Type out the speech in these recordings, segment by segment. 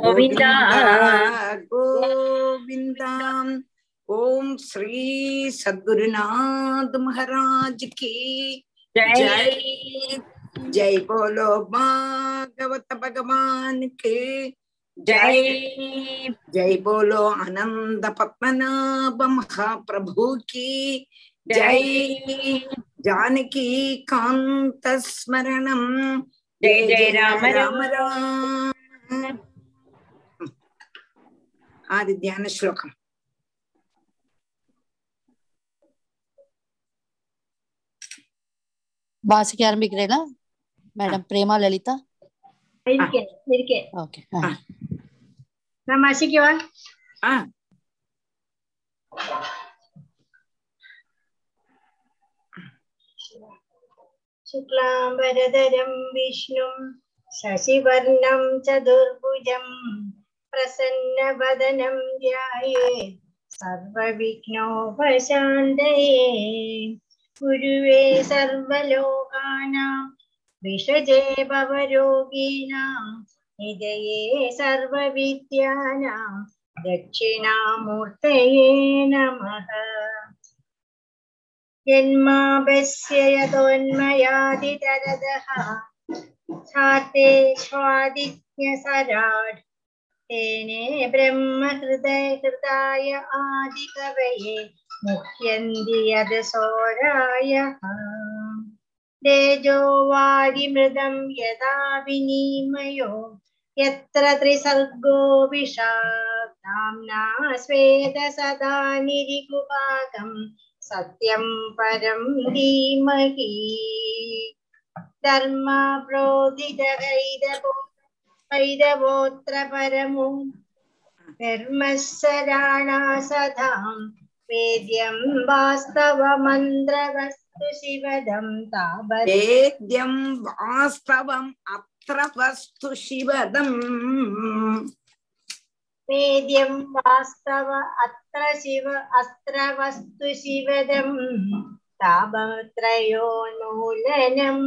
गोविन्द गोविन्दाम् ओम श्री सद्गुरुनाथ महाराज की जय। जय। बोलो भागवत भगवान के जय। जय। बोलो आनंद पद्मनाभ महाप्रभु की जय। जानकी कांत स्मरणम जय जय राम राम। राम। आदि ध्यान श्लोक ವಾಸಿಕೆ ಆರಂಭಿಕ್ರೇನ ಮೇಡಮ್ ಪ್ರೇಮ प्रसन्नवदनं ध्यायेत् सर्वविघ्नोपशान्तये। गुरुवे सर्वलोकानां विषजे भवरोगिणां निधये सर्वविद्यानां नमः। छाते स्वादिज्ञसराट् तेने ब्रह्महृदय हृदाय आदिकवये मुह्यन्ति यदसोरायः तेजो वारिमृदं यदा विनिमयो यत्र त्रिसर्गो विषाक्ताम्ना स्वेद सदा निरिकुपाकम् सत्यं परं धीमहि धर्मा प्रोदितहैदवो हैदवोऽत्र परमो धर्मस्सराणा सदां वेद्यं वास्तवमन्त्रवस्तु शिवदं तावत्। वेद्यं वास्तवम् अत्र वस्तु शिवदम्। वेद्यं वास्तव अत्र शिव अत्र वस्तु शिवदं तापत्रयोन्मूलनम्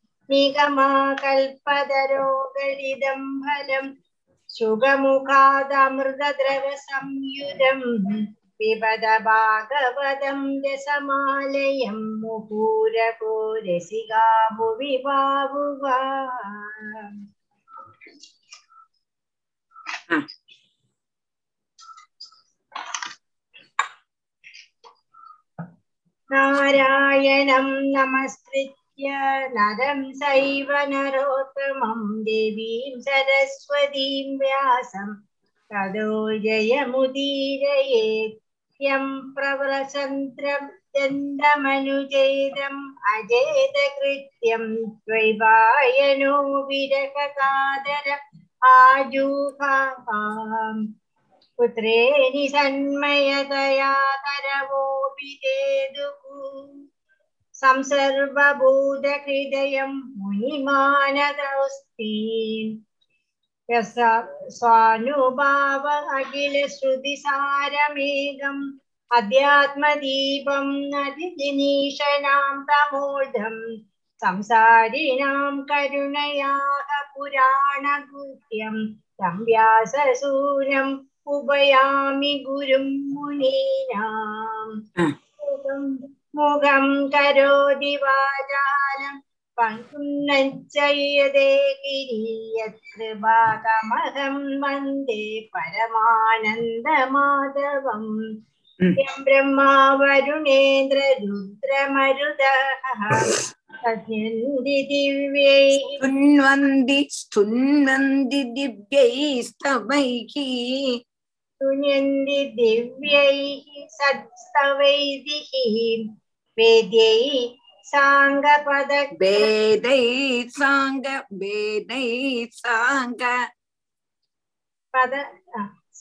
നിഗമാകൽപതരോഗളിതം ഫലം സുഖമുഖാദമൃതദ്രവസംയുതം പിബത ഭാഗവതം രസമാലയം മുഹൂരകോ വിഭാവുക നാരായണം നമസ്കൃത്യ नरं सैव नरोत्तमं देवीं सरस्वतीं व्यासं ततो जयमुदीरयेत् यं प्रवरसन्त्रं चन्दमनुजेदम् अजेतकृत्यं द्वैपायनो विरहकादर आजूहाम् पुत्रेणि सन्मयतया करवोऽपि तेदुः संसर्वभूतहृदयं मुनिमानदोऽस्ति स्वानुभाव अखिलश्रुतिसारमेघम् अध्यात्मदीपं नदिनिशनां तमोढम् संसारिणां करुणयाः पुराणगुह्यं तं व्याससूरम् उपयामि गुरुं मुनीनाम् मुखं करोति वाचालं पङ्कुं नञ्चयते गिरीयत्कृपाकमहं वन्दे परमानन्दमाधवम् यं ब्रह्मा वरुणेन्द्र रुद्रमरुदः तस्यन्ति दिव्यैः स्तुन्वन्ति स्तुन्वन्ति दिव्यैस्तवैः सुनन्ति दिव्यैः सत्स्तवैदिः वेदै साङ्गपद वेदै साङ्ग वेदै साङ्ग पद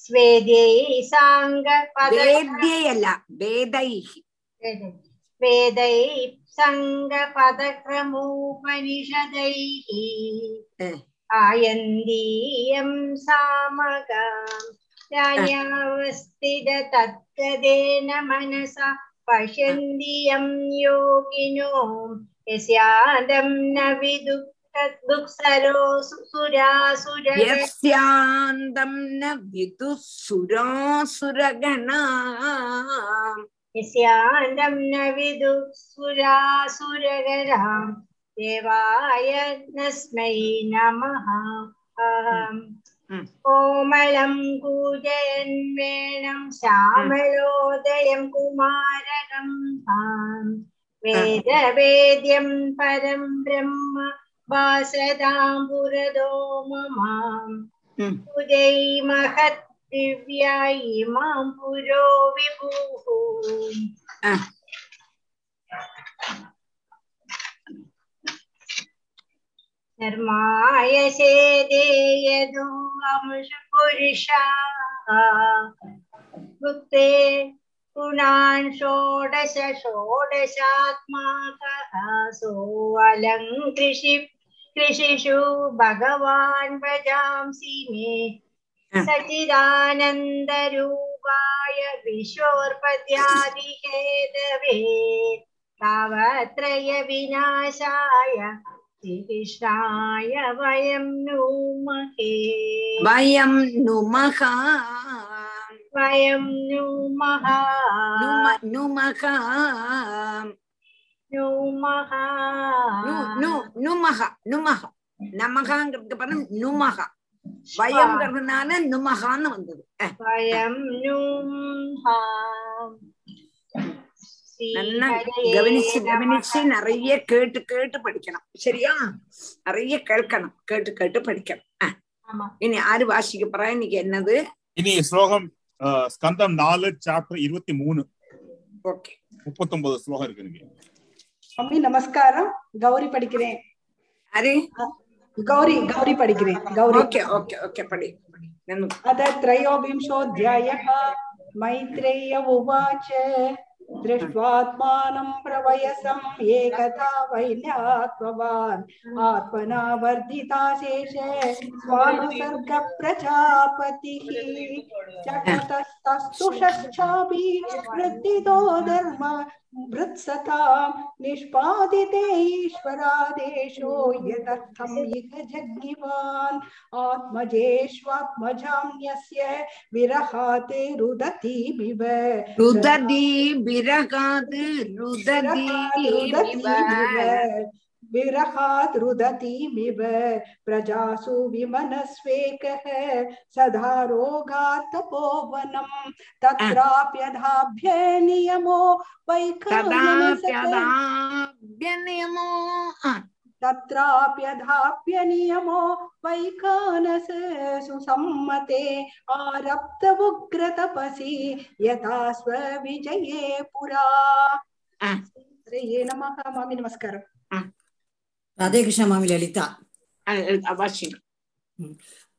स्वेदै साङ्ग पद वेद्यै ಅಲ್ಲ ವೇದೈ ವೇದೈ ಸಂಗ ಪದಕ್ರಮೋಪನಿಷದೈ ಆಯಂದೀಯಂ ಸಾಮಗ ತತ್ಕದೇನ ಮನಸಾ पश्यन्ति यं योगिनो यस्यादं न विदुः यस्यान्दं न विदुः सुरासुरगणा। यस्यान्दं न विदुः सुरासुरगणां देवाय तस्मै नमः। കോമളം കൂജയൻ വേണം ശ്യാമലോദയം കുമാരകം താം വേദവേദ്യം പരം ബ്രഹ്മ വാസതാം പുരതോ മമാം ഉം. പൂജൈ മഹത് ദിവ്യായി മാം പുരോ വിഭൂഃ धर्माय सेदेयदो अंशपुरुषा भुक्ते षोडश षोडशात्माकः सोऽलं कृषिषु भगवान् भजांसि मे सचिदानन्दरूपाय विश्वोर्पद्यादिहेतवे तावत्रय विनाशाय श्रीकृष्णाय वयं नुमहे वयं नुमः वयं नुमः नुमः नुमः नुमः नुमः நமகாங்கிறதுக்கு பதம் நுமகா. வயம்ங்கிறதுனால நுமகான்னு வந்தது. வயம் நும் நல்லா கவனிச்சு கவனிச்சு நிறைய கேட்டு கேட்டு படிக்கணும் சரியா நிறைய கேட்கணும் கேட்டு கேட்டு படிக்கணும் அஹ், ஆமா இனி ஆறு வாசிக்க போறா இன்னைக்கு என்னது இனி ஸ்லோகம் அஹ், ஸ்கந்தம் நாலு சாப்டர் இருபத்தி மூணு ஓகே முப்பத்தொன்பது ஸ்லோகம் இருக்கு இங்க மம்மி நமஸ்காரம் கௌரி படிக்கிறேன் ஆறு கௌரி கௌரி படிக்கிறேன் கௌரி ஓகே ஓகே ஓகே படி படி. நன்னு. अथ त्रयोविंशोऽध्यायः मैत्रेय उवाच दृष्ट्वात्मानं प्रवयसम् एकदा वैल्यात्मवान् आत्मना वर्धिता शेषे स्वानुसर्गप्रजापतिः चटतस्तस्तुषश्चापि वृद्धितो धर्म भृत्सता निष्पादितेश्वरादेशो इह जज्ञिवान्। आत्मजेष्वात्मजान्यस्य विरहाते रुदति बिव रुदति विरहात् रुदति विरहात् रुदतीमिव प्रजासु विमनस्वेकः सदा रोगात् तपोवनम् तत्राप्यधाभ्यनियमो वैखप्यनियमो तत्राप्यधाप्यनियमो वैकानस सुसम्मते आरप्त उग्रतपसि यथा स्वविजये पुरा। श्रीये नमः। मामि नमस्कारः। राधे कृष्ण मामि ललिता வாசிங்க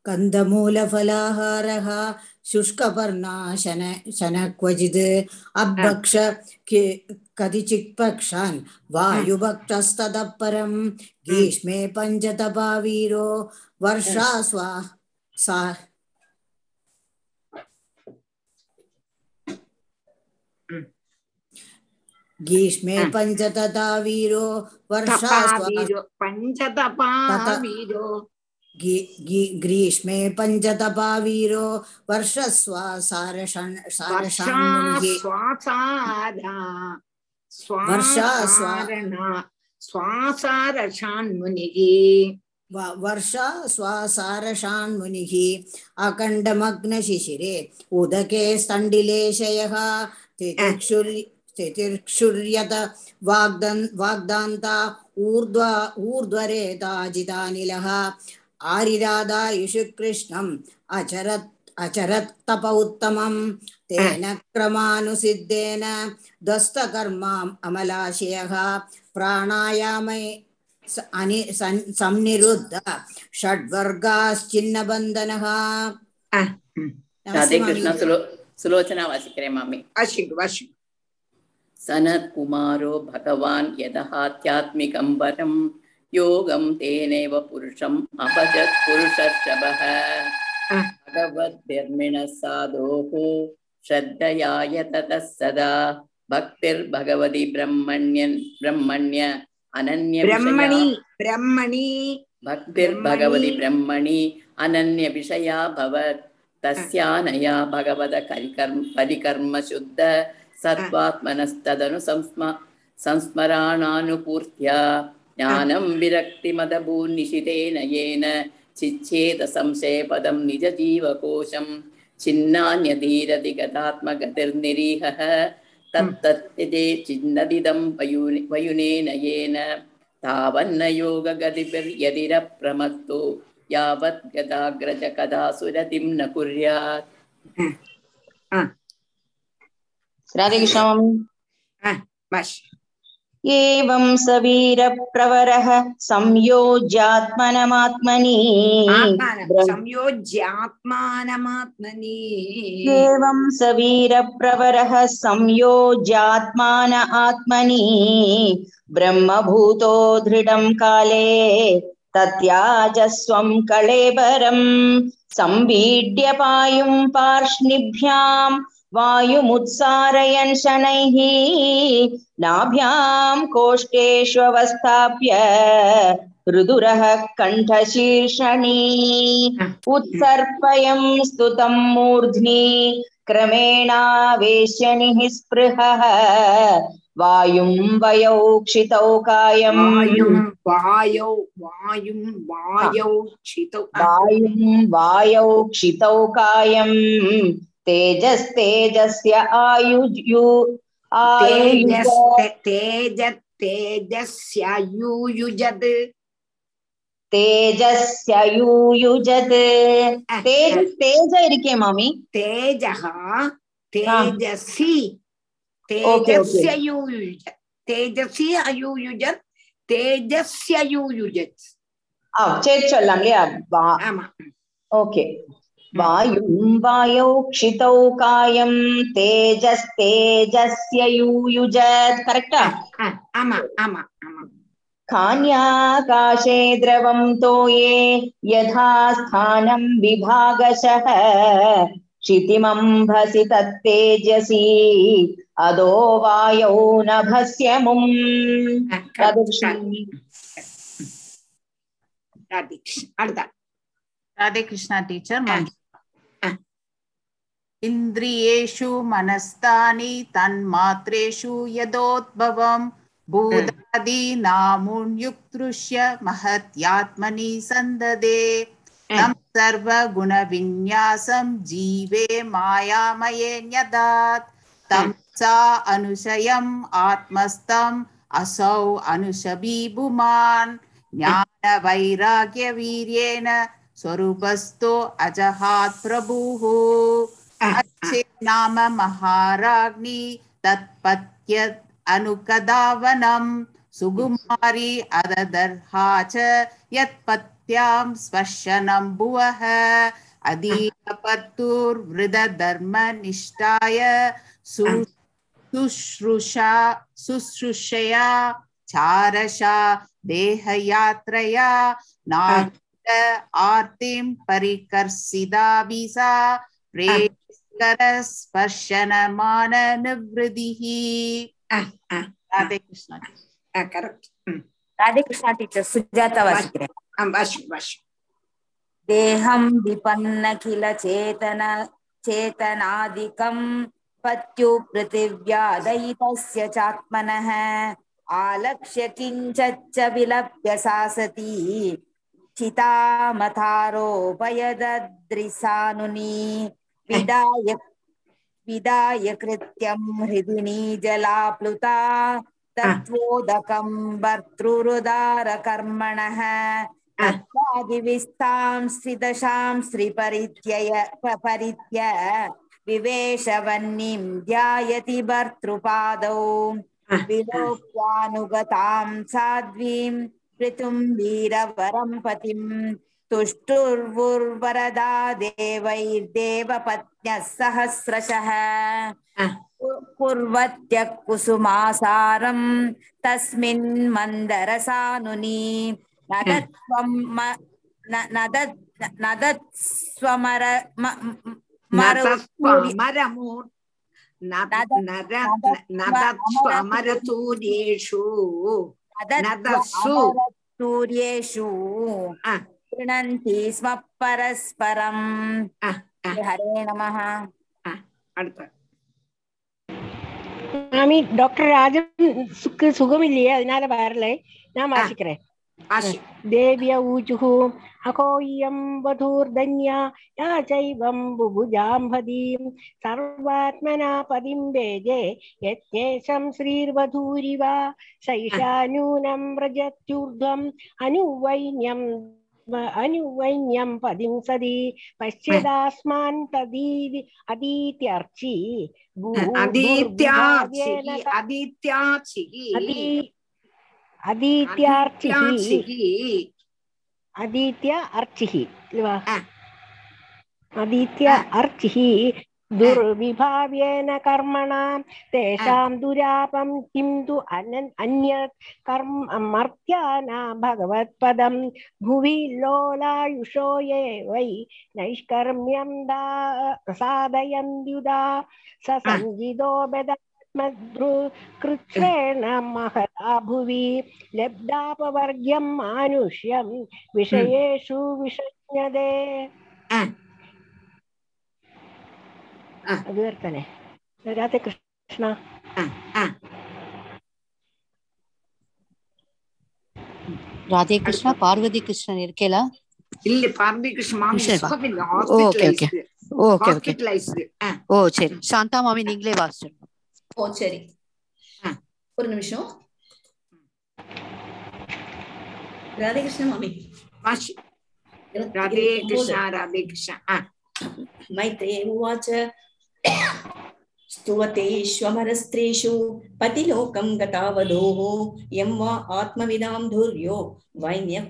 कन्दमूलफलाहारः शुष्कपर्णाशन शन क्वचित् अभक्ष कि- कतिचित्पक्षान् वायुभक्तस्ततः परं ग्रीष्मे पञ्चतपावीरो वर्षा स्वा सा ग्रीष्मे हाँ। पञ्चतथा वीरो वर्षा पञ्चतपा ग्रीष्मे पञ्चतपा वीरो वर्षस्वा वर्षा स्वासारषान् मुनिः अखण्डमग्नशिशिरे उदके स्तण्डिले शयः स्थितिर्क्षुर्यत वाग्दन् वाग्दान्ता ऊर्ध्वा ऊर्ध्वरेताजितानिलः आरिरादायुषु कृष्णम् अचरत् अचरत्तप उत्तमम् तेन क्रमानुसिद्धेन ध्वस्तकर्माम् अमलाशयः प्राणायामे अनि संनिरुद्ध षड्वर्गाश्चिन्नबन्धनः राधे कृष्ण सुलोचना वासिकरे मामि वासिक वासिक सनत्कुमारो भगवान् यदहात्यात्मिकं वरं योगं तेनैव पुरुषम् अपजत् पुरुषर्षभः भगवद्भिर्मिणः साधोः श्रद्धयाय ततः सदा भक्तिर्भगवति ब्रह्मण्यन् ब्रह्मण्य अनन्य ब्रह्मणि ब्रह्मणि भक्तिर्भगवति ब्रह्मणि अनन्य विषया भवत् तस्यानया भगवत करिकर्म परिकर्म शुद्ध सत्त्वात्मनस्तदनु संस्म संस्मराणानुपूर्त्या ज्ञानं विरक्तिमदभून्निशितेन येन चिच्छेद संशयपदं निजजीवकोशं छिन्नान्यधीरति गतात्मगतिर्निरीहः तत्तत्यजे चिन्नदिदं वयुने वयुनेन येन तावन्न योगगतिभिर्यदिरप्रमत्तो यावत् गदाग्रज कदा सुरतिं न कुर्यात् राधेकृष्ण मम्मी हाँ, एवं स वीरप्रवरः संयोज्यात्मनमात्मनि संयोज्यात्मानमात्मनि। एवं स वीरप्रवरः संयोज्यात्मान आत्मनि। ब्रह्मभूतो दृढं काले तत्याजस्वं कलेबरं संवीड्यपायुं पार्ष्णिभ्याम् वायुमुत्सारयन् शनैः नाभ्यां कोष्ठेष्वस्थाप्य ऋदुरः कण्ठशीर्षणी उत्सर्पयं स्तुतं मूर्ध्नि क्रमेणावेश्यनिः स्पृहः वायुं वयौ क्षितौ कायम् वायुं वायौ वायुं वायौ क्षितौ वायुं वायौ क्षितौ कायम् तेजस्तेजस्य आयुजु तेजस्तेजस्यायुयुजद् तेजस्यायुयुजद् तेजस् तेज इरिके मामि तेजः तेजसि तेजस्ययुयुज तेजसि अयुयुजत् तेजस्ययुयुजत् चेत् चल्लं ओके वायुं वायोक्षितौ कायं तेजस्तेजस्य यूयुज करेक्ट आमा भसी तेजसी कान्याकाशे द्रवं तोये यथा स्थानं विभागशः क्षितिमम्भसि अदो वायौ नभस्यमुम् राधे कृष्ण टीचर इन्द्रियेषु मनस्तानि तन्मात्रेषु यदोद्भवम् भूतादीनामुन्युक्तृष्य महत्यात्मनि सन्ददे तं सर्वगुणविन्यासं जीवे मायामये न्यदात् तं सा अनुशयम् आत्मस्थम् असौ अनुशबीभुमान् ज्ञानवैराग्यवीर्येण स्वरूपस्थो अजहात् प्रभुः अच्छे नाम महाराज्ञी तत्पत्य अनुकदावनं सुकुमारी अददर्हा च यत्पत्यां स्पर्शनं भुवः अधीनपर्तुर्वृदधर्मनिष्ठाय सु- शुश्रूषा शुश्रूषया चारशा देहयात्रया नाग आर्तिं परिकर्षिदाभिसा स्पर्शन मान करस्पर्शनमाननिवृदिः राधे कृष्ण। राधे कृष्ण टीचर सुजाता देहम विपन्न किल चेतन चेतनादिकं पत्यु पृथिव्यादयितस्य चात्मनः। आलक्ष्य किञ्च विलप्य सा सती चितामथारोपयदद्रिसानुनी विदाय विदाय कृत्यं हृदिनी जलाप्लुता तत्त्वोदकं भर्तृरुदारकर्मणः तत्त्वादिविस्तां स्त्रिदशां श्रीपरित्यय प- परित्य विवेशवह्निं ध्यायति भर्तृपादौ विलोक्यानुगतां साध्वीं ऋतुं वीरवरं पतिं तुष्टुर्वुर्वरदा देवैर्देवपत्न्यः सहस्रशः कुर्वत्य कुसुमासारम् तस्मिन् मन्दरसानुनि नदत्वं नदत्स्वमर नदत्स्वमरतूर्येषु नदत्सु सूर्येषु ഗൃണന്തി സ്വ പരസ്പരം ഹരേ നമ അടുത്ത. മാമി ഡോക്ടർ രാജൻക്ക് സുഖമില്ലേ? അതിനാലെ വരലേ. ഞാൻ വാശിക്കറേ ദേവ്യ ഊജുഹു ശ്രീർവധൂരിവ സൈഷാ നൂനം അനുവൈന്യം अनुवैन्यं पदिं सदि पश्यदास्मान् तदीति अदीत्यर्चि अदीत्य अर्चिः अदीत्य अर्चिः दुर्विभाव्येन कर्मणां तेषां दुरापं किं तु अनन् अन्यत् कर्म मर्त्यानां भगवत्पदं भुवि लोलायुषो ये वै नैष्कर्म्यं दा साधयन्त्युदा स सञ्जितो कृच्छ्रेण महता भुवि लब्धापवर्ग्यं मानुष्यं विषयेषु विषज्ञते அதுதான் இருக்கானே ராதே கிருஷ்ணா ராதே கிருஷ்ணா பார்வதி கிருஷ்ணன் இருக்கேலா இல்ல Parvathi Krishnan okay okay okay okay ஓ சரி சாந்தா மாமி நீங்களே வாசிச்சிருங்க ஓ சரி ஒரு நிமிஷம் ராதே கிருஷ்ண மாமி வாசி ராதே கிருஷ்ணா ராதே கிருஷ்ணா மைத்ரே உவாச்ச उवाच स्तुवतेष्वमरस्त्रेषु पतिलोकं गतावधूः यं वा आत्मविदां धुर्यो वैन्यः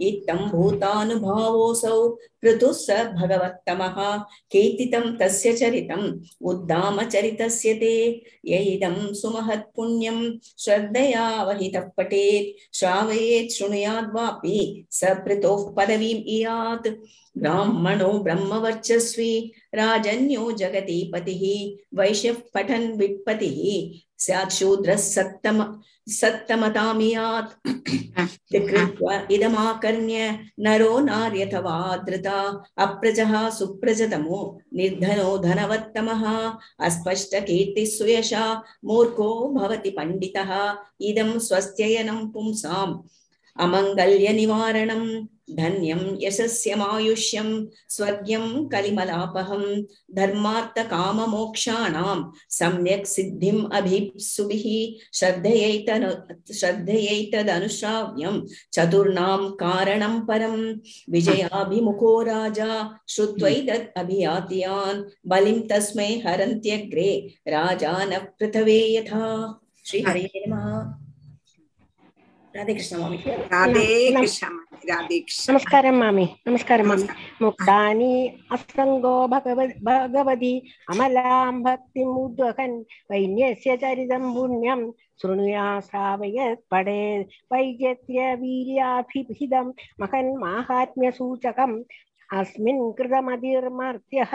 इत्थं भूतानुभावोऽसौ पृथुः स भगवत्तमः। कीर्तितं तस्य चरितम्, उद्दामचरितस्य ते। य इदं सुमहत्पुण्यं श्रद्धया वहितः पठेत्, श्रावयेत् शृणुयाद्वापि स पृतोः पदवीम् इयात्। ब्राह्मणो ब्रह्मवर्चस्वी, राजन्यो जगति पतिः वैश्यः पठन् वित्पतिः स्यात् शूद्रः सत्तम सत्तमतामियात् कृत्वा इदमाकर्ण्य नरो नार्यथवा धृता अप्रजः सुप्रजतमो निर्धनो धनवत्तमः अस्पष्टकीर्तिः सुयशा मूर्खो भवति पण्डितः इदं स्वस्त्ययनं पुंसाम् அமங்கல்ய நிவாரணம் தன்யம் யசஸ்யமாயுஷ்யம் ஸ்வர்கியம் கலிமலாபகம் தர்மார்த்த காம மோக்ஷாணாம் சம்யக் சித்திம் அபிப்சுபிஹி ஸ்ரத்தையைத்தனு ஸ்ரத்தையைத்ததனுஷ்ராவ்யம் சதுர்ணாம் காரணம் பரம் விஜயாபிமுகோ ராஜா ஸ்ருத்வைதத் அபியாத்தியான் பலிம் தஸ்மை ஹரந்தியக்ரே ராஜான பிருத்தவே யதா. ஸ்ரீ ஹரே நமः. नमस्कार मामी नमस्कार मामी। असंगो भगवती अमलां भक्ति मुद्वहन वैन्यस्य चरितं पुण्यं श्रृणुया श्रावय पडे वैजत्य वीर्याभिहितं महन् माहात्म्य सूचकम् अस्मिन् कृतमधिर्मर्त्यः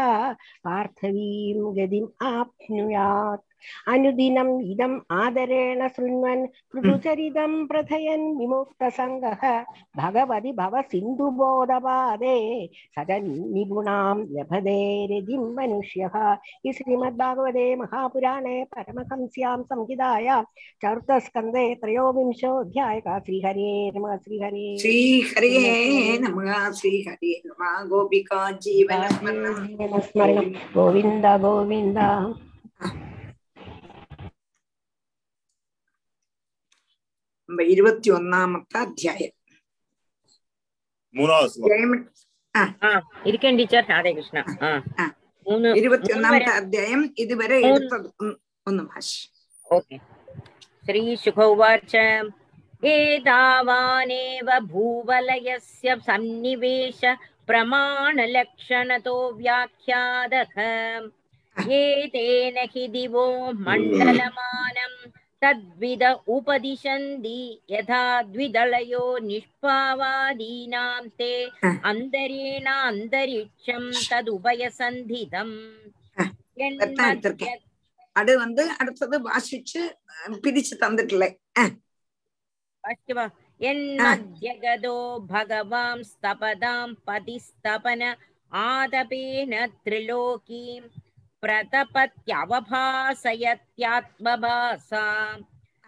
पार्थवीं गतिम् आप्नुयात्। अनुदिनम् इदम् आदरेण शृण्वन् कृदुचरितम् प्रथयन् विमुक्तसङ्गः भगवति भव सिन्धुबोधपादे स च निपुणाम् लभते रजिम् मनुष्यः श्रीमद्भागवते महापुराणे परमहंस्यां संहितायां चतुर्थस्कन्दे त्रयोविंशोऽध्यायः श्रीहरे नमः श्रीहरे श्रीहरे नमः श्रीहरे नमः गोपिका जीवनस्मरणं गोविन्द गोविन्द மூணாவது ஸ்லோகம் ജയമ ആ ഇരിക്കൻ ടീച്ചർ രാധേ കൃഷ്ണ ആ ആ. മൂന്ന് ഇരുപത്തി മൂന്ന് ഒന്നാമത്തെ വരെ അധ്യായം ഇതുവരെ മൂന്ന് എടുത്തത് ഒന്ന് ഒന്ന് ഭാഷ ഓക്കെ ശ്രീ ശുഖ ഉവാച एतावानेव भूवलयस्य सन्निवेश प्रमाणलक्षणतो व्याख्यातः एतेन हि दिवो मण्डलमानं तद्विद उपदिशन्ति यथा द्विदलयो निष्पावादीनां ते अन्तरेण अन्तरिक्षं तदुभयसन्धितम् அதான் எடுத்திருக்கேன் அது வந்து அடுத்தது வாசிச்சு அஹ், பிரிச்சு தந்துட்டல अस्तु वा यन्मध्यगदो भगवां स्तपदां पतिस्तपन आदपेन त्रिलोकीं प्रतपत्यवभासयत्यात्मभासा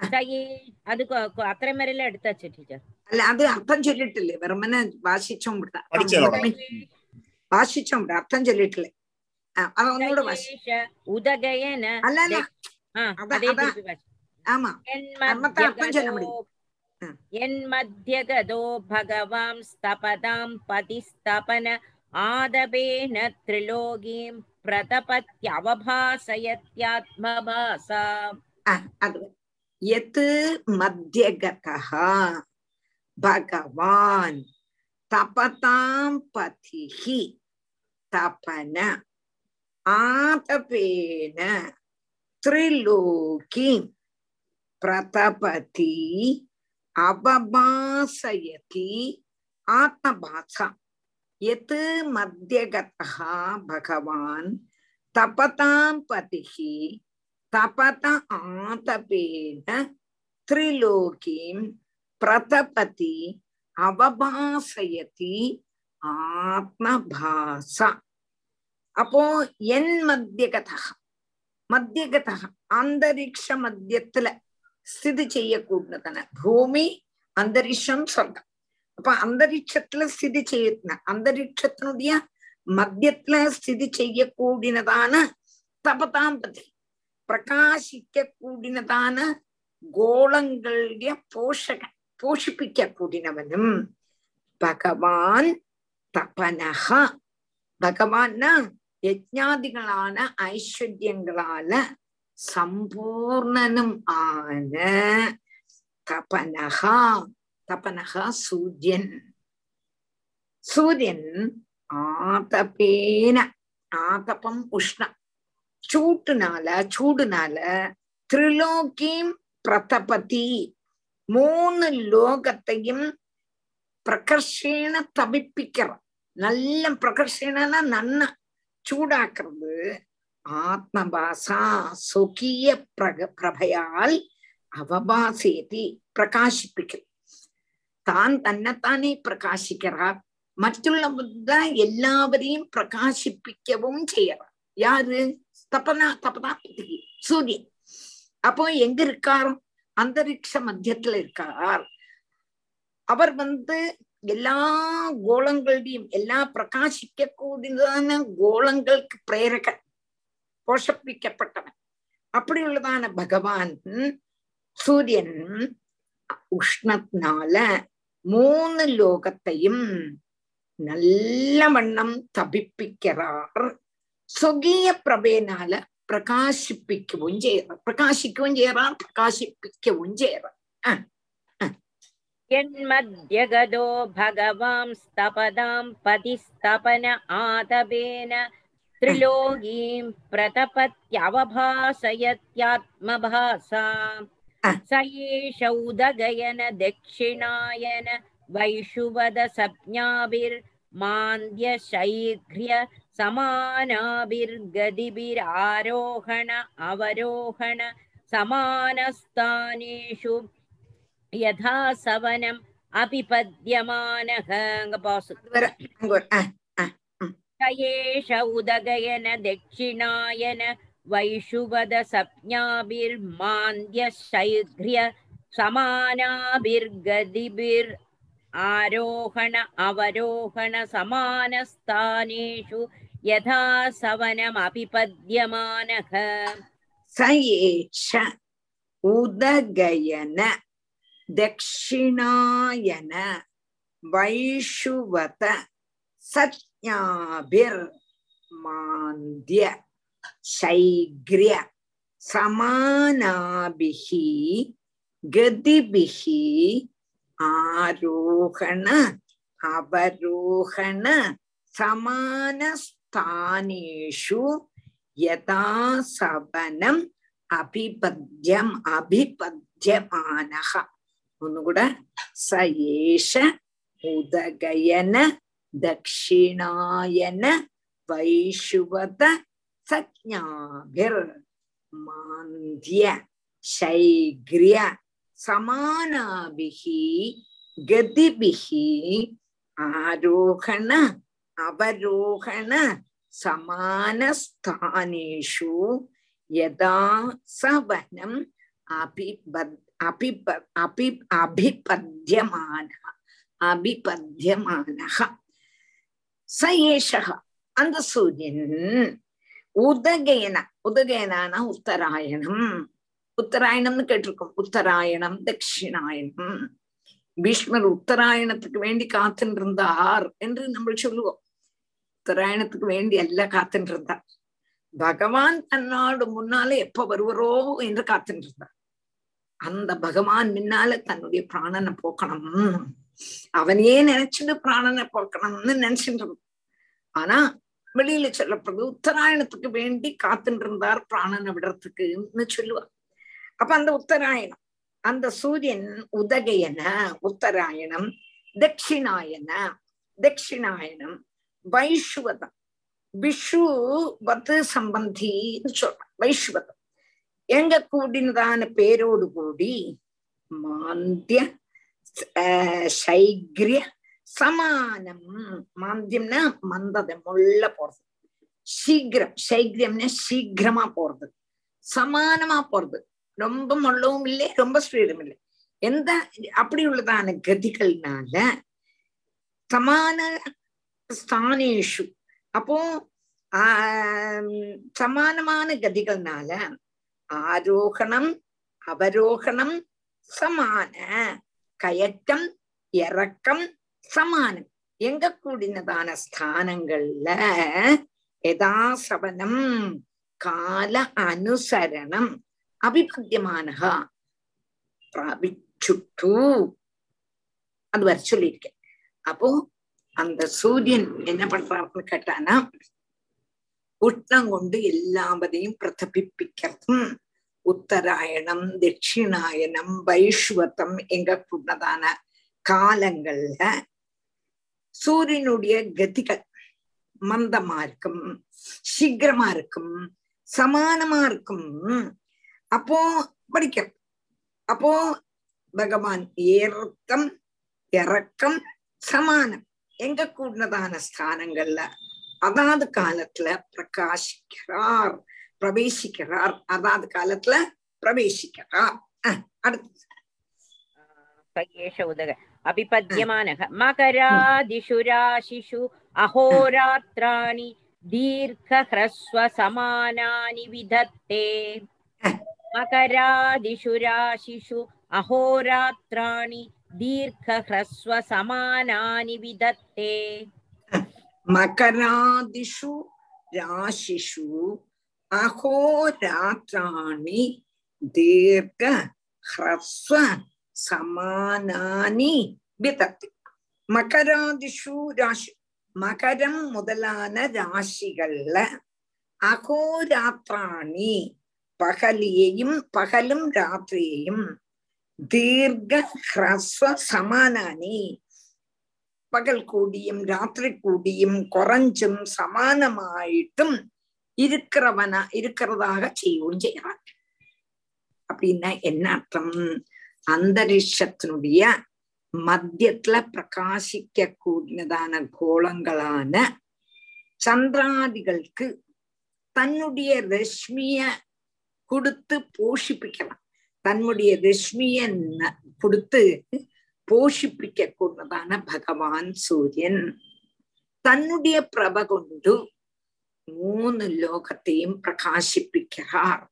स ये அதுக்கு அத்தனை மேல எடுத்தாச்சு டீச்சர் அல்ல அது அர்த்தம் சொல்லிட்டு வெறுமனே வாசிச்சோம் விட படிச்சேன் வாசிச்சோம் விட அர்த்தம் சொல்லிட்டு அத ஒன்னோட வாசி உதகயன அல்ல அல்ல ஆ, அதான், அதே அதான். திருப்பி வாசி ஆமா மத்த அர்த்தம் சொல்ல முடியும் यन्मध्यगतो भगवां स्तपदां पतिस्तपन आदपेन त्रिलोकीं प्रतपत्यवभासयत्यात्मभासा। मध्यगतः भगवान् तपतां पतिः तपन आतपेन त्रिलोकीं प्रतपति अवभासयति आत्मभाषा அவபாசயதி ஆத்மபாசா பகவான் தபதாம் பதிஹி தபத ஆதபேன திரிலோகீம் பிரதபதி அவபாசயதி ஆத்மபாசா. அப்போ என் மத்தியகதா மத்தியகதா அந்தரிக்ஷ மத்தியத்துல ஸ்திதி செய்யக்கூடியதான பூமி அந்தரிஷம் சொல்றேன். அப்ப அந்தரிக்ஷத்துல ஸ்திதி செய்ய அந்தரிக்ஷத்தினுடைய மத்தியத்துல ஸ்திதி செய்யக்கூடியதான தபதாம்பதி பிரகாசிக்க கூடினதான கோளங்களுடைய போஷகன் போஷிப்பிக்க கூடினவனும் பகவான் தபனகா பகவான்னா யஜ்ஞாதிகளான ஐஸ்வர்யங்களால சம்பூர்ணனும் ஆன தபனகா தபனகா சூரியன். சூரியன் ஆதபேன ஆதபம் உஷ்ணம் சூட்டுனால சூடுனால திரிலோகியும் பிரதபதி. மூணு லோகத்தையும் பிரகர்ஷேன தபிப்பிக்கிறான் நல்ல பிரகர்ஷேனா நன்ன சூடாக்குறது. ஆத்மபாசா சுகிய பிரக பிரபையால் அவபாசேதி பிரகாசிப்பிக்கிறது தான் தன்னைத்தானே பிரகாசிக்கிறார். மற்றுள்ளவர்தான் எல்லாவரையும் பிரகாசிப்பிக்கவும் செய்யறார் யாரு? தபனா தபனா சூரியன். அப்போ எங்க இருக்கார்? அந்தரிக்ஷ மத்தியத்துல இருக்கார். அவர் வந்து எல்லா கோலங்களையும் எல்லா பிரகாசிக்க கூடியதான கோலங்களுக்கு பிரேரகன் போஷப்பிக்கப்பட்டவன். அப்படி உள்ளதான பகவான் சூரியன் உஷ்ணத்தினால മൂന്ന് ലോകത്തെയും നല്ലവണ്ണം തപിപ്പിക്കറാർ സ്വകീയ പ്രഭേനാല് പ്രകാശിപ്പിക്കുകയും ചെയ്യാറ് പ്രകാശിക്കുകയും ചെയ്യാറാർ പ്രകാശിപ്പിക്കുകയും ചെയ്യാറ് ആ यन्मध्यगदो भगवांस्तपदां पतिस्तपन ആതപേന ത്രിലോകീം प्रतपत्यवभासयत्यात्मभासा स एषौदगयन दक्षिणायन वैषुवद सप्ज्ञाभिर्मान्द्यशैघ्र्य समानाभिर्गतिभिरारोहण अवरोहण समानस्थानेषु यथा सवनम् अपिपद्यमानः स एष उदगयन दक्षिणायन वैषुवदसप्ज्ञाभिर्मान्द्यशैघ्र्य समानाभिर्गतिभिर् आरोहण अवरोहणसमानस्थानेषु यथा सवनमपिपद्यमानः स एष उदगयन दक्षिणायन वैषुवत सज्ञाभिर्मान्द्य சைக்ரிய சமானாபிகி கதிபிகி ஆரோகண அவரோகண சமானஸ்தானேஷு யதா சவனம் அபிபத்யம் அபிபத்யமானக ஒன்னு கூட ச ஏஷ உதகயன தட்சிணாயன வைஷுவத சஜாபிர்மாந்திய சைக்ரிய சமானாபிகி கதிபிகி ஆரோகண அவரோகண சமானஸ்தானேஷு யதா சவனம் அபிபத் அபிப அபி அபிபத்தியமான அபிபத்தியமானக ச ஏஷக அந்த சூரியன் உதகேன உதகேனான உத்தராயணம் உத்தராயணம்னு கேட்டிருக்கோம் உத்தராயணம் தட்சிணாயணம் பீஷ்மர் உத்தராயணத்துக்கு வேண்டி காத்துட்டு இருந்தார் என்று நம்ம சொல்லுவோம் உத்தராயணத்துக்கு வேண்டி எல்லாம் காத்துட்டு இருந்தார் பகவான் தன்னோடு முன்னாலே எப்ப வருவரோ என்று காத்துட்டு இருந்தார் அந்த பகவான் முன்னால தன்னுடைய பிராணனை போக்கணும் அவனையே நினைச்சுட்டு பிராணனை போக்கணும்னு நினைச்சுட்டு ஆனா வெளியில சொல்லப்படுது உத்தராயணத்துக்கு வேண்டி காத்துட்டு இருந்தார் பிராணனை விடுறதுக்குன்னு சொல்லுவார் அப்ப அந்த உத்தராயணம் அந்த சூரியன் உதகையன உத்தராயணம் தட்சிணாயன தட்சிணாயனம் வைஷ்வதம் விஷு வத்து சம்பந்தின்னு சொல்றான் வைஷ்வதம். எங்க கூடினதான பேரோடு கூடி மாந்திய சைக்ரிய சமானம் மாந்தியம்னா மந்ததை முள்ள போறது. சீக்கிரம் சைக்கிரம்னா சீக்கிரமா போறது. சமானமா போறது. ரொம்ப முள்ளவும் இல்லை ரொம்ப ஸ்பீடும் இல்லை. எந்த அப்படி உள்ளதான கதிகள்னால சமான ஸ்தானேஷு. அப்போ சமானமான கதிகள்னால ஆரோகணம் அவரோகணம் சமான கயற்றம் இறக்கம் சமானம். எங்க கூடினதான ஸ்தானங்கள்ல யதாசவனம் கால அனுசரணம் அபிபத்தியமானகா பிராபிச்சுட்டு. அது வர சொல்லியிருக்கேன். அப்போ அந்த சூரியன் என்ன பண்றாருன்னு கேட்டானா உஷ்ணம் கொண்டு எல்லாவதையும் பிரதபிப்பிக்கிறதும் உத்தராயணம் தட்சிணாயணம் வைஷ்வத்தம் எங்க கூடதான காலங்கள்ல சூரியனுடைய கதிகள் மந்தமா இருக்கும் சீக்கிரமா இருக்கும் சமானமா இருக்கும். அப்போ படிக்கும் அப்போ பகவான் ஏற்கம் இறக்கம் சமானம். எங்க கூடதான ஸ்தானங்கள்ல? அதாவது காலத்துல பிரகாசிக்கிறார் பிரவேசிக்கிறார். அதாவது காலத்துல பிரவேசிக்கிறார். அடுத்து. உதக उदग अभिपद्यमानः मकरादिषु राशिषु अहोरात्राणि दीर्घह्रस्वसमानानि विधत्ते। मकरादिषु राशिषु अहोरात्राणि दीर्घह्रस्वसमानानि विधत्ते। मकरादिषु राशिषु अहोरात्राणि दीर्घ சமானானி. விதத்து மகராதிஷு ராசி மகரம் முதலான ராசிகள்ல அகோராத்திராணி பகலியையும் பகலும் ராத்திரியையும் தீர்க்க ஹ்ரஸ்வ சமானானி. பகல் கூடியும் ராத்திரி கூடியும் குறைஞ்சும் சமானமாயிட்டும் இருக்கிறவனா இருக்கிறதாக செய்யவும் செய்யறான் அப்படின்னா என்ன அர்த்தம்? அந்தரிஷத்தினுடைய மத்தியத்துல பிரகாசிக்க கூடியதான கோலங்களான சந்திராதிகளுக்கு தன்னுடைய ரஷ்மிய கொடுத்து போஷிப்பிக்கலாம். தன்னுடைய ரஷ்மிய கொடுத்து போஷிப்பிக்க கூடதான பகவான் சூரியன். தன்னுடைய பிரப கொண்டு மூணு லோகத்தையும் பிரகாசிப்பிக்கிறார்.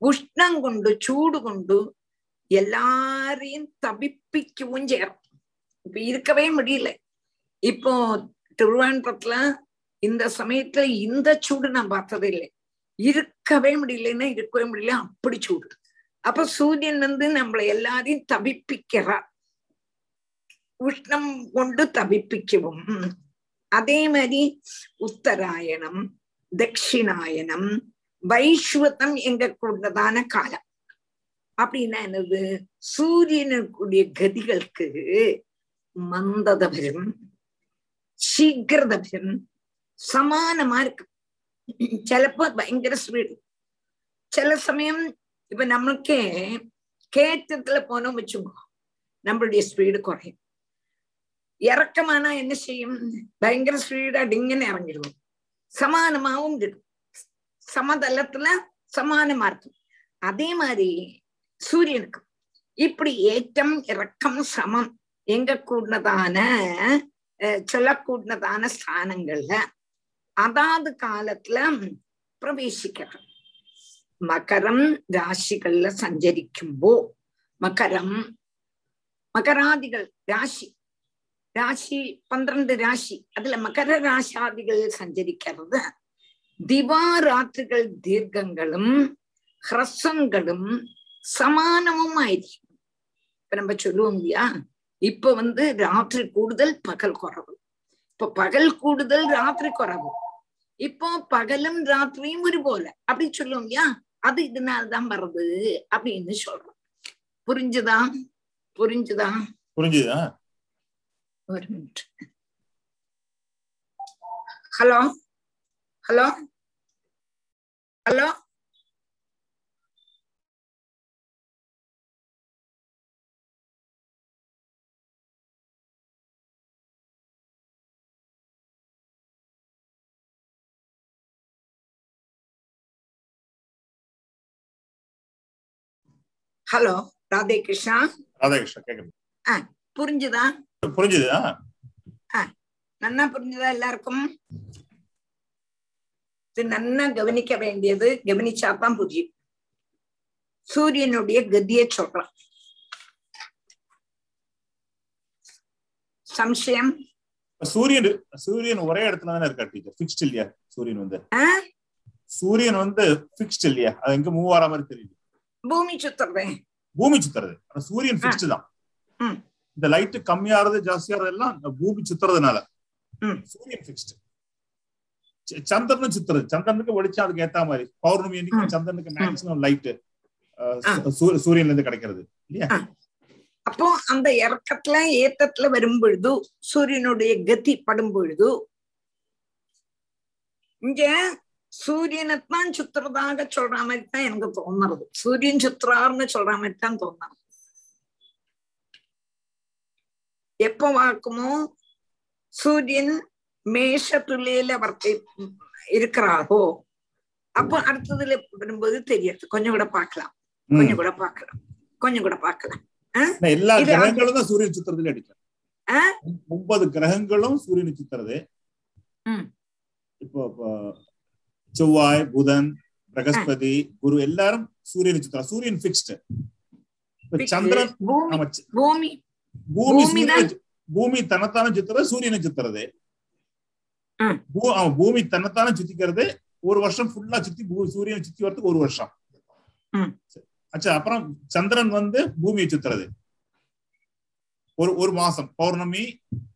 உஷ்ணம் கொண்டு சூடு கொண்டு எல்லாரையும் தவிப்பிக்கவும் செய்யறோம் இப்ப இருக்கவே முடியல. இப்போ திருவாண்டத்துல இந்த சமயத்துல இந்த சூடு நான் பார்த்தது இல்லை. இருக்கவே முடியலன்னா இருக்கவே முடியல அப்படி சூடு. அப்ப சூரியன் வந்து நம்மளை எல்லாரையும் தவிப்பிக்கிறார். உஷ்ணம் கொண்டு தவிப்பிக்கவும். அதே மாதிரி உத்தராயணம் தட்சிணாயனம் வைஸ்வதம் எங்க கொண்டதான காலம். அப்படின்னா என்னது? சூரியனுக்குரிய கதிகளுக்கு மந்ததபரம் சீக்கிரதபரம் சமானமா இருக்கு. ചിലപ്പോ ഭയങ്കര സ്പീഡ് ചില സമയം இப்ப நமக்கு கேட்டத்துல போனோம் வச்சுக்கோ நம்மளுடைய ஸ்பீடு குறையும். இறக்கமானா என்ன செய்யும்? பயங்கர ஸ்பீடா டிங்கன்னு இறங்கிடுவோம். சமானமாவும் இருக்கும். சமதளத்துல சமானமா இருக்கும். அதே மாதிரி சூரியனுக்கு. இப்படி ஏற்றம் இறக்கம் சமம். எங்க கூடதான சொல்லக்கூடதான ஸ்தானங்கள்ல அதாவது காலத்துல பிரவேசிக்கிறது மகரம் ராசிகள்ல சஞ்சரிக்கும்போ மகரம் மகராதிகள் ராசி ராசி பன்னிரண்டு ராசி அதுல மகர ராசாதிகள் சஞ்சரிக்கிறது. திவாராத்திரிகள் தீர்க்கங்களும் ஹ்ரஸ்வங்களும் சமானமும் ஆயிருக்கும் இப்ப நம்ம சொல்லுவோம் இல்லையா? இப்ப வந்து ராத்திரி கூடுதல் பகல் குறவு. இப்ப பகல் கூடுதல் ராத்திரி குறவு. இப்போ பகலும் ராத்திரியும் ஒரு போல அப்படி சொல்லுவோம் இல்லையா? அது இதனால்தான் வர்றது அப்படின்னு சொல்றோம். புரிஞ்சுதா? புரிஞ்சுதா? புரிஞ்சுதா? ஒரு minute hello hello hello hello Radhe Krishna Radhakrishnan கேக்குது. ஆ புரிஞ்சுதா? புரிஞ்சுதா நன்னா புரிஞ்சுதா எல்லாருக்கும்? இது நன்னா கவனிக்க வேண்டியது கவனிச்சாதான் புரியும். சூரியனுடைய கதியை சொல்றான். சம்சயம். சூரியன் சூரியன் ஒரே இடத்துல தானே இருக்கா டீச்சர் ஃபிக்ஸ்ட் இல்லையா? சூரியன் வந்து? சூரியன் வந்து ஃபிக்ஸ்ட் இல்லையா? அது எங்க மூவ் ஆற மாதிரி தெரியுது. பூமி சுத்துறேன் பூமி சுத்துறது. சூரியன் ஃபிக்ஸ்ட் தான். இந்த லைட் கம்மியாறது ஜாஸ்தியாறது எல்லாம் இந்த பூமி சுத்துறதுனால. சூரியன் ஃபிக்ஸ்ட் சந்திரனும் சுத்துறது. சந்திரனுக்கு வெளிச்சம் அதுக்கு ஏத்த மாதிரி. பௌர்ணமி அன்னைக்கு சந்திரனுக்கு மேக்சிமம் லைட் சூரியன்ல இருந்து கிடைக்கிறது. இல்லையா? அப்போ அந்த இறக்கத்துல ஏத்தத்துல வரும் பொழுது சூரியனுடைய கதி படும் பொழுது இங்க சூரியனைத்தான் சுத்துறதாக சொல்ற மாதிரி தான் எனக்கு தோணுறது. சூரியன் சுத்துறாருன்னு சொல்ற மாதிரி தான் தோணுறது எப்ப வாக்குமோ? சூரியன் மேஷ துளியில வர்த்தி இருக்கிறாரோ? அப்போ அடுத்ததுல வரும்போது தெரியாது. கொஞ்சம் கூட பார்க்கலாம். கொஞ்சம் கூட பார்க்கலாம். கொஞ்சம் கூட பார்க்கலாம். ஆனா எல்லா கிரகங்களும் தான் சூரியன் சுத்துறதுல அடிக்கும் ஆ? ஒன்பது கிரகங்களும் சூரியனை சுத்துறது. இப்போ செவ்வாய் புதன் பிரகஸ்பதி குரு எல்லாரும் சூரியனை சுத்துறாங்க சூரியன் ஃபிக்ஸ்டு Fixed. சந்திரன் பூமி பூமி. தன்னைத்தானே சுத்துறது சூரியனை சுத்துறது. பூமி தன்னைத்தானே சுத்திக்கிறது ஒரு வருஷம் ஃபுல்லா சுத்தி சூரியனை சுத்தி வரதுக்கு ஒரு வருஷம். அச்சா அப்புறம் சந்திரன் வந்து பூமியை சுத்துறது. ஒரு ஒரு மாசம் பௌர்ணமி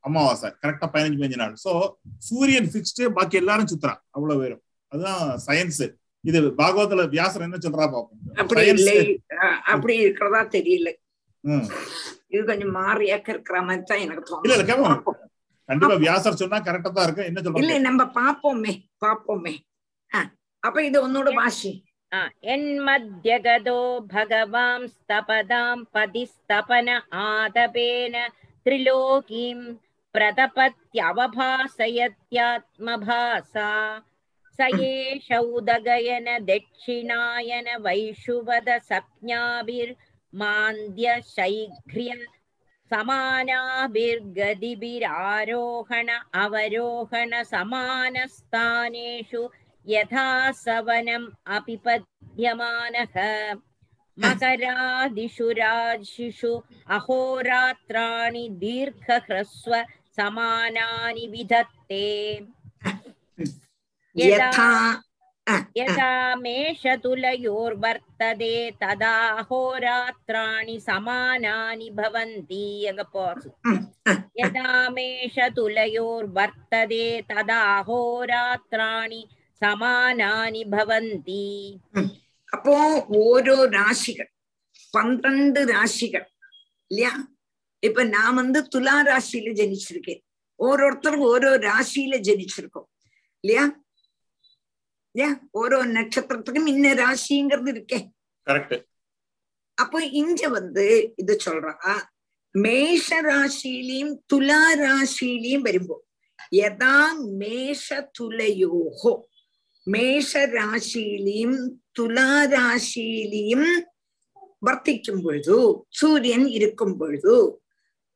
அமாவாசை கரெக்டா பதினஞ்சு பதினஞ்சு நாள். சோ சூரியன் பிக்ஸ்டு பாக்கி எல்லாரும் சுத்துறான். அவ்வளவு பேரும். அதுதான் சயின்ஸ் இது பாகவதத்துல வியாசர் என்ன சொல்றா பாப்போம். அப்படி இல்லை. அப்படி இருக்கிறதா தெரியல. இது கொஞ்சம் மாறியாக்க இருக்கிற மாதிரி தான் எனக்கு தோணும் இல்ல கேட்போம் கண்டிப்பா வியாசர் சொன்னா கரெக்டா தான் இருக்கு. என்ன சொல்றோம் இல்ல நம்ம பாப்போமே பாப்போமே. அப்ப இது உன்னோட வாசி என்மத்யகதோ பகவாம் ஸ்தபதாம் பதிஸ்தபன ஆதபேன திரிலோகீம் பிரதபத்யவபாசயத்யாத்மபாசா. स एष उदगयन दक्षिणायन वैषुवद सप्ज्ञाभिर्मान्द्य शैघ्र्य समानाभिर्गदिभिरारोहण अवरोहण समानस्थानेषु यथा सवनम् अपि पद्यमानः मकरादिषु राशिषु अहोरात्राणि दीर्घह्रस्व समानानि विधत्ते यथा यदा मेषतुलयोर्वर्तते तदा होरात्राणि समानानि भवन्ति अगपोर् यदा मेषतुलयोर्वर्तते तदा होरात्राणि சமானானி பவந்தி அப்போ ஓரோ ராசிகள் பன்னிரண்டு ராசிகள் இல்லையா இப்ப நான் வந்து துலா ராசியில ஜனிச்சிருக்கேன் ஓரோருத்தருக்கும் ஓரோ ராசியில ஜனிச்சிருக்கோம் இல்லையா ஏன் ஓரோ நட்சத்திரத்துக்கும் இன்ன ராசிங்கிறது இருக்கே. அப்போ இங்க வந்து இது சொல்றா மேஷ ராசிலையும் துலா ராசிலையும் வரும்போ யதா மேஷ துலையோகோ மேஷ ராசிலையும் துலா ராசிலையும் வர்த்திக்கும் பொழுது சூரியன் இருக்கும் பொழுது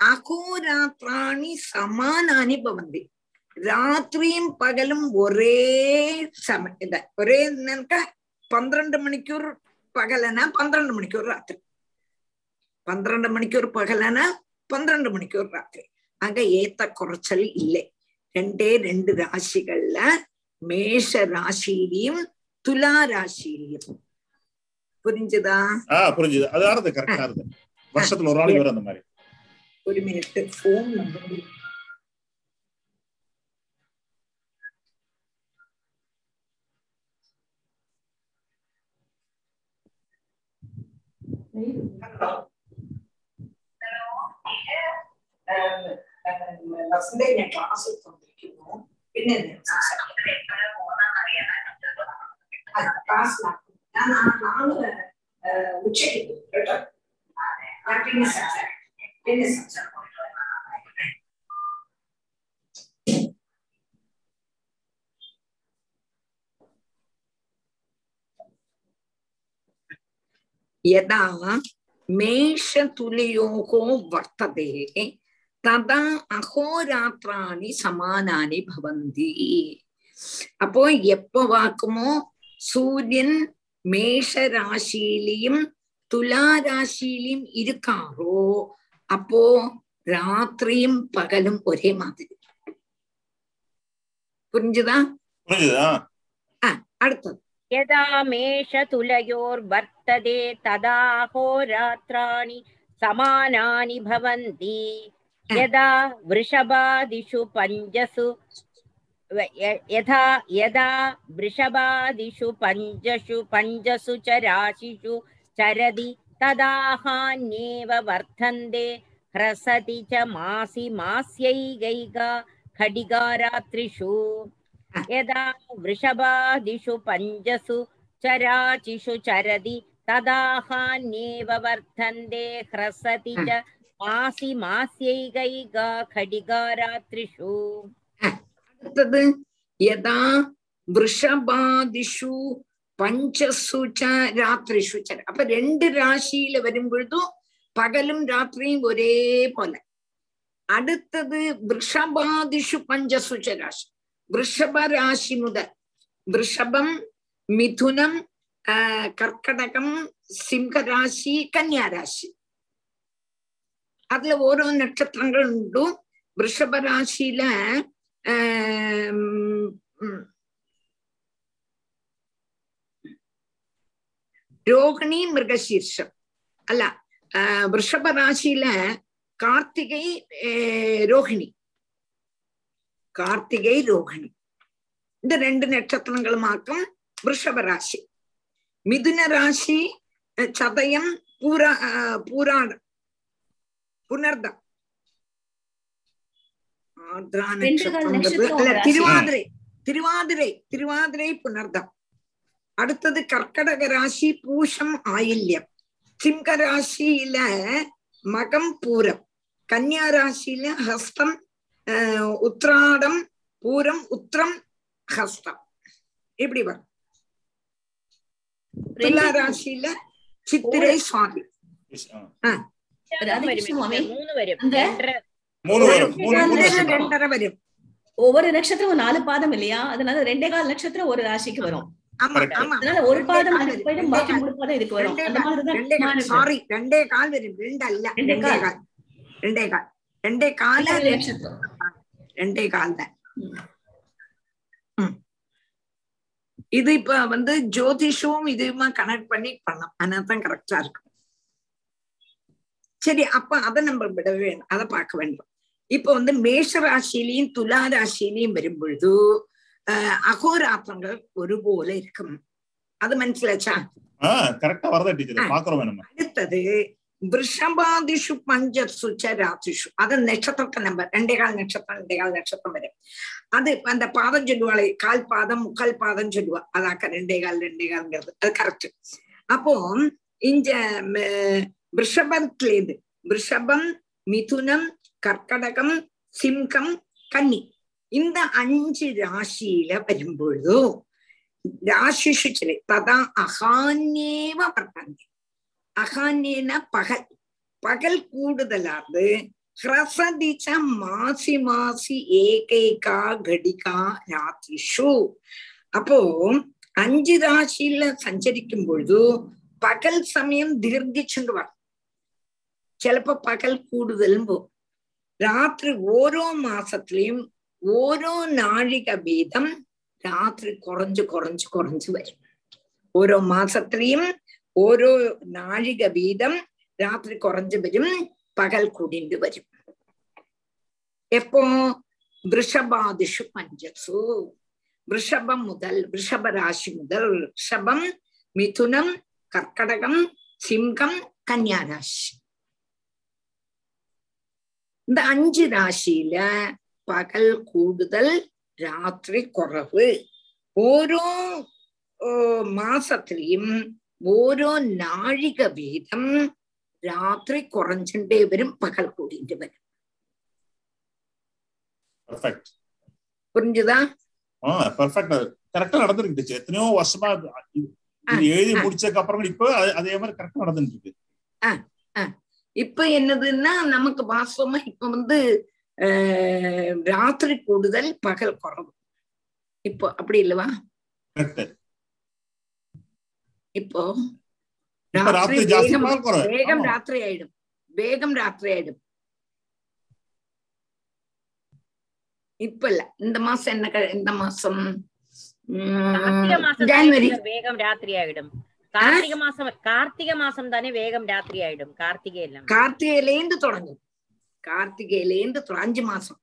அகோராத்திராணி சமானானி பவந்தி. ராத்திரியும் பகலும் ஒரே சம இத ஒரே என்னக்கா பன்னிரண்டு மணிக்கூர் பகலனா பன்னிரண்டு மணிக்கூர் ராத்திரி பன்னிரண்டு மணிக்கூர் பகலனா பன்னிரண்டு மணிக்கூர் ராத்திரி ஆக ஏத்த குறைச்சல் இல்லை ரெண்டே ரெண்டு ராசிகள்ல மேஷ ராசியிலையும் துலா ராசியிலையும் புரிஞ்சுதா புரிஞ்சுது அது வருஷத்துல ஒரு நாளைக்கு அந்த மாதிரி ஒரு மினிட் போன் நம்பர் വസന്ത ഞാൻ ക്ലാസ് എടുത്തോണ്ടിരിക്കുന്നു പിന്നെ ക്ലാസ് ഞാൻ നാളെ ഉച്ചയ്ക്ക് കേട്ടോ ഞാൻ പിന്നെ സംസാരിക്കാം പിന്നെ സംസാരിക്കാം यदा मेषतुलयोः वर्तते ததா அகோராத்திராணி சமானானி பவந்தி அப்போ எப்ப வாக்குமோ சூரியன் மேஷ ராசியிலையும் துலா ராசியிலையும் இருக்காரோ அப்போ ராத்திரியும் பகலும் ஒரே மாதிரி புரிஞ்சுதா புரிஞ்சுதா அடுத்தது यदा मेषतुलयोर्वर्तते तदा होरात्राणि समानानि भवन्ति यदा वृषभादिषु पञ्चसु य- यथा यदा वृषभादिषु पञ्चसु पञ्चसु च राशिषु चरति तदाहान्येव वर्धन्ते ह्रसति च मासि मास्यैकैका खडिगारात्रिषु यदा वृषभादिषु पञ्जसु चराचिषु चरति तदाहान्येव वर्धन्ते ह्रसति च மாசி மாசியை கைகா கடிகாராத்ரிஷு அடுத்தது யதா விருஷபாதிஷு பஞ்சசு ராத்திரிஷு அப்ப ரெண்டு ராசியில வரும் பொழுதும் பகலும் ராத்திரியும் ஒரே போல அடுத்தது விருஷபாதிஷு பஞ்சசுச்ச ராசி ரிஷப ராசி முதல் ரிஷபம் மிதுனம் கர்க்கடகம் சிம்ம ராசி கன்னியா ராசி அதுல ஓரோ நட்சத்திரங்கள் உண்டு ரிஷப ராசியில ரோகிணி மிருகசீர்ஷம் அல்ல ரிஷப ராசியில கார்த்திகை ரோஹிணி ரோகிணி கார்த்திகை ரோகிணி இந்த ரெண்டு நட்சத்திரங்களுமாக்கும் விருஷப ராசி மிதுன ராசி அஹ், சதயம் பூரா ஆஹ், பூராடம் புனர்தம் ஆர்திரா நட்சத்திரம் அல்ல. திருவாதிரை திருவாதிரை திருவாதிரை புனர்தம் அடுத்தது கர்க்கடக ராசி பூஷம் ஆயில்யம் சிங்க ராசியில மகம் பூரம் கன்னியா ராசியில ஹஸ்தம் உத்ராடம் பூரம் உத்திரம் ஹஸ்தம். இப்படி வரும்? துலா ராசியில சித்திரை அந்த ரெண்டரை. மூணு வரும் ஒவ்வொரு நட்சத்திரம் நாலு பாதம் இல்லையா? அதனால ரெண்டே கால் நட்சத்திரம் ஒரு ராசிக்கு வரும். அதனால ஒரு பாதம் பாக்கி கால். மூணு பாதம் இதுக்கு வரும். சாரி ரெண்டே கால். வரும். ரெண்டல்ல. ரெண்டே ரெண்டே கால். ரெண்டே கால். ரெண்டே கால. நட்சத்திரம். ரெண்டே கால் தான். இது இப்ப வந்து ஜோதிஷமும் இதுமா கனெக்ட் பண்ணி பண்ணலாம். அதனால்தான் கரெக்டா இருக்கும். சரி அப்ப அதை நம்ம விட வேணும். அதை பார்க்க வேண்டும். இப்ப வந்து மேஷ ராசியிலையும் துலா ராசியிலையும் வரும் பொழுது ஆஹ் அகோராத்திரங்கள் ஒருபோல இருக்கும் அது மனசிலாச்சா அடுத்தது விருஷபாதிஷு பஞ்சசு ச ராசிஷு அது நட்சத்திரத்தை நம்பர் ரெண்டே கால் நட்சத்திரம் ரெண்டே கால் நட்சத்திரம் வரும் அது அந்த பாதம் சொல்லுவாளே கால் பாதம் முக்கால் பாதம் சொல்லுவா அதாக்க ரெண்டே கால் ரெண்டே கால்ங்கிறது அது கரெக்ட் அப்போ இந்த விஷபத்திலேருந்து விஷபம் மிதுனம் கர்க்கடகம் சிம்கம் கன்னி இந்த அஞ்சு ராசியில வரும்பொழுது ராசிஷு சிலை ததா அகான்யேவ வர்த்தந்தி அகான்யேன பகல் பகல் கூடுதலாது ஹ்ரசதிச்ச மாசி மாசி ஏகைகா கடிகா ராத்திஷு அப்போ அஞ்சு ராசியில சஞ்சரிக்கும் பொழுது பகல் சமயம் தீர்கிச்சுண்டு வரும் ചിലപ്പോ പകൽ കൂടുതലും പോകും രാത്രി ഓരോ മാസത്തിലെയും ഓരോ നാഴിക വീതം രാത്രി കുറഞ്ഞു കുറഞ്ഞു കുറഞ്ഞു വരും ഓരോ മാസത്തിലെയും ഓരോ നാഴിക വീതം രാത്രി കുറഞ്ഞു വരും പകൽ കൂടിണ്ട് വരും എപ്പോ വൃഷഭാദിഷു പഞ്ചസു വൃഷഭം മുതൽ വൃഷഭരാശി മുതൽ വൃഷഭം മിഥുനം കർക്കടകം സിംഹം കന്യാരാശി இந்த அஞ்சு ராசியில பகல் கூடுதல் ராத்திரி குறைவு ഓരോ മാസത്തിലെയും ഓരോ നാഴിക വീതം രാത്രി കുറഞ്ഞിട്ടേ വരും പകൽ കൂടിയിട്ട് വരും பெர்ஃபெக்ட் புரிஞ்சுதா ஆஹ் பெர்ஃபெக்ட் கரெக்டா நடந்துருக்கு டீச்சர் எத்தனையோ வருஷமா இது இது எழுதி முடிச்சதுக்கு அப்புறம் இப்ப அது- அதே மாதிரி கரெக்டா நடந்துட்டு இருக்கு ஆஹ் ஆஹ் இப்ப என்னதுன்னா நமக்கு வாஸ்தவமா இப்ப வந்து ஆஹ் ராத்திரி கூடுதல் பகல் குறவு இப்போ அப்படி இல்லவா கரெக்ட் இப்போ வேகம். ராத்திரி ஆயிடும் வேகம் ராத்திரி ஆயிடும் இப்ப இல்ல இந்த மாசம் என்ன இந்த மாசம் ஜனவரி வேகம் ராத்திரி ஆயிடும் கார்த்திகை மாசம் கார்த்திகை மாசம் தானே வேகம் ராத்திரி ஆயிடும் கார்த்திகை எல்லாம் கார்த்திகையிலேந்து தொடங்கும் கார்த்திகையிலேந்து அஞ்சு மாசம்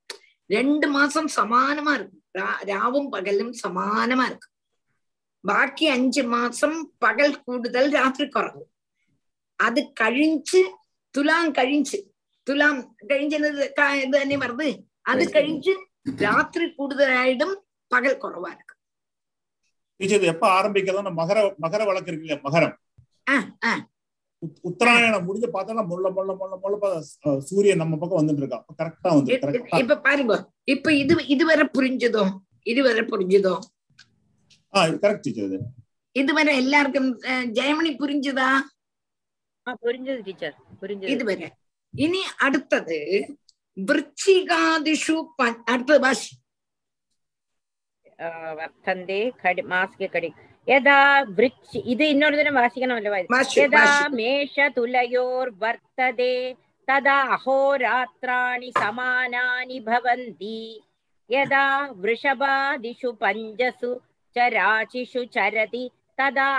ரெண்டு மாசம் சமானமா இருக்கும் ராவும் பகலும் சமானமா இருக்கும் ബാക്കി അഞ്ച് മാസം പകൽ കൂടുതൽ രാത്രി കുറവ് അത് കഴിഞ്ച് തുലാം കഴിഞ്ച് തുലാം കഴിഞ്ചത് ക- ഇത് തന്നെ പറഞ്ഞത് അത് കഴിഞ്ച് രാത്രി കൂടുതലായിട്ടും പകൽ കുറവാ இருக்கும் டீச்சர் இது எப்ப ஆரம்பிக்கிறதா மகர மகர வழக்கு இருக்கு இல்லையா மகரம் ஆ, ஆ. உத்- உத்தராயணம் முடிஞ்சு பார்த்தா முள்ள முள்ள முள்ள முள்ள ப- அஹ் சூரியன் நம்ம பக்கம் வந்துட்டு இருக்கா கரெக்டா வந்து கரெக்டா இப்ப பாருங்க இப்ப இது இதுவரை புரிஞ்சதோ இதுவரை புரிஞ்சதோ കറക്റ്റ് ചെയ്തത് ഇതുവരെ എല്ലാവർക്കും ജയമണി പുരിഞ്ചതാ പുരിഞ്ചത് ടീച്ചർ ഇതുവരെ ഇനി അടുത്തത് വൃശ്ചികാദിഷു അടുത്തത് ഭാഷ വർദ്ധന്തി മാസിക കടി യഥാ വൃക്ഷി ഇത് ഇന്നൊരു ദിനം വാസിക്കണമല്ലോ യഥാ മേഷ തുലയോർ വർത്തതേ തഥാ അഹോരാത്രാണി സമാനാനി ഭവന്തി യഥാ വൃഷഭാദിഷു പഞ്ചസു चराचिषु चरति तदा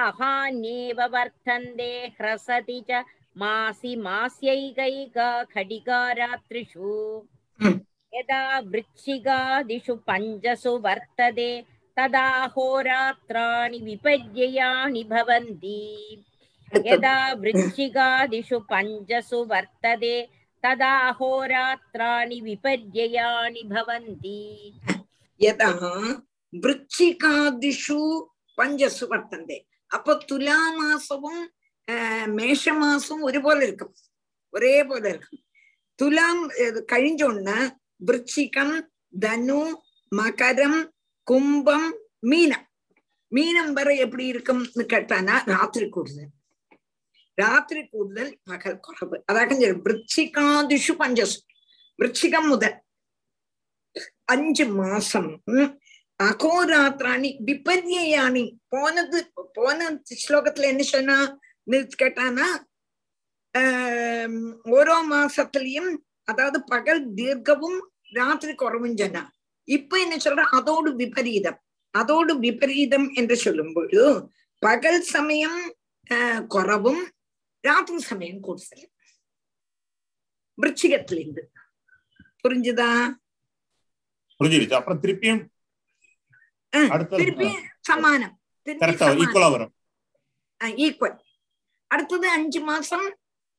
वर्धन्ते ह्रसति च मासि मास्यैकैका खडिका रात्रिषु हम्म। यदा वृक्षिकादिषु पञ्चसु वर्तते तदा होरात्राणि विपर्ययाणि भवन्ति। यदा वृक्षिकादिषु पञ्चसु वर्तते तदा होरात्राणि विपर्ययाणि भवन्ति। यतः വൃശ്ചികാദിഷു പഞ്ചസു വർത്തന്തേ അപ്പൊ തുലാമാസവും ஆஹ், மேஷமாசம் ஒருபோல இருக்கும் ஒரே போல இருக்கும் துலாம் இது கழிஞ்ச உடனே விருச்சிகம் தனு மகரம் கும்பம் மீனம் மீனம் வரை எப்படி இருக்கும்னு கேட்டானா ராத்திரி கூடுதல் ராத்திரி கூடுதல் பகல் குறைவு அதாட்டம் சரி விருச்சிகாதிஷு பஞ்சசு விருச்சிகம் முதல் அஞ்சு மாசம் ம், அகோராத்திராணி விபர்யாணி போனது போன ஸ்லோகத்துல என்ன சொன்னா கேட்டானா ஆஹ் ஓரோ மாசத்துலயும் அதாவது பகல் தீர்க்கவும் ராத்திரி குறவும் சொன்னா இப்ப என்ன சொல்ற அதோடு விபரீதம் அதோடு விபரீதம் என்று சொல்லும்போது பகல் சமயம் குறவும் ராத்திரி சமயம் கூடுதல் விருச்சிகத்திலிருந்து புரிஞ்சுதா புரிஞ்சிருச்சு அப்புறம் திருப்பியும் திருப்பி சமானம். ஈக்குவல் ஈக்குவல் அடுத்தது அஞ்சு மாசம்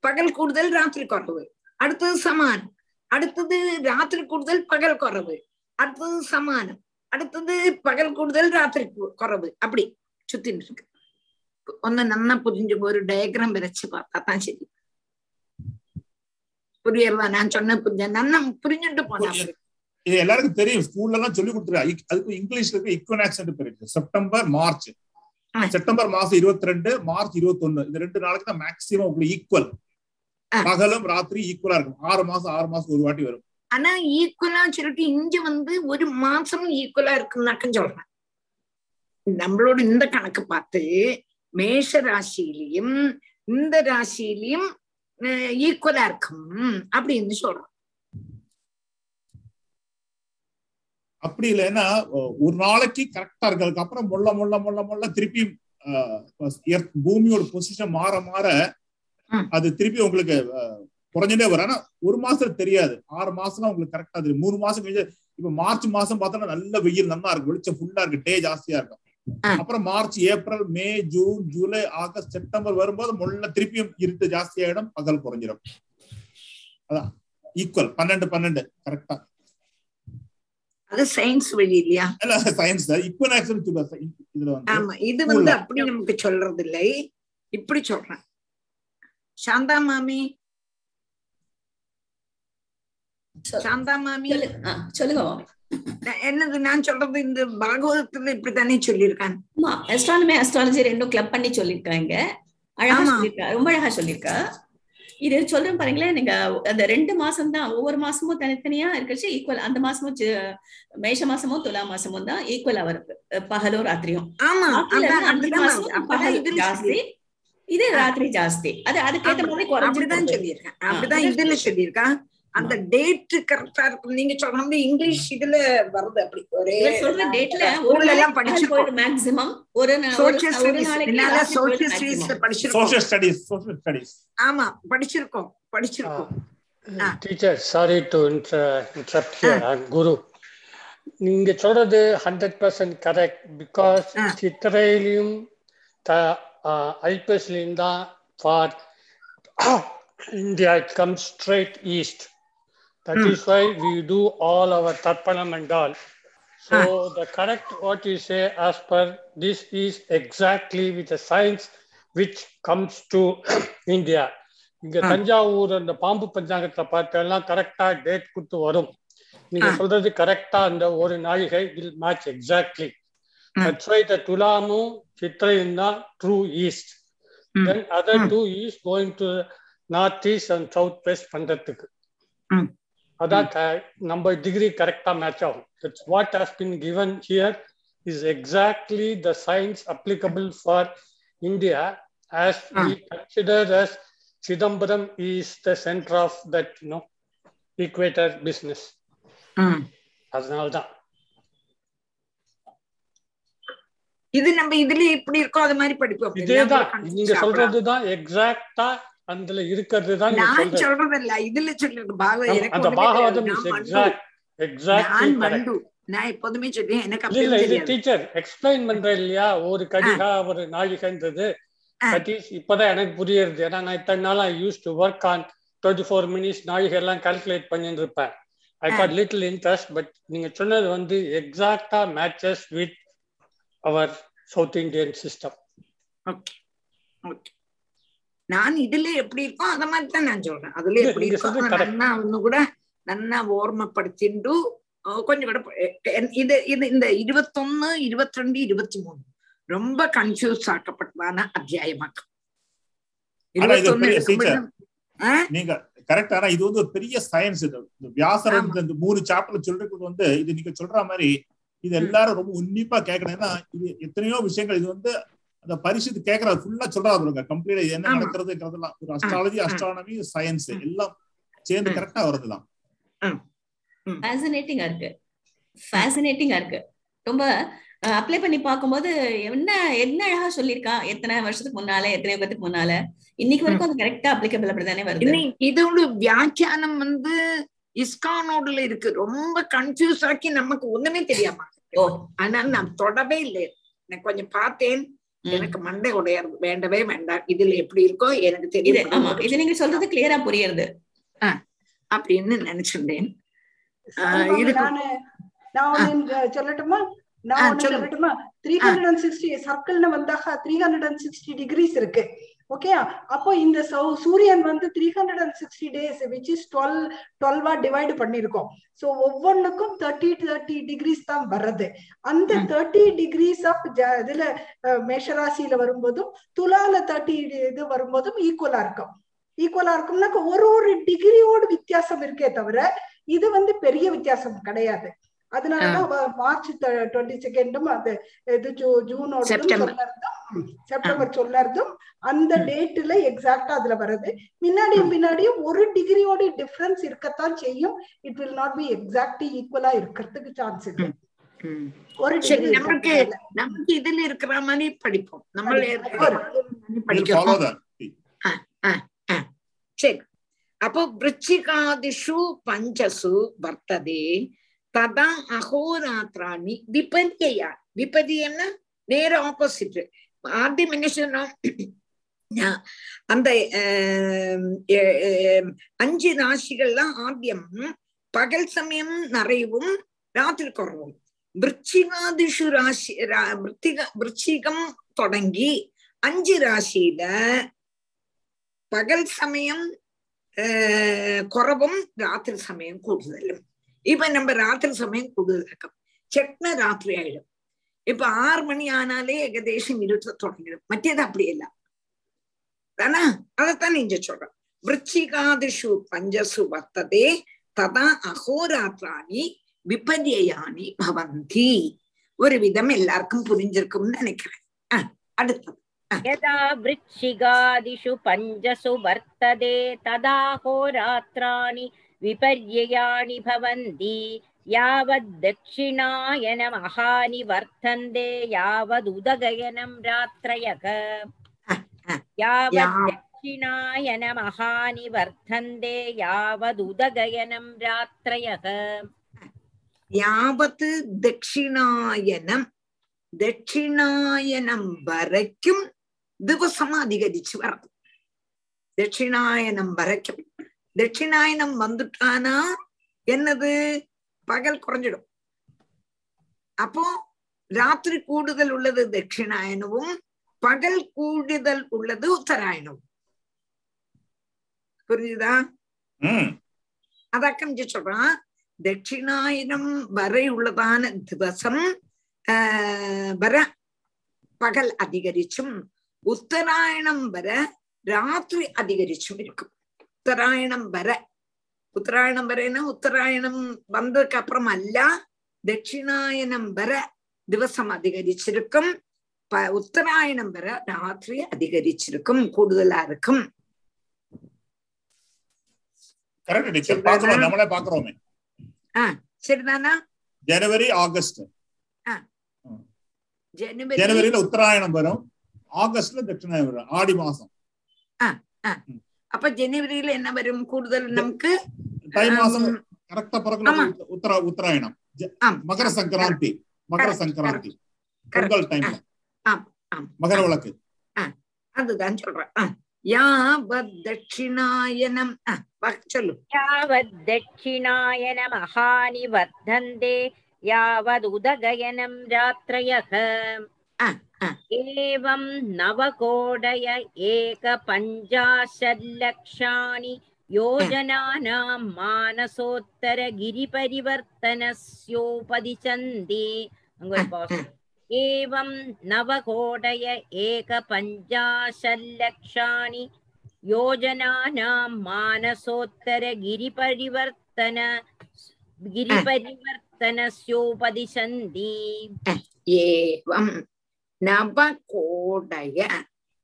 பகல் கூடுதல் ராத்திரி குறவு. அடுத்தது சமானம். அடுத்தது ராத்திரி கூடுதல் பகல் குறவு. அடுத்தது சமானம். அடுத்தது பகல் கூடுதல் ராத்திரி குறவு. அப்படி சுத்தின்னு இருக்கு. ஒன்னு நல்லா புரிஞ்சு ஒரு டயக்ராம் வரைச்சு பார்த்தா தான் சரி. புரியறதா? நான் சொன்ன புரிஞ்ச நல்லா புரிஞ்சுட்டு போனா இது எல்லாருக்கும் தெரியும். ஸ்கூல்ல எல்லாம் சொல்லி கொடுத்துருக்காங்க அதுக்கு இங்கிலீஷ்ல இருக்கு இக்குவனாக்ஸ் இருக்கு. செப்டம்பர் மார்ச் செப்டம்பர் மாசம் இருபத்தி ரெண்டு மார்ச் இருபத்தி ஒண்ணு இந்த ரெண்டு நாளைக்கு தான் மேக்சிமம் உங்களுக்கு ஈக்குவல் பகலும் ராத்திரி ஈக்குவலா இருக்கும். ஆறு மாசம் ஆறு மாசம் ஒரு வாட்டி வரும். ஆனா ஈக்குவலா சொல்லிட்டு இங்க வந்து ஒரு மாசம் ஈக்குவலா இருக்குன்னாக்கும் சொல்றேன். நம்மளோட இந்த கணக்கு பார்த்து மேஷ ராசியிலையும் இந்த ராசியிலையும் ஈக்குவலா இருக்கும் அப்படின்னு சொல்றோம். அப்படி இல்லைன்னா ஒரு நாளைக்கு கரெக்டா இருக்கிறதுக்கு அப்புறம் முள்ள முள்ள முள்ள முள்ள திருப்பி பூமியோட பொசிஷன் மாற மாற அது திருப்பி உங்களுக்கு குறைஞ்சுட்டே வரும். ஆனா ஒரு மாசம் தெரியாது. ஆறு மாசம் உங்களுக்கு கரெக்டா தெரியும். மூணு மாசம் கழிச்சு இப்ப மார்ச் மாசம் பார்த்தோம்னா நல்ல வெயில் நல்லா இருக்கு வெளிச்சம் ஃபுல்லா இருக்கு டே ஜாஸ்தியா இருக்கும். அப்புறம் March April May June July August September வரும்போது முள்ள திருப்பியும் இருட்டு ஜாஸ்தி ஆயிடும் பகல் குறைஞ்சிடும் அதான். ஈக்குவல் பன்னெண்டு பன்னெண்டு. கரெக்டா அது சயின்ஸ் வழி இல்லையா இல்ல சயின்ஸ் ஈக்குவனாக்சன் இதுல வந்து ஆமா இது வந்து அப்படி நமக்கு சொல்றது இல்லை இப்படி சொல்றேன். சாந்தா மாமி. சாந்தா மாமி. சொல்லுங்க. என்னது நான் சொல்றது இந்த பாகவதத்துல இப்படித்தானே சொல்லியிருக்கான்? ஆமா அஸ்ட்ரானமி அஸ்ட்ராலஜி ரெண்டும் கிளப் பண்ணி சொல்லியிருக்காங்க. அழகா சொல்லியிருக்கா ரொம்ப அழகா சொல்லியிருக்கா. இது சொல்றேன் பாருங்களேன் நீங்க அந்த ரெண்டு மாசம் தான் ஒவ்வொரு மாசமும் தனித்தனியா இருக்கச்சு ஈக்குவல் அந்த மாசமும் மேஷ மாசமும் துலா மாசமும் தான் ஈக்குவலா வருது பகலும் ராத்திரியும் மாசம் பகல் ஜாஸ்தி இது ராத்திரி ஜாஸ்தி. அது அதுக்கேற்ற மாதிரி அப்படிதான் சொல்லியிருக்கேன். அப்படிதான் இதுல சொல்லியிருக்கா அந்த டேட் கரெக்டா இருக்கும். நீங்க சொல்றது இங்கிலீஷ் இதுல வருது அப்படி. ஒரே சொல்ற டேட்ல ஊர்ல எல்லாம் படிச்சிருக்கோம் மேக்ஸிமம் ஒரு சோசியல் ஸ்டடீஸ்ல படிச்சிருக்கோம் சோஷியல் ஸ்டடீஸ் சோஷியல் ஸ்டடீஸ் ஆமா படிச்சிருக்கோம் படிச்சிருக்கோம். Teacher sorry to interrupt here guru நீங்க சொல்றது ஹண்ட்ரட் பர்சன்ட் கரெக்ட் பிகாஸ் சித்திரையிலையும் ஐபிஎஸ்லையும் தான் for India it comes straight east That mm. is why we do all our tarpanam and all. So ah. the correct what you say as per this is exactly with the science which comes to India. இங்க தஞ்சாவூர் அந்த பாம்பு பஞ்சாங்கத்தை பார்த்து எல்லாம் கரெக்டா date கொடுத்து வரும். நீங்க சொல்றது கரெக்டா அந்த ஒரு நாழிகை will match exactly that's why the துலாமும் சித்திரையும் தான் true east then other two east going to north east and south west பண்றதுக்கு. அதான் நம்ம டிகிரி கரெக்டா மேட்ச் ஆகும். It's what has been given here is exactly the science applicable for India as we consider as Chidambaram is the centre of that no equator business அதனால்தான் இது நம்ம இதுல இப்படி இருக்கோ அது மாதிரி படிப்போம் இதேதான். நீங்க சொல்றதுதான் எக்ஸாக்டா அதுல இருக்கிறது தான் நான் சொல்றது. இல்ல இதுல சொல்லிருக்கு பாகவதம் எக்ஸாக்ட் எக்ஸாக்ட்லி கரெக்ட் நான் எப்போதுமே சொல்லி எனக்கு இல்ல இது டீச்சர் எக்ஸ்பிளைன் பண்ற இல்லையா? ஒரு கடிகா ஒரு நாழிகைன்றது தட் இஸ் இப்பதான் எனக்கு புரியுது. ஏன்னா நான் இத்தனை நாள் I used to work on twenty four minutes நாழிகை எல்லாம் கால்குலேட் பண்ணிட்டு இருப்பேன் I got little interest but நீங்க சொன்னது வந்து எக்ஸாக்டா matches with our South Indian system okay okay நான் இதுல எப்படி இருக்கோ அத மாதிரி தான் நான் சொல்றேன். அதுல எப்படி இருக்கோ நன்னா ஒண்ணு கூட நன்னா ஓர்மப்படுத்திண்டு கொஞ்சம் கூட இது இது இந்த இருபத்தொன்னு இருபத்தி ரெண்டு இருபத்தி மூணு ரொம்ப கன்ஃபியூஸ் ஆக்கப்பட்டதான அத்தியாயமாக்கம். நீங்க கரெக்ட் ஆனா இது வந்து ஒரு பெரிய சயின்ஸ் இது. வியாசர் இந்த மூணு சாப்டர் சொல்றது வந்து இது நீங்க சொல்ற மாதிரி இது எல்லாரும் ரொம்ப உன்னிப்பா கேட்கணும். ஏன்னா இது எத்தனையோ விஷயங்கள் இது வந்து அந்த பரிசுத்து கேட்கறது ஃபுல்லா சொல்றாரு கம்ப்ளீட்டா என்ன நடக்கிறதுங்கிறதெல்லாம். ஒரு அஸ்ட்ராலஜி அஸ்ட்ரானமி சயின்ஸ் எல்லாம் சேர்ந்து கரெக்டா வருதுதான் ஃபேசினேட்டிங்கா இருக்கு. ஃபேசினேட்டிங்கா இருக்கு. ரொம்ப அப்ளை பண்ணி பார்க்கும்போது என்ன என்ன அழகா சொல்லியிருக்கா? எத்தனை வருஷத்துக்கு முன்னால எத்தனை யுகத்துக்கு முன்னால? இன்னைக்கு வரைக்கும் அது கரெக்டா அப்ளிகபிள் அப்படிதானே வருது. இதோட வியாக்கியானம் வந்து இஸ்கானோடுல இருக்கு. ரொம்ப கன்ஃபியூஸ் ஆக்கி நமக்கு ஒண்ணுமே தெரியாம. ஓ. அதனால நான் தொடவே இல்லை. நான் கொஞ்சம் பார்த்தேன். எனக்கு மண்டை உடையாது வேண்டவே வேண்டாம். இதுல எப்படி இருக்கோ எனக்கு தெரியும். இது நீங்க சொல்றது கிளியரா புரியுது அப்படின்னு நினைச்சிருந்தேன் நானு சொல்லட்டுமா? நான். சொல்லட்டுமா? த்ரீ ஹண்ட்ரட் அண்ட் சிக்ஸ்டி சர்க்கிள்னு வந்தாக three hundred and sixty degrees இருக்கு. ஓகே அப்போ இந்த சௌ- சூரியன் வந்து three hundred and sixty days which is twelve டுவெல்வா divide பண்ணிருக்கோம். ஸோ ஒவ்வொன்றுக்கும் தேர்ட்டி தேர்ட்டி டிகிரிஸ் தான் வர்றது. அந்த தேர்ட்டி டிகிரிஸ் ஆஃப் இதுல மேஷராசியில வரும்போதும் துலால தேர்ட்டி இது வரும்போதும் ஈக்குவலா இருக்கும். ஈக்குவலா இருக்கும்னாக்க ஒரு ஒரு டிகிரியோட வித்தியாசம் இருக்கே தவிர இது வந்து பெரிய வித்தியாசம் கிடையாது. அதனாலதான் மார்ச் டுவெண்ட்டி செகண்டும் அது இது ஜூ- ஜூனோடதும் செப்டம்பர். சொல்லறதும் செப்டம்பர் சொல்லறதும் அந்த டேட்ல எக்ஸாக்டா அதுல வருது முன்னாடியும் பின்னாடியும் ஒரு டிகிரியோட டிஃபரன்ஸ் இருக்கத்தான் செய்யும். It will not be exactly ஈக்குவலா இருக்கிறதுக்கு சான்ஸ் ம். ஒரு நமக்கு நமக்கு இதுல இருக்கிற மாதிரி படிப்போம். that. சரி. அப்போ விருச்சிகாதிஷு பஞ்சசு வர்த்ததே ததா அகோராத்திராணி விபரியா விபரியம்னா நேர ஆப்போசிட் ஆദ്യം என்ன சொன்னோம் அந்த அஞ்சு ராசிகள்லாம் ஆத்தியம் பகல் சமயம் நிறையவும் ராத்திரி குறவும் விருச்சிகாதிஷு ராசி விருத்திக விருச்சிகம் தொடங்கி அஞ்சு ராசியில பகல் சமயம் குறவும் ராத்திரி சமயம் கூடுதலும் இப்ப நம்ம ராத்திரி சமயம் கூடுதலாக்கம் செட்ன ராத்திரி ஆயிடும். இப்ப ஆறு மணி ஆனாலே ஏகதேசம் இருட்ட தொடங்கிடும். மற்றது அப்படி இல்ல. தானா? அதைத்தான் இங்க சொல்றோம். விருச்சிகாதிஷு பஞ்சசு வர்த்ததே ததா அகோராத்திராணி விபர்யாணி பவந்தி. ஒரு விதம் எல்லாருக்கும் புரிஞ்சிருக்கும்னு நினைக்கிறேன். அடுத்தது. यदा वृक्षिगादिषु पञ्जसु वर्तते तदा होरात्राणि विपर्ययाणि भवन्ति यावद्दक्षिणायनमहानि वर्तन्ते यावदुदगयनं रात्रयः यावद्दक्षिणायनमहानि वर्तन्ते यावदुदगयनं रात्रयः யாவத்து தட்சிணாயனம் தட்சிணாயனம் வரைக்கும் ദിവസം அதிகரிச்சு வரும் தட்சிணாயனம் வரைக்கும் தட்சிணாயனம் வந்துட்டானா என்னது பகல் குறைஞ்சிடும் அப்போ ராத்திரி கூடுதல் உள்ளது தட்சிணாயனமும் பகல் கூடுதல் உள்ளது உத்தராயணம் புரிஞ்சுதா அதாக்கம் சொல்றான் தட்சிணாயனம் வரை உள்ளதான திவசம் வர பகல் அதிகரிச்சும் உத்தராயணம் வர ராத்திரி அதிகரிச்சும் இருக்கும் உத்தராயணம் வர உத்தராயணம் வரேன்னா உத்தராயணம் வந்ததுக்கு அப்புறம் அல்ல தட்சிணாயனம் வர திவசம் அதிகரிச்சிருக்கும் ப- உத்தராயணம் வர ராத்திரி அதிகரிச்சிருக்கும் கூடுதலா இருக்கும் கரெக்ட் டீச்சர் பாக்குறோம் நம்மளே பாக்குறோமே ஆஹ் சரிதானா ஜனவரி ஆகஸ்ட் ஜனவரி ஜனவரியில അപ്പൊ ജനുവരിയിൽ എന്നെ വരും കൂടുതൽ നമുക്ക് ഉത്തരായണം മകര സംക്രാന്തി மகர சங்கராந்தி. பொங்கல் டைம்ல மகர விளக்கு. அதுதான் சொல்றேன். யாவத் தட்சிணாயனம். சொல்லு. யாவத் தட்சிணாயன एवं नवकोडय एकपञ्चाशल्लक्षाणि योजनानां मानसोत्तरगिरिपरिवर्तनस्योपदिशन्ति एवं नवकोडय एकपञ्चाशल्लक्षाणि योजनानां मानसोत्तरगिरिपरिवर्तन गिरिपरिवर्तनस्योपदिशन्ति एवम् நவகோடய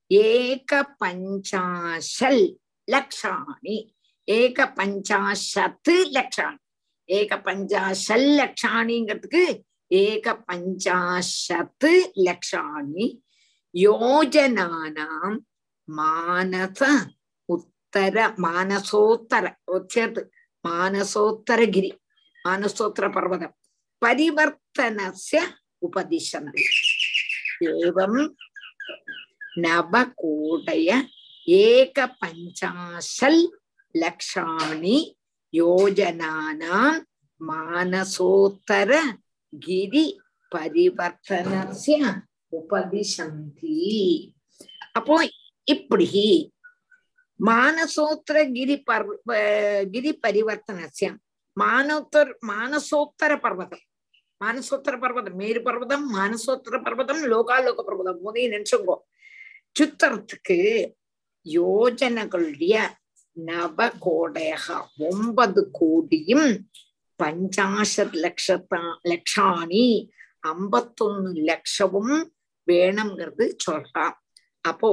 ஏக பஞ்சாசல் லக்ஷாணி. ஏக பஞ்சாசத்து லக்ஷாணி. ஏக பஞ்சாசல் லக்ஷாணிங்கிறதுக்கு ஏக பஞ்சாசத்து லக்ஷாணி. யோஜனானாம் மானச உத்தர மானசோத்தர சேர்த்து மானசோத்தரகிரி மானசோத்தர பர்வதம். பரிவர்த்தனசிய உபதிஷனம் தேவம் நவகோடைய ஏக பஞ்சாசல் லக்ஷாணி யோஜனானாம் மானசோத்தர கிரி பரிவர்த்தனஸ்ய உபதிசந்தி அப்போ இப்படி மானசோத்திர கிரி பர் கிரி பரிவர்த்தனஸ்ய மானோத்தர் மானசோத்தர பர்வதம். மானசோத்திர பர்வதம் மேரு பர்வதம் மானசோத்திர பர்வதம் லோகாலோக பர்வதம் மூணையும் நினைச்சுங்கோ. சுத்தறதுக்கு யோஜனைகளுடைய நவகோடையக ஒன்பது கோடியும் பஞ்சாசத் லட்சத்தா லட்சாணி ஐம்பத்தொன்னு லட்சமும் வேணுங்கிறது சொல்றான் அப்போ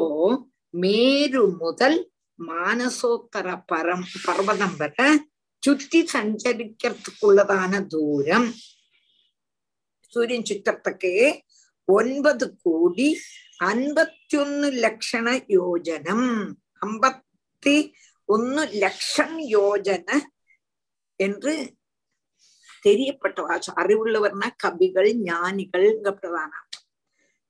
மேரு முதல் மானசோத்தர பரம் பர்வதம் வரை சுத்தி சஞ்சரிக்கிறதுக்குள்ளதான தூரம். சூரியன் சுத்தத்துக்கு ஒன்பது கோடி അൻപത്തി ഒന്ന് ലക്ഷണ യോജനം അമ്പത്തി ഒന്ന് ലക്ഷം യോജന என்று தெரியப்பட்ட வாசம் அறிவுள்ளவர்னா கவிகள் ஞானிகள் அப்படிதானா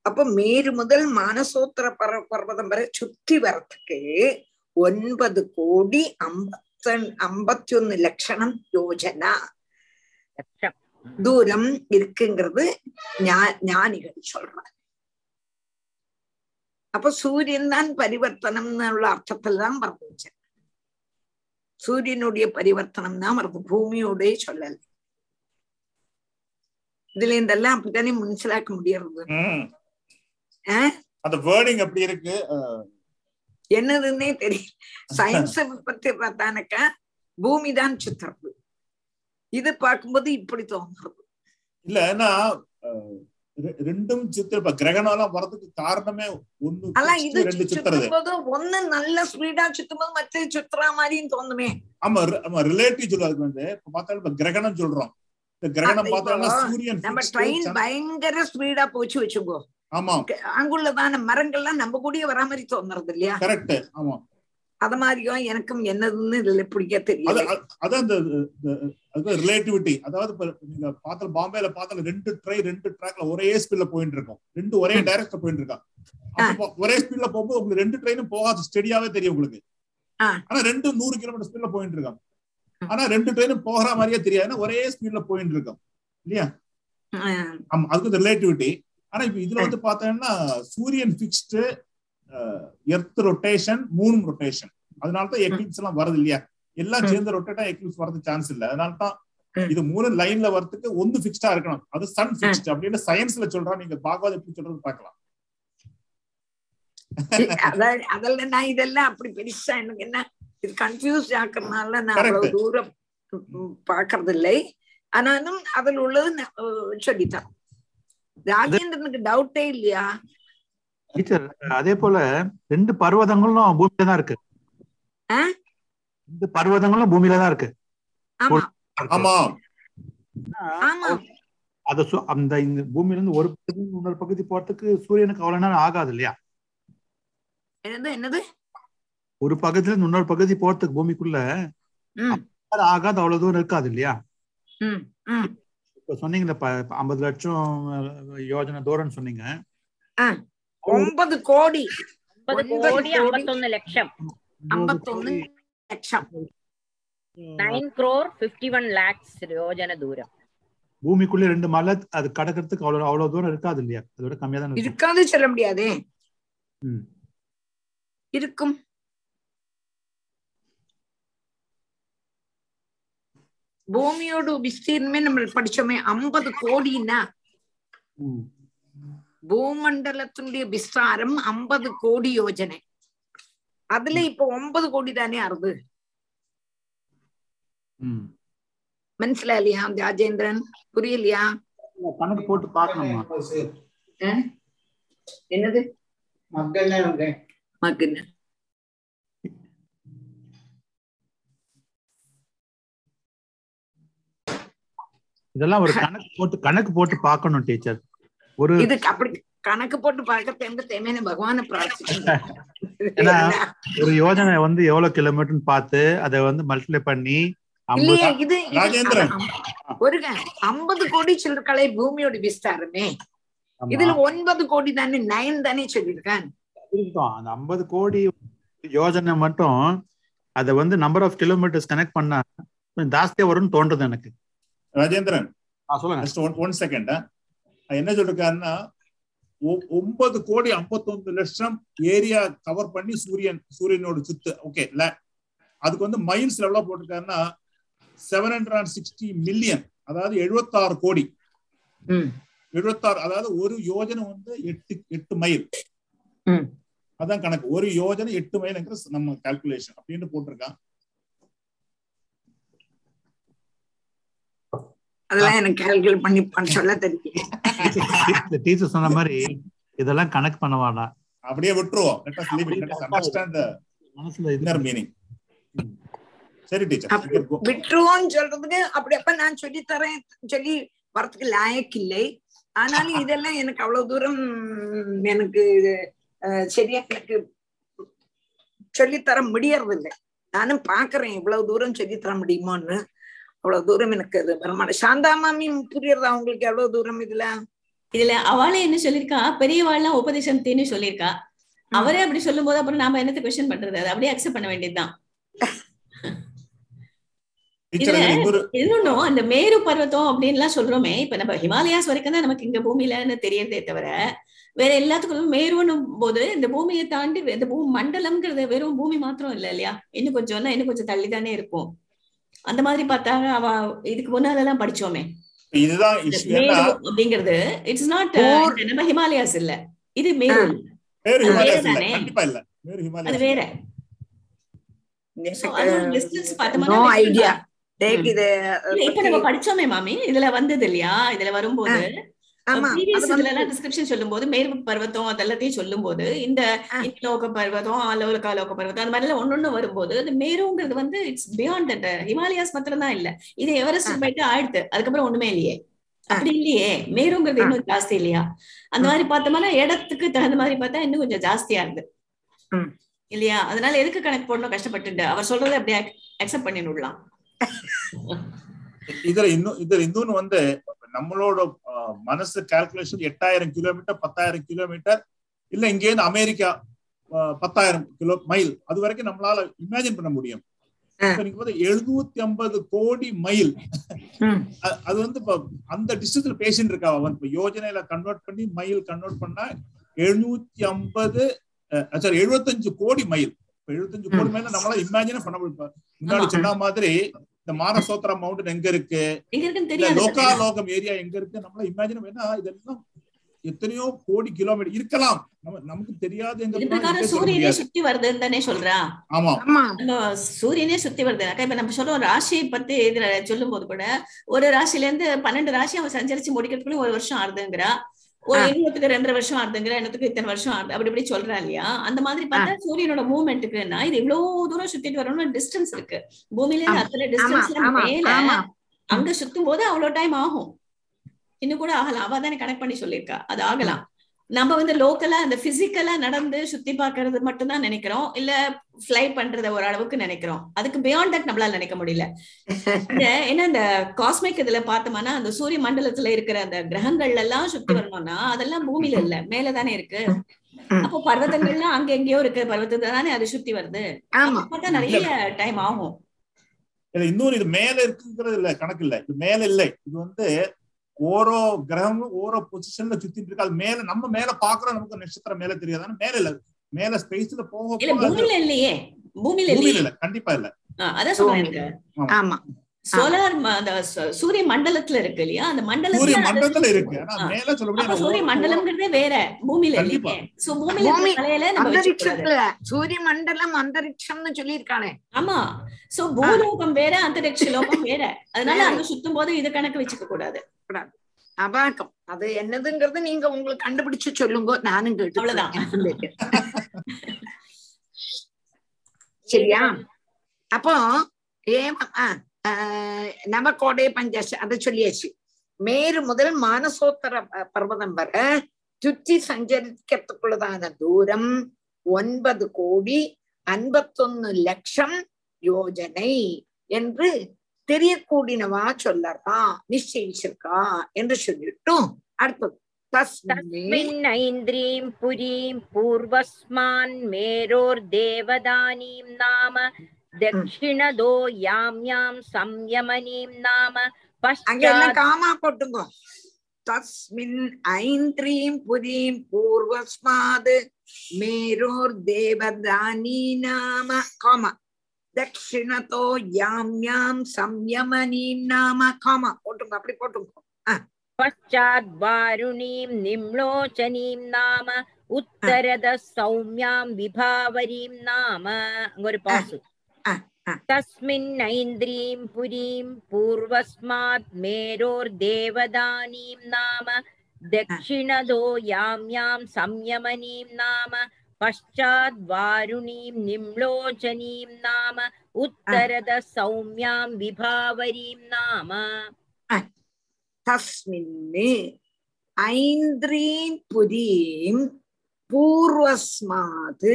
அப்ப மேரு முதல் மானசோத்திர பர பர்வதம் வரை சுத்தி வரத்துக்கு ஒன்பது கோடி ஐம்பத்த ஐம்பத்தி ஒன்னு லட்சணம் யோஜனா தூரம் இருக்குங்கிறது ஞானிகள் சொல்றாங்க. அப்ப சூரியன் தான் பரிவர்த்தனம் உள்ள அர்த்தத்தில் தான் வந்துச்சு சூரியனுடைய பரிவர்த்தனம் தான் வருது பூமியோடைய சொல்லல. இதுல இருந்தெல்லாம் அப்படித்தானே மனசிலாக்க முடியறது? அந்த வேர்டிங் அப்படி இருக்கு? என்னதுன்னே தெரியல. சயின்ஸ் பத்தி பார்த்தானக்கா பூமி தான் சுத்துறது இது பார்க்கும்போது இப்படி தோணுறது இல்ல ஏன்னா ரெண்டும் சித்திர இப்ப கிரகணம் எல்லாம் வரதுக்கு காரணமே ஒண்ணு fixed, இது ரெண்டு சுத்துறது சுத்தும் போது ஒண்ணு நல்ல ஸ்பீடா சுத்தும் போது மற்ற சுத்துறா மாதிரியும் தோணுமே. ஆமா ரிலேட்டிவ் சொல்ல அதுக்கு வந்து இப்ப பார்த்தாலும் இப்ப கிரகணம் சொல்றோம். இந்த கிரகணம் பார்த்தோம்னா சூரியன் நம்ம ட்ரெயின் பயங்கர ஸ்பீடா போச்சு வச்சுக்கோ. ஆமா. அங்குள்ளதான மரங்கள்லாம் நம்ம கூடயே வரா மாதிரி தோணுறது இல்லையா? கரெக்ட் ஆமா. அத மாதிரியும் எனக்கும் என்னதுன்னு இதுல பிடிக்க தெரியல. அது அது- அதான் அந்த ரிலேட்டிவிட்டி அதாவது நீங்க பார்த்த பாம்பேல பார்த்தால ரெண்டு ட்ரெயின் ரெண்டு ட்ராக்ல ஒரே ஸ்பீட்ல போயிட்டு இருக்கும். ரெண்டு ஒரே டைரக்ட்ல போயிட்டு இருக்கா ஒரே ஸ்பீட்ல போகும்போது உங்களுக்கு ரெண்டு ட்ரெயினும் போகாது. ஸ்டெடியாவே தெரியும் உங்களுக்கு. ஆனா ரெண்டு நூறு கிலோமீட்டர் ஸ்பீட்ல போயிட்டு இருக்கான். ஆனா ரெண்டு ட்ரெயினும் போகிற மாதிரியே தெரியாது. ஒரே ஸ்பீட்ல போயிட்டு இருக்கோம். இல்லையா? ஆமா அதுக்கு ரிலேட்டிவிட்டி ஆனா இப்ப இதுல வந்து பார்த்தோம்னா சூரியன் fixed earth rotation moon rotation அதனாலதான் எக்லிப்ஸ் எல்லாம் வருது இல்லையா? எல்லாம் சேர்ந்து ரொட்டேட்டா எக்லிப்ஸ் வரது சான்ஸ் இல்ல. அதனாலதான் இது மூணு லைன்ல வரதுக்கு ஒன்னு பிக்ஸ்டா இருக்கணும். அது சன் பிக்ஸ்ட் அப்படின்னு சயின்ஸ்ல சொல்றான் நீங்க பாகவத் எப்படி சொல்றது பார்க்கலாம். அதான் அதெல்லாம் நான் இதெல்லாம் அப்படி பெருசா எனக்கு என்ன இது கன்ஃபியூஸ் ஆக்குறதுனால நான். அவ்வளவு தூரம் ம், பார்க்கறது இல்லை ஆனாலும் அதுல உள்ளது சொல்லித்தான் ராஜேந்திரனுக்கு டவுட்டே இல்லையா? டீச்சர் அதே போல ரெண்டு பர்வதங்களும் பூமியில தான் இருக்கு? ரெண்டு பர்வதங்களும் பூமியில தான் இருக்கு. ஆமா. ஆமா. ஆமா. அத சு- அந்த இந்த பூமியில இருந்து ஒரு பகுதி இன்னொரு பகுதி போறதுக்கு சூரியனுக்கு அவ்வளவு நேரம் ஆகாது இல்லையா? என்னது என்னது? ஒரு பகுதியில இருந்து இன்னொரு பகுதி போறதுக்கு பூமிக்குள்ள ஆகாது அவ்வளவு தூரம் இருக்காது இல்லையா? இப்ப சொன்னீங்கல்ல ஐம்பது லட்சம் யோஜனை தூரம்னு சொன்னீங்க. ஆ, ஒன்பது கோடி ഒമ്പത് ഒൻപത് കോടി കോടി അമ്പത്തൊന്ന് ലക്ഷം അമ്പത്തൊന്ന് ലക്ഷം nine crore fifty one lakhs Yojana ദൂരം பூமிக்குள்ள ரெண்டு மலை அது கடக்கிறதுக்கு அவ்வளவு அவ்வளவு தூரம் இருக்காது இல்லையா அதோட கம்மியா தான் இருக்கும் இருக்காது சொல்ல முடியாதே ம். இருக்கும் பூமியோட விஸ்தீர்ணமே நம்ம படிச்சோமே ஐம்பது கோடின்னா ம். பூமண்டலத்தினுடைய விஸ்தாரம் ஐம்பது கோடி யோஜனை. அதுல இப்ப ஒன்பது கோடி தானே அறுது மனசுல இல்லையா ராஜேந்திரன்? புரியலையா? கணக்கு போட்டு பாக்கணும் என்னது? மகன். இதெல்லாம் ஒரு கணக்கு போட்டு கணக்கு போட்டு பார்க்கணும் டீச்சர். ஒரு இது அப்படி கணக்கு போட்டு பார்க்க பகவானை பிரார்த்திக்கணும் ஏன்னா ஒரு யோஜனை வந்து எவ்வளவு கிலோமீட்டர்னு பார்த்து அதை வந்து மல்டிப்ளை பண்ணி இது இது ராஜேந்திரன். ஒரு ஐம்பது கோடி சில்லர்களை பூமியோட விஸ்தாரமே. இதுல ஒன்பது கோடி தானே நயன் தானே சொல்லியிருக்கான். அந்த ஐம்பது கோடி யோஜனை மட்டும் அதை வந்து நம்பர் ஆஃப் கிலோமீட்டர்ஸ் கனெக்ட் பண்ணா கொஞ்சம் ஜாஸ்தியா வரும்னு தோன்றுது எனக்கு ராஜேந்திரன் சொல்லுங்க ஒன் செகண்ட் என்ன சொல்லிருக்காருன்னா ஒன்பது கோடி ஐம்பத்தொன்பது லட்சம் ஏரியா கவர் பண்ணி சூரியன் சூரியனோட சுத்து. ஓகே அதுக்கு வந்து மைல்ஸ் எவ்வளவு போட்டிருக்காருன்னா seven hundred and sixty million அதாவது எழுபத்தாறு கோடி. எழுபத்தாறு அதாவது ஒரு யோஜனை வந்து எட்டு எட்டு மைல். அதான் கணக்கு. ஒரு யோஜனை எட்டு மைல்ங்கிற நம்ம கால்குலேஷன் அப்படின்னு போட்டிருக்கான். அதெல்லாம் எனக்கு கால்குலேட் பண்ணி பண்ண சொல்ல தெரியும். டீச்சர் சொன்ன மாதிரி இதெல்லாம் கனெக்ட் பண்ண வேண்டாம் அப்படியே விட்டுருவோம். சரி டீச்சர் விட்டுருவோம்னு சொல்றதுக்கு அப்படி அப்ப நான் சொல்லி தரேன் சொல்லி வரத்துக்கு லாயக்கு இல்லை. ஆனாலும் இதெல்லாம் எனக்கு அவ்வளவு தூரம் எனக்கு சரியா எனக்கு சொல்லித்தர முடியறது இல்லை நானும் பாக்குறேன் இவ்வளவு தூரம் சொல்லித்தர முடியுமோன்னு. அவ்வளவு தூரம் எனக்கு அது வரமாட்டேன் சாந்தா மாமி புரியுறதா உங்களுக்கு எவ்வளவு தூரம் இதுல? இதுல அவளே என்ன சொல்லிருக்கா பெரியவாள்லாம் உபதேசம் தேன்னு சொல்லியிருக்கா. அவரே அப்படி சொல்லும் போது அப்புறம் நாம என்னத்த கொஸ்டின் பண்றது? அதை அப்படியே அக்செப்ட் பண்ண வேண்டியதுதான். இன்னொன்னும் அந்த மேரு பர்வதம் அப்படின்லாம் சொல்றோமே. இப்ப நம்ம ஹிமாலயாஸ் வரைக்கும் தான் நமக்கு இங்க பூமியிலன்னு தெரியறதே தவிர வேற எல்லாத்துக்கும் மேருன்னு போது இந்த பூமியை தாண்டி இந்த பூமி மண்டலம்ங்கிறது வெறும் பூமி மாத்திரம் இல்ல இல்லையா? இன்னும் கொஞ்சம் இன்னும் கொஞ்சம் தள்ளி தானே இருக்கும். அந்த மாதிரி பார்த்தாங்க. அவ இதுக்கு முன்னாலெல்லாம் படிச்சோமே. இதுதான் அப்படிங்கிறது இட்ஸ் நாட் போர் நம்ம ஹிமாலயாஸ் இல்ல. இது மேரு. அது வேற இப்ப நம்ம படிச்சோமே மாமி. இதுல வந்தது இல்லையா? இதுல வரும்போது. அது டிஸ்கிரிப்ஷன் சொல்லும்போது பர்வதம் அதெல்லாத்தையும் சொல்லும்போது இந்த லோக பர்வதம் அலோலகா பர்வதம் அந்த மாதிரி எல்லாம் ஒன்னொன்னு வரும்போது மேருங்கிறது வந்து இட்ஸ் பியாண்ட் தட் ஹிமாலயாஸ் மாத்திரம் தான் இல்ல. இது எவரெஸ்ட் போயிட்டு ஆயிடுத்து அதுக்கப்புறம் ஒண்ணுமே இல்லையே. அப்படி இல்லையே. மேருங்கிறது இன்னும் ஜாஸ்தி இல்லையா? அந்த மாதிரி பார்த்தோம்னா இடத்துக்கு தகுந்த மாதிரி பார்த்தா இன்னும் கொஞ்சம் ஜாஸ்தியா ம். இல்லையா? அதனால எதுக்கு கணக்கு போடணும்? கஷ்டப்பட்டு அவர் சொல்றதை அப்படியே அக்செப்ட் பண்ணி விடலாம் இதுல இன்னும் இதுல இன்னொன்னு வந்து நம்மளோட மனசு கால்குலேஷன் எட்டாயிரம் கிலோமீட்டர் பத்தாயிரம் கிலோமீட்டர் இல்ல இங்க இருந்து அமெரிக்கா பத்தாயிரம் கிலோ மைல் அது வரைக்கும் நம்மளால இமேஜின் பண்ண முடியும். எழுநூத்தி ஐம்பது கோடி மைல் அது வந்து அந்த டிஸ்டன்ஸ்ல பேசிட்டு இருக்கா அவன்? இப்ப யோஜனையில கன்வெர்ட் பண்ணி மைல் கன்வெர்ட் பண்ணா எழுநூத்தி ஐம்பது சாரி எழுபத்தஞ்சு கோடி மைல் எழுபத்தஞ்சு கோடி மைல் நம்மளால இமேஜினே பண்ண முடியும். முன்னாடி. சொன்ன மாதிரி இந்த மானசோத்ரா மவுண்டன் எங்க இருக்கு? எங்க இருக்குன்னு இந்த தெரியாது. லோகா லோகம் ஏரியா எங்க இருக்கு? நம்மளால இமேஜின் வேணா இதெல்லாம் எத்தனையோ கோடி கிலோமீட்டர் இருக்கலாம். நம்ம நமக்கு தெரியாது சூரியனே சுத்தி வருதுன்னு தானே சொல்றா? ஆமா. சூரியனே சுத்தி வருதுனாக்கா இப்ப நம்ம சொல்லுவோம் ராசியை பத்தி இதுல சொல்லும் போது கூட ஒரு ராசில இருந்து பன்னெண்டு ராசி அவன் சஞ்சரிச்சு முடிக்கிறதுக்குள்ள ஒரு வருஷம் ஆறுதுங்கிறா. ஒரு இன்னத்துக்கு ரெண்டரை வருஷம் ஆறுதுங்கிற இன்னத்துக்கு இத்தனை வருஷம் ஆறுது அப்படி இப்படி சொல்றா இல்லையா? அந்த மாதிரி பார்த்தா சூரியனோட மூவ்மெண்ட்டுக்குன்னா இது இவ்வளவு தூரம் சுத்திட்டு வரணும்னு டிஸ்டன்ஸ் இருக்கு. பூமியில இருந்து. அத்தனை ஆமா, மேல. அங்க சுத்தும் போது அவ்வளவு டைம் ஆகும். இன்னும் கூட ஆகலாம். அவ தானே கனெக்ட் பண்ணி சொல்லியிருக்கா. அது ஆகலாம். நம்ம வந்து லோக்கலா அந்த பிசிக்கலா நடந்து சுத்தி பார்க்கிறது மட்டும் தான் நினைக்கிறோம். இல்ல ஃபிளை பண்றத ஒரு அளவுக்கு நினைக்கிறோம். அதுக்கு பியாண்ட் தட் நம்மளால நினைக்க முடியல. என்ன இந்த காஸ்மிக் இதுல பார்த்தோம்னா அந்த சூரிய மண்டலத்துல இருக்கிற அந்த கிரகங்கள்ல எல்லாம் சுத்தி வரணும்னா அதெல்லாம் பூமியில இல்ல. மேலதானே இருக்கு. அப்போ பர்வதங்கள்லாம் அங்க எங்கேயோ இருக்கு. பர்வதத்தை தானே அது சுத்தி வருது. ஆமா. பார்த்தா நிறைய டைம் ஆகும். இல்ல இன்னொரு இது மேல இருக்குங்கிறது இல்ல கணக்கு இல்ல. இது மேல இல்லை. இது வந்து ஓரோ கிரகமும் ஓரோ பொசிஷன்ல சுத்திட்டு இருக்கு. மேல நம்ம மேல பாக்குறோம் நமக்கு நட்சத்திரம் மேல தெரியாது. ஆனா மேல இல்ல. மேல ஸ்பேஸ்ல போக பூமியில இல்லையே. இல்ல கண்டிப்பா இல்ல. அதான் சொல்றேன். ஆமா. சோலார் அந்த சூரிய மண்டலத்துல இருக்கு இல்லையா? அந்த சூரிய மண்டலத்துல இருக்கு. மேல சொல்ல சூரிய மண்டலம்ங்கிறதே வேற. பூமியில. இல்லையே சோ பூமியில தலையில நம்ம சூரிய மண்டலம் அந்தரிக்ஷம்னு சொல்லியிருக்கானே. ஆமா. சோ பூலோகம் வேற அந்தரிக்ஷ லோகம் வேற. அதனால அங்க சுத்தும் போது இது கணக்கு வச்சுக்க கூடாது. கூடாது. அபாக்கம் அது என்னதுங்கிறது நீங்க உங்களுக்கு கண்டுபிடிச்சு சொல்லுங்க. நானும் கேட்டு அவ்வளவுதான். சரியா? அப்போ ஏம ஆ, ஆ, நவகோடை பஞ்சஸ் அதை சொல்லியாச்சு மேரு முதல் மானசோத்தர ப- பர்வதம் வர சுற்றி சஞ்சரிக்கத்துக்குள்ளதான தூரம் ஒன்பது கோடி ஐம்பத்தொன்னு லட்சம் யோஜனை என்று தெரியக்கூடினவா சொல்லறா நிச்சயிச்சிருக்கா என்று சொல்லிட்டும் அடுத்தது தஸ்மின்னே तस्मिन्नैन्द्रीं पुरीं पूर्वस्मान् मेरोर्देवदानीं नाम தட்சிணதோ யாம் யாம் சம்யமனீம் நாம அங்க என்ன காமா போட்டுங்கோ தஸ்மின் ஐந்திரீம் புரீம் பூர்வஸ்மாது மேரோர் தேவதானி நாம காமா தட்சிணதோ யாம் யாம் சம்யமனீம் நாம காமா போட்டுங்க அப்படி போட்டுங்க பஷாத் வாருணீம் நிம்லோச்சனீம் நாம உத்தரத சௌமியாம் விபாவரீம் நாம ஒரு பாசு तस्मिन्नैन्द्रीं पुरीं पूर्वस्मात् मेरोर्देवदानीं नाम दक्षिणदो यां संयमनीं नाम पश्चाद्वारुणीं निम्लोचनीं नाम उत्तरद सौम्यां विभावरीं नाम तस्मिन् ऐन्द्रीं पुरीं पूर्वस्मात्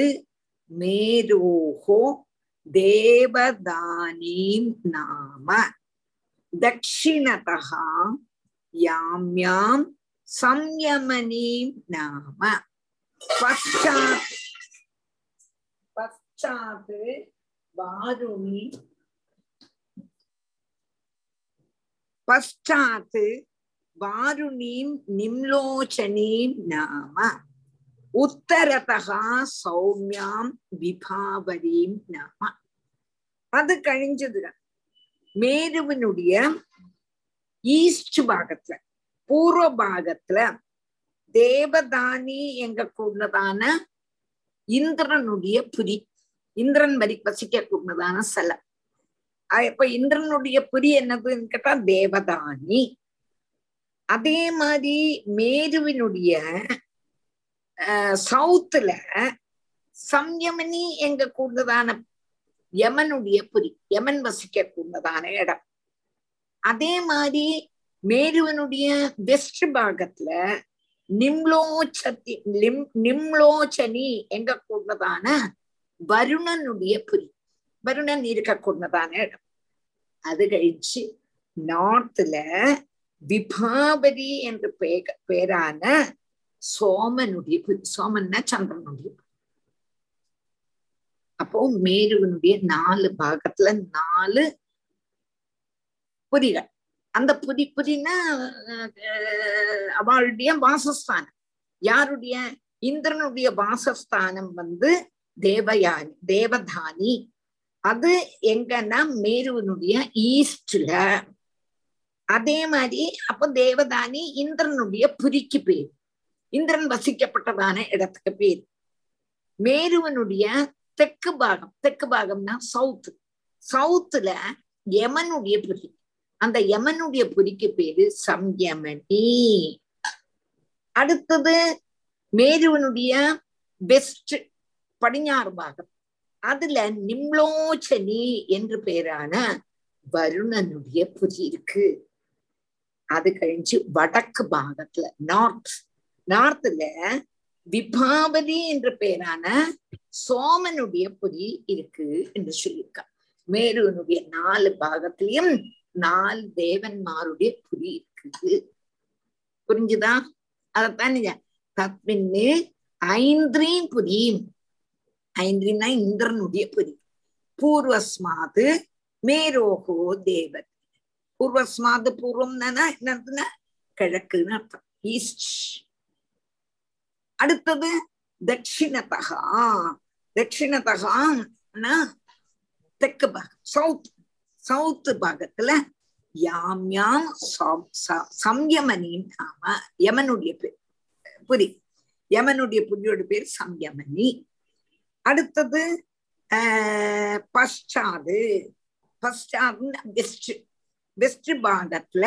मेरोः देवदानीं नाम दक्षिणतः याम्यां संयमनीं नाम पश्चात् पश्चात् वारुणि पश्चात् वारुणीं निम्लोचनीं नाम உத்தரதா சௌமியாம் விபாவரீம் நாம. அது கழிஞ்சதுதான் மேருவினுடைய ஈஸ்ட் பாகத்துல பூர்வ பாகத்துல தேவதானி எங்க கூடதான இந்திரனுடைய புரி. இந்திரன் வரி வசிக்க கூடதான சலம் இப்ப இந்திரனுடைய புரி என்னதுன்னு கேட்டா தேவதானி. அதே மாதிரி மேருவினுடைய சவுத்துல சம்யமனி எங்க கூடதான யமனுடைய புரி யமன் வசிக்க கூடதான இடம். அதே மாதிரி மேருவனுடைய வெஸ்ட் பாகத்துல நிம்லோச்சத்தி நிம் நிம்லோச்சனி எங்க கூடதான வருணனுடைய புரி. வருணன் இருக்க கூடதான இடம். அது கழிச்சு நார்த்ல விபாபரி என்று பேரான சோமனுடைய சோமன்னா சந்திரனுடைய அப்போ மேருவனுடைய நாலு பாகத்துல நாலு புரிகள் அந்த புதி புதினா அவளுடைய வாசஸ்தானம். யாருடைய? இந்திரனுடைய வாசஸ்தானம் வந்து தேவயானி தேவதானி. அது எங்கன்னா மேருவனுடைய ஈஸ்ட்ல. அதே மாதிரி அப்ப தேவதானி இந்திரனுடைய புரிக்கு பேர். இந்திரன் வசிக்கப்பட்டதான இடத்துக்கு பேர். மேருவனுடைய தெற்கு பாகம். தெற்கு பாகம்னா சவுத் சவுத்துல யமனுடைய புரி. அந்த யமனுடைய புரிக்கு பேரு சம்யமணி. அடுத்தது மேருவனுடைய வெஸ்ட் படிஞாறு பாகம். அதுல நிம்லோச்சனி என்று பெயரான வருணனுடைய புரி இருக்கு. அது கழிஞ்சு வடக்கு பாகத்துல நார்த் நார்த்ல விபாவதி என்ற பெயரான சோமனுடைய புலி இருக்கு என்று சொல்லியிருக்கா. மேருனுடைய நாலு பாகத்திலையும் நாலு தேவன்மாருடைய புரி இருக்குது. புரிஞ்சுதா? அதத்தான் தத்மின்னு ஐந்திரீம் புரியும் ஐந்திரின்னா இந்திரனுடைய புரி பூர்வஸ்மாது மேரோகோ தேவத் பூர்வஸ்மாது பூர்வம் என்னதுன்னா கிழக்குன்னு அர்த்தம். ஈஸ்ட் அடுத்தது தட்சிணதகா தட்சிணதகா தெற்கு பாகம் சவுத் சவுத் பாகத்துல யாம் யாம் சம்- ச- சம்யமனின் நாம யமனுடைய பேர் புரி யமனுடைய புரியோட பேர் சம்யமனி அடுத்தது ஆஹ் பஷாது வெஸ்ட் வெஸ்ட் பாகத்துல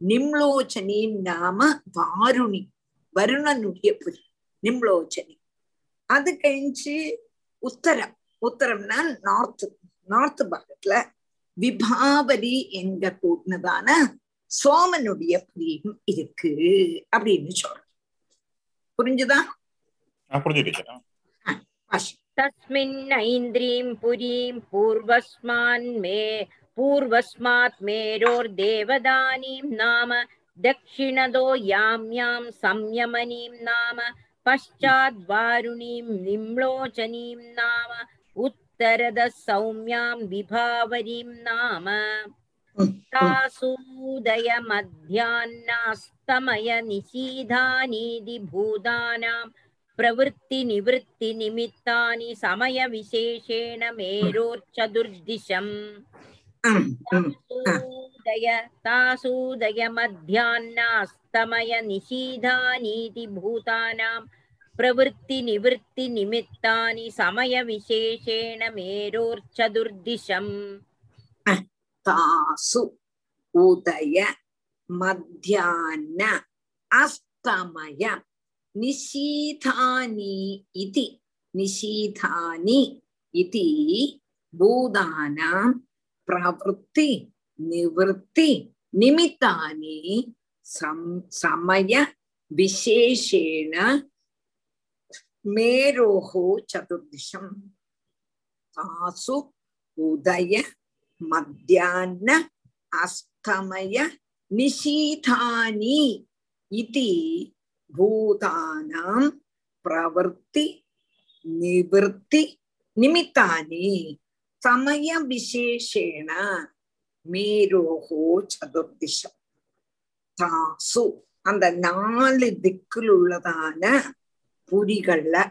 நிம்லோச்சனின் நாம வாருணி வருணனுடைய புரி. నిమ్లోచని அது கழிஞ்சு உத்தரம். உத்தரம்னா நார்த் நார்த் பாகத்துல விபாவரி எங்க கூட்டினதான சோமனுடைய புரியும் இருக்கு அப்படின்னு சொல்றோம். புரிஞ்சுதா? தஸ்மின்னைந்திரீம் புரீம் பூர்வஸ்மான் மே பூர்வஸ்மாத் மேரோர் தேவதானீம் நாம தட்சிணதோ யாம்யாம் சம்யமனீம் நாம पश्चाद्वारुणीं निम्लोचनीं नाम उत्तरदः सौम्यां विभावरीं नाम तासूदय मध्याह्नास्तमय निशीधानीति भूतानां प्रवृत्तिनिवृत्तिनिमित्तानि समयविशेषेण मेरोर्चतुर्दिशम् तासूदय तासूदय मध्याह्नास्तमय निशीधानीति भूतानां प्रवृत्तिनिवृत्तिनिमित्तानि समयविशेषेण मेरोर्चतुर्दिशम् तासु उदय मध्याह्न अस्तमय निशीथानि इति निशीथानि इति भूतानां प्रवृत्ति निवृत्ति निमित्तानि सम, समय विशेषेण மேரோகோ சதுர்திஷம். தாசு உதய மத்தியான அஸ்தமய நிஷீதானி இதி பூதானாம் பிரவர்த்தி நிவர்த்தி நிமித்தானி. சமய விசேஷேண மேரோகோ சதுர்திஷம். தாசு அந்த நாலு திக்கில் உள்ளதான புரிகள்ல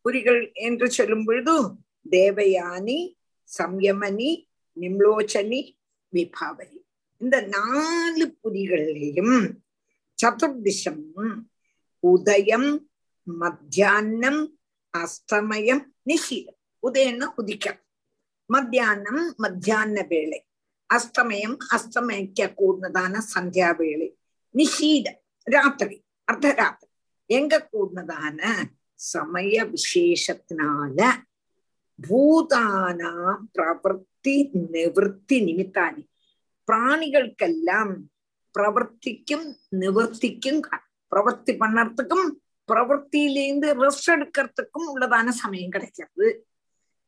புரிகள் என்று சொல்லும் பொழுது தேவயானி சம்யமனி நிம்லோச்சனி விபாவரி. இந்த நாலு புரிகளிலையும் சதுர்திசம் உதயம் மத்தியானம் அஸ்தமயம் நிஷீதம். உதயம்னா உதிக்கம். மத்தியானம் மத்தியான வேளை. அஸ்தமயம் அஸ்தமயிக்க கூடதான சந்தியா வேளை. நிஷீதம் ராத்திரி அர்த்தராத்திரி. எங்க கூடதான சமய விசேஷத்தினால பூதானா பிரவர்த்தி நிவர்த்தி நிமித்தானி. பிராணிகளுக்கெல்லாம் பிரவர்த்திக்கும் நிவர்த்திக்கும் பிரவர்த்தி பண்ணறதுக்கும் பிரவர்த்தியிலேருந்து ரெஸ்ட் எடுக்கிறதுக்கும் உள்ளதான சமயம் கிடைக்கிறது.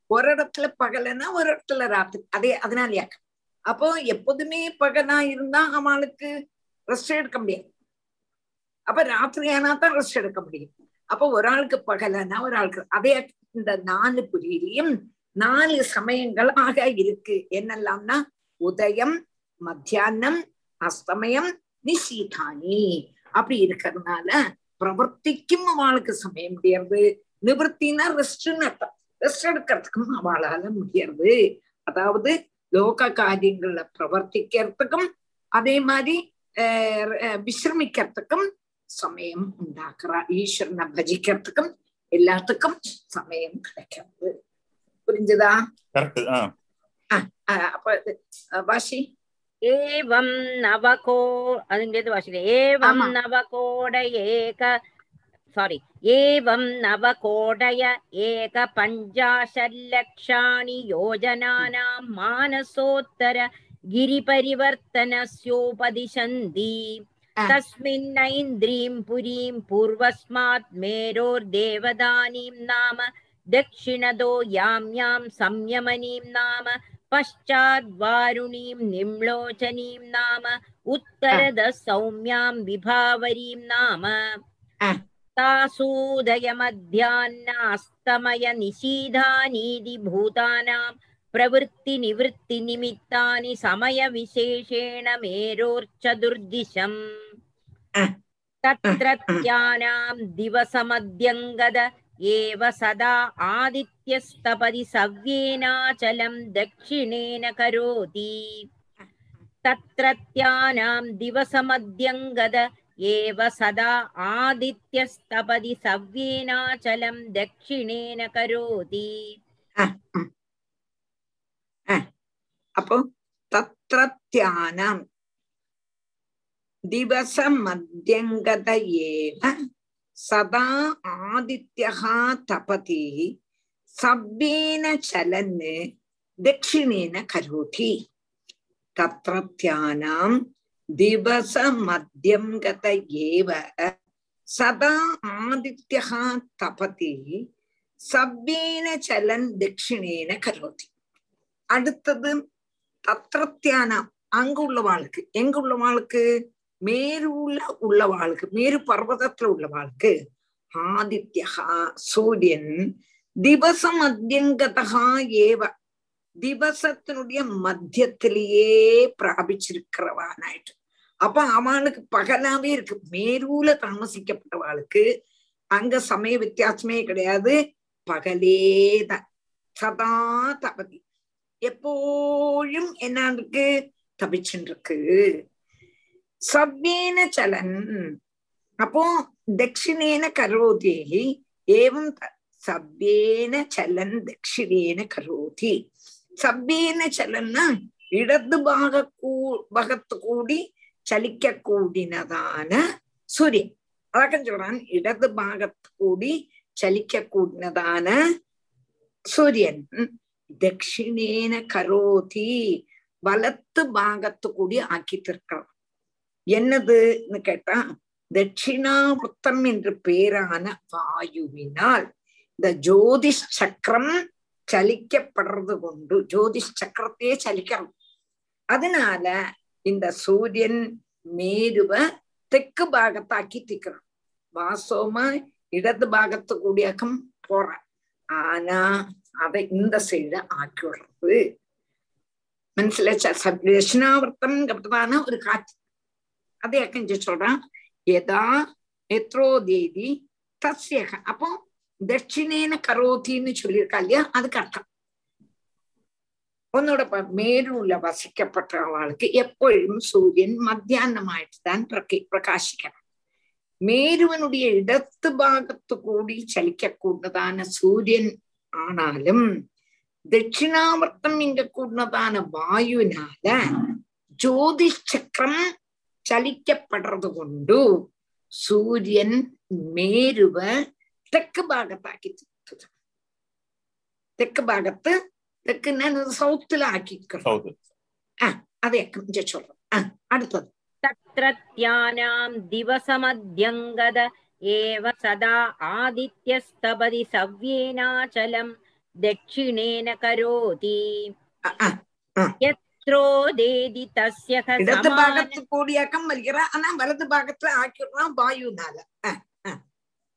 ஒரு இடத்துல பகலனா ஒரு இடத்துல ராத்திரி. அதே அதனாலயா? அப்போ எப்போதுமே பகலா இருந்தா அவளுக்கு ரெஸ்ட் எடுக்க முடியாது. அப்ப ராத்திரி ஆனா தான் ரெஸ்ட் எடுக்க முடியும். அப்போ ஒரு ஆளுக்கு பகலனா ஒரு ஆளுக்கு அதே இந்த நாலு புரியிலையும் நாலு சமயங்களாக இருக்கு. என்னெல்லாம்னா உதயம் மத்தியானம் அஸ்தமயம் நிஷீதானி அப்படி இருக்கிறதுனால பிரவர்த்திக்கும் அவளுக்கு சமயம் முடியறது. நிவர்த்தினா ரெஸ்ட்னு அர்த்தம். ரெஸ்ட் எடுக்கிறதுக்கும் அவளால முடியறது. அதாவது லோக காரியங்கள்ல பிரவர்த்திக்கிறதுக்கும் அதே மாதிரி விசிரமிக்கிறதுக்கும் சமயம் உண்டாக்குறா ஈஸ்வரனை பஜிக்கிறதுக்கும் எல்லாத்துக்கும் சமயம் கிடைக்கிறது புரிஞ்சுதா அப்ப வாஷி ஏவம் நவகோ அது வாசிக்க ஏவம் நவகோடைய சாரி ஏவம் நவகோடய ஏக பஞ்சாஷல்லக்ஷாணி யோஜனானாம் மானசோத்தர கிரிபரிவர்த்தனஸ்யோபதிசந்தி तस्मिन्नैन्द्रीं पुरीं पूर्वस्मात् मेरोर्देवदानीं नाम दक्षिणदो यां यां संयमनीं नाम पश्चाद्वारुणीं निम्लोचनीं नाम उत्तरदः सौम्यां विभावरीं नाम तासूदयमध्याह्नास्तमय निशीधानीति भूतानां प्रवृत्तिनिवृत्तिनिमित्तानि समयविशेषेण मेरोर्चतुर्दिशम् तत्रत्यानां दिवसमध्यङ्गद एव सदा आदित्यस्तपदि सव्येनाचलं दक्षिणेन करोति तत्रत्यानां दिवसमध्यङ्गद एव सदा आदित्यस्तपदि सव्येनाचलं दक्षिणेन करोति அப்போ தத்ரத்யானாம் திவச மத்தியங்கத ஏவ சதா ஆதித்யா தபதி சவ்யேன சலன் தட்சிணேன கரோதி தத்ரத்யானாம் திவச மத்தியம் கத ஏவ சதா ஆதித்யா தபதி சவ்வேன சலன் தட்சிணேன கரோதி அடுத்தது தத்திரத்தியானம் அங்க உள்ளவாளுக்கு எங்க உள்ளவாளுக்கு மேருல உள்ளவாளுக்கு மேரு பர்வதத்துல உள்ளவாளுக்கு ஆதித்யகா சூரியன். திவசம் மத்தியங்கதா ஏவ. திவசத்தினுடைய மத்தியத்திலேயே பிராபிச்சிருக்கிறவானாயிட்டு அப்ப அவனுக்கு பகலாவே இருக்கு. மேரூல தாமசிக்கப்பட்டவாளுக்கு அங்க சமய வித்தியாசமே கிடையாது. பகலேதான் சதா தபதி எப்போழும் என்ன இருக்கு தபிச்சுட்டு இருக்கு சவ்வேன சலன் அப்போ தட்சிணேன கரோதி ஏவம் சவ்வேன சலன் தட்சிணேன கரோதி சவ்வேன சலன்னா இடது பாக கூ பகத்து கூடி ചലിക്ക കൂടിനതാണ് സൂര്യൻ അതൊക്കെ ചൊല്ലാൻ ഇടത് ഭാഗത്ത് കൂടി ചലിക്ക കൂടുന്നതാണ് സൂര്യൻ தட்சிணேன கரோதி வலத்து பாகத்து கூடி ஆக்கித்திருக்கிறார் என்னதுன்னு கேட்டா தட்சிணாவృத்தம் என்று பேரான வாயுவினால் இந்த ஜோதிஷ் சக்கரம் சலிக்கப்படுறது கொண்டு ஜோதிஷ் சக்கரத்தையே சலிக்கிறோம் அதனால இந்த சூரியன் மேருவ தெற்கு பாகத்தாக்கி திக்கிறான் வாசோமா இடது பாகத்து கூடியாக்கம் போற ஆனா அதை இந்த சைடு ஆக்கி விடுறது மனசில ரச்சனாவர்த்தம் கப்பதான ஒரு காட்சி அதை அக்கஞ்சி சொல்றான் எதா எத்ரோ தேதி தஸ்யக அப்போ தட்சிணேன கரோத்தின்னு சொல்லியிருக்கா இல்லையா அதுக்கு அர்த்தம் உன்னோட വസിക്കപ്പെട്ട ആൾക്ക് എപ്പോഴും സൂര്യൻ മധ്യാഹ്നമായിട്ട് மத்தியானமாயிட்டு தான் பிரகாசிக்கணும் மேருவனுடைய இடத்து பாகத்து கூடி ചലിക്കൂടുന്നതാണ് സൂര്യൻ ஆனாலும் தட்சிணாவர்த்தம் என்று கூடதான வாயுனால ஜோதிஷ் சக்கரம் சலிக்கப்படுறது கொண்டு சூரியன் மேருவ തെക്ക് ഭാഗത്താക്കി തീർത്തത് തെക്ക് ഭാഗത്ത് തെക്ക് ഞാൻ സൗത്തിലാക്കി ആ അതെ ചോളം ആ അടുത്തത് തത്രത്യാനാം ദിവസമധ്യംഗത एव सदा आदित्यस्तपदि सव्येनाचलम् दक्षिणेन करोति। எத்ரோ தேதி தஸ்ய இடது பாகத்து கோடியாக்கம் வருகிறா ஆனா வலது பாகத்துல ஆக்கிடுறான் வாயுனால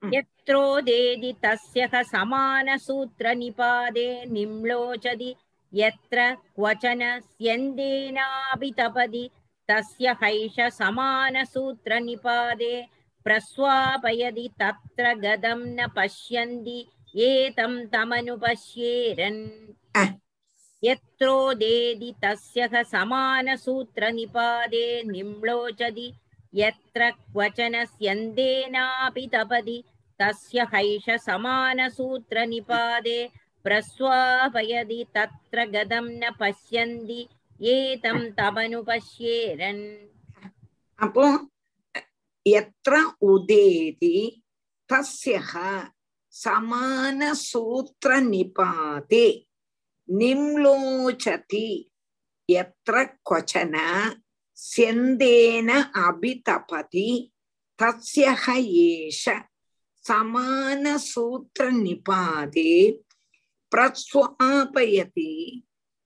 எத்ரோ தேதி தஸ்ய சமான சூத்திர நிபாதே நிம்லோச்சதி எத்ர வச்சன ஸ்யந்தேனாபி தபதி தஸ்ய ஹைஷ சமான சூத்திர நிபாதே प्रस्वापयदि तत्र गदं न पश्यन्ति ये तं तमनुपश्येरन् यत्रोदेदि तस्य समानसूत्रनिपादे निम्लोचति यत्र क्वचन स्यन्देनापि तपति तस्य हैष समानसूत्रनिपादे प्रस्वापयदि तत्र गदं न पश्यन्ति ये तं तमनुपश्येरन् அப்போ எத்த உதேதி தஸ்யக சமானசூத்திர நிபாதே நிம்லோச்சதி எத்த கொச்சன செந்தேன அபிதபதி தஸ்யக ஏஷ சமானசூத்திர நிபாதே பிரஸ்வாபயதி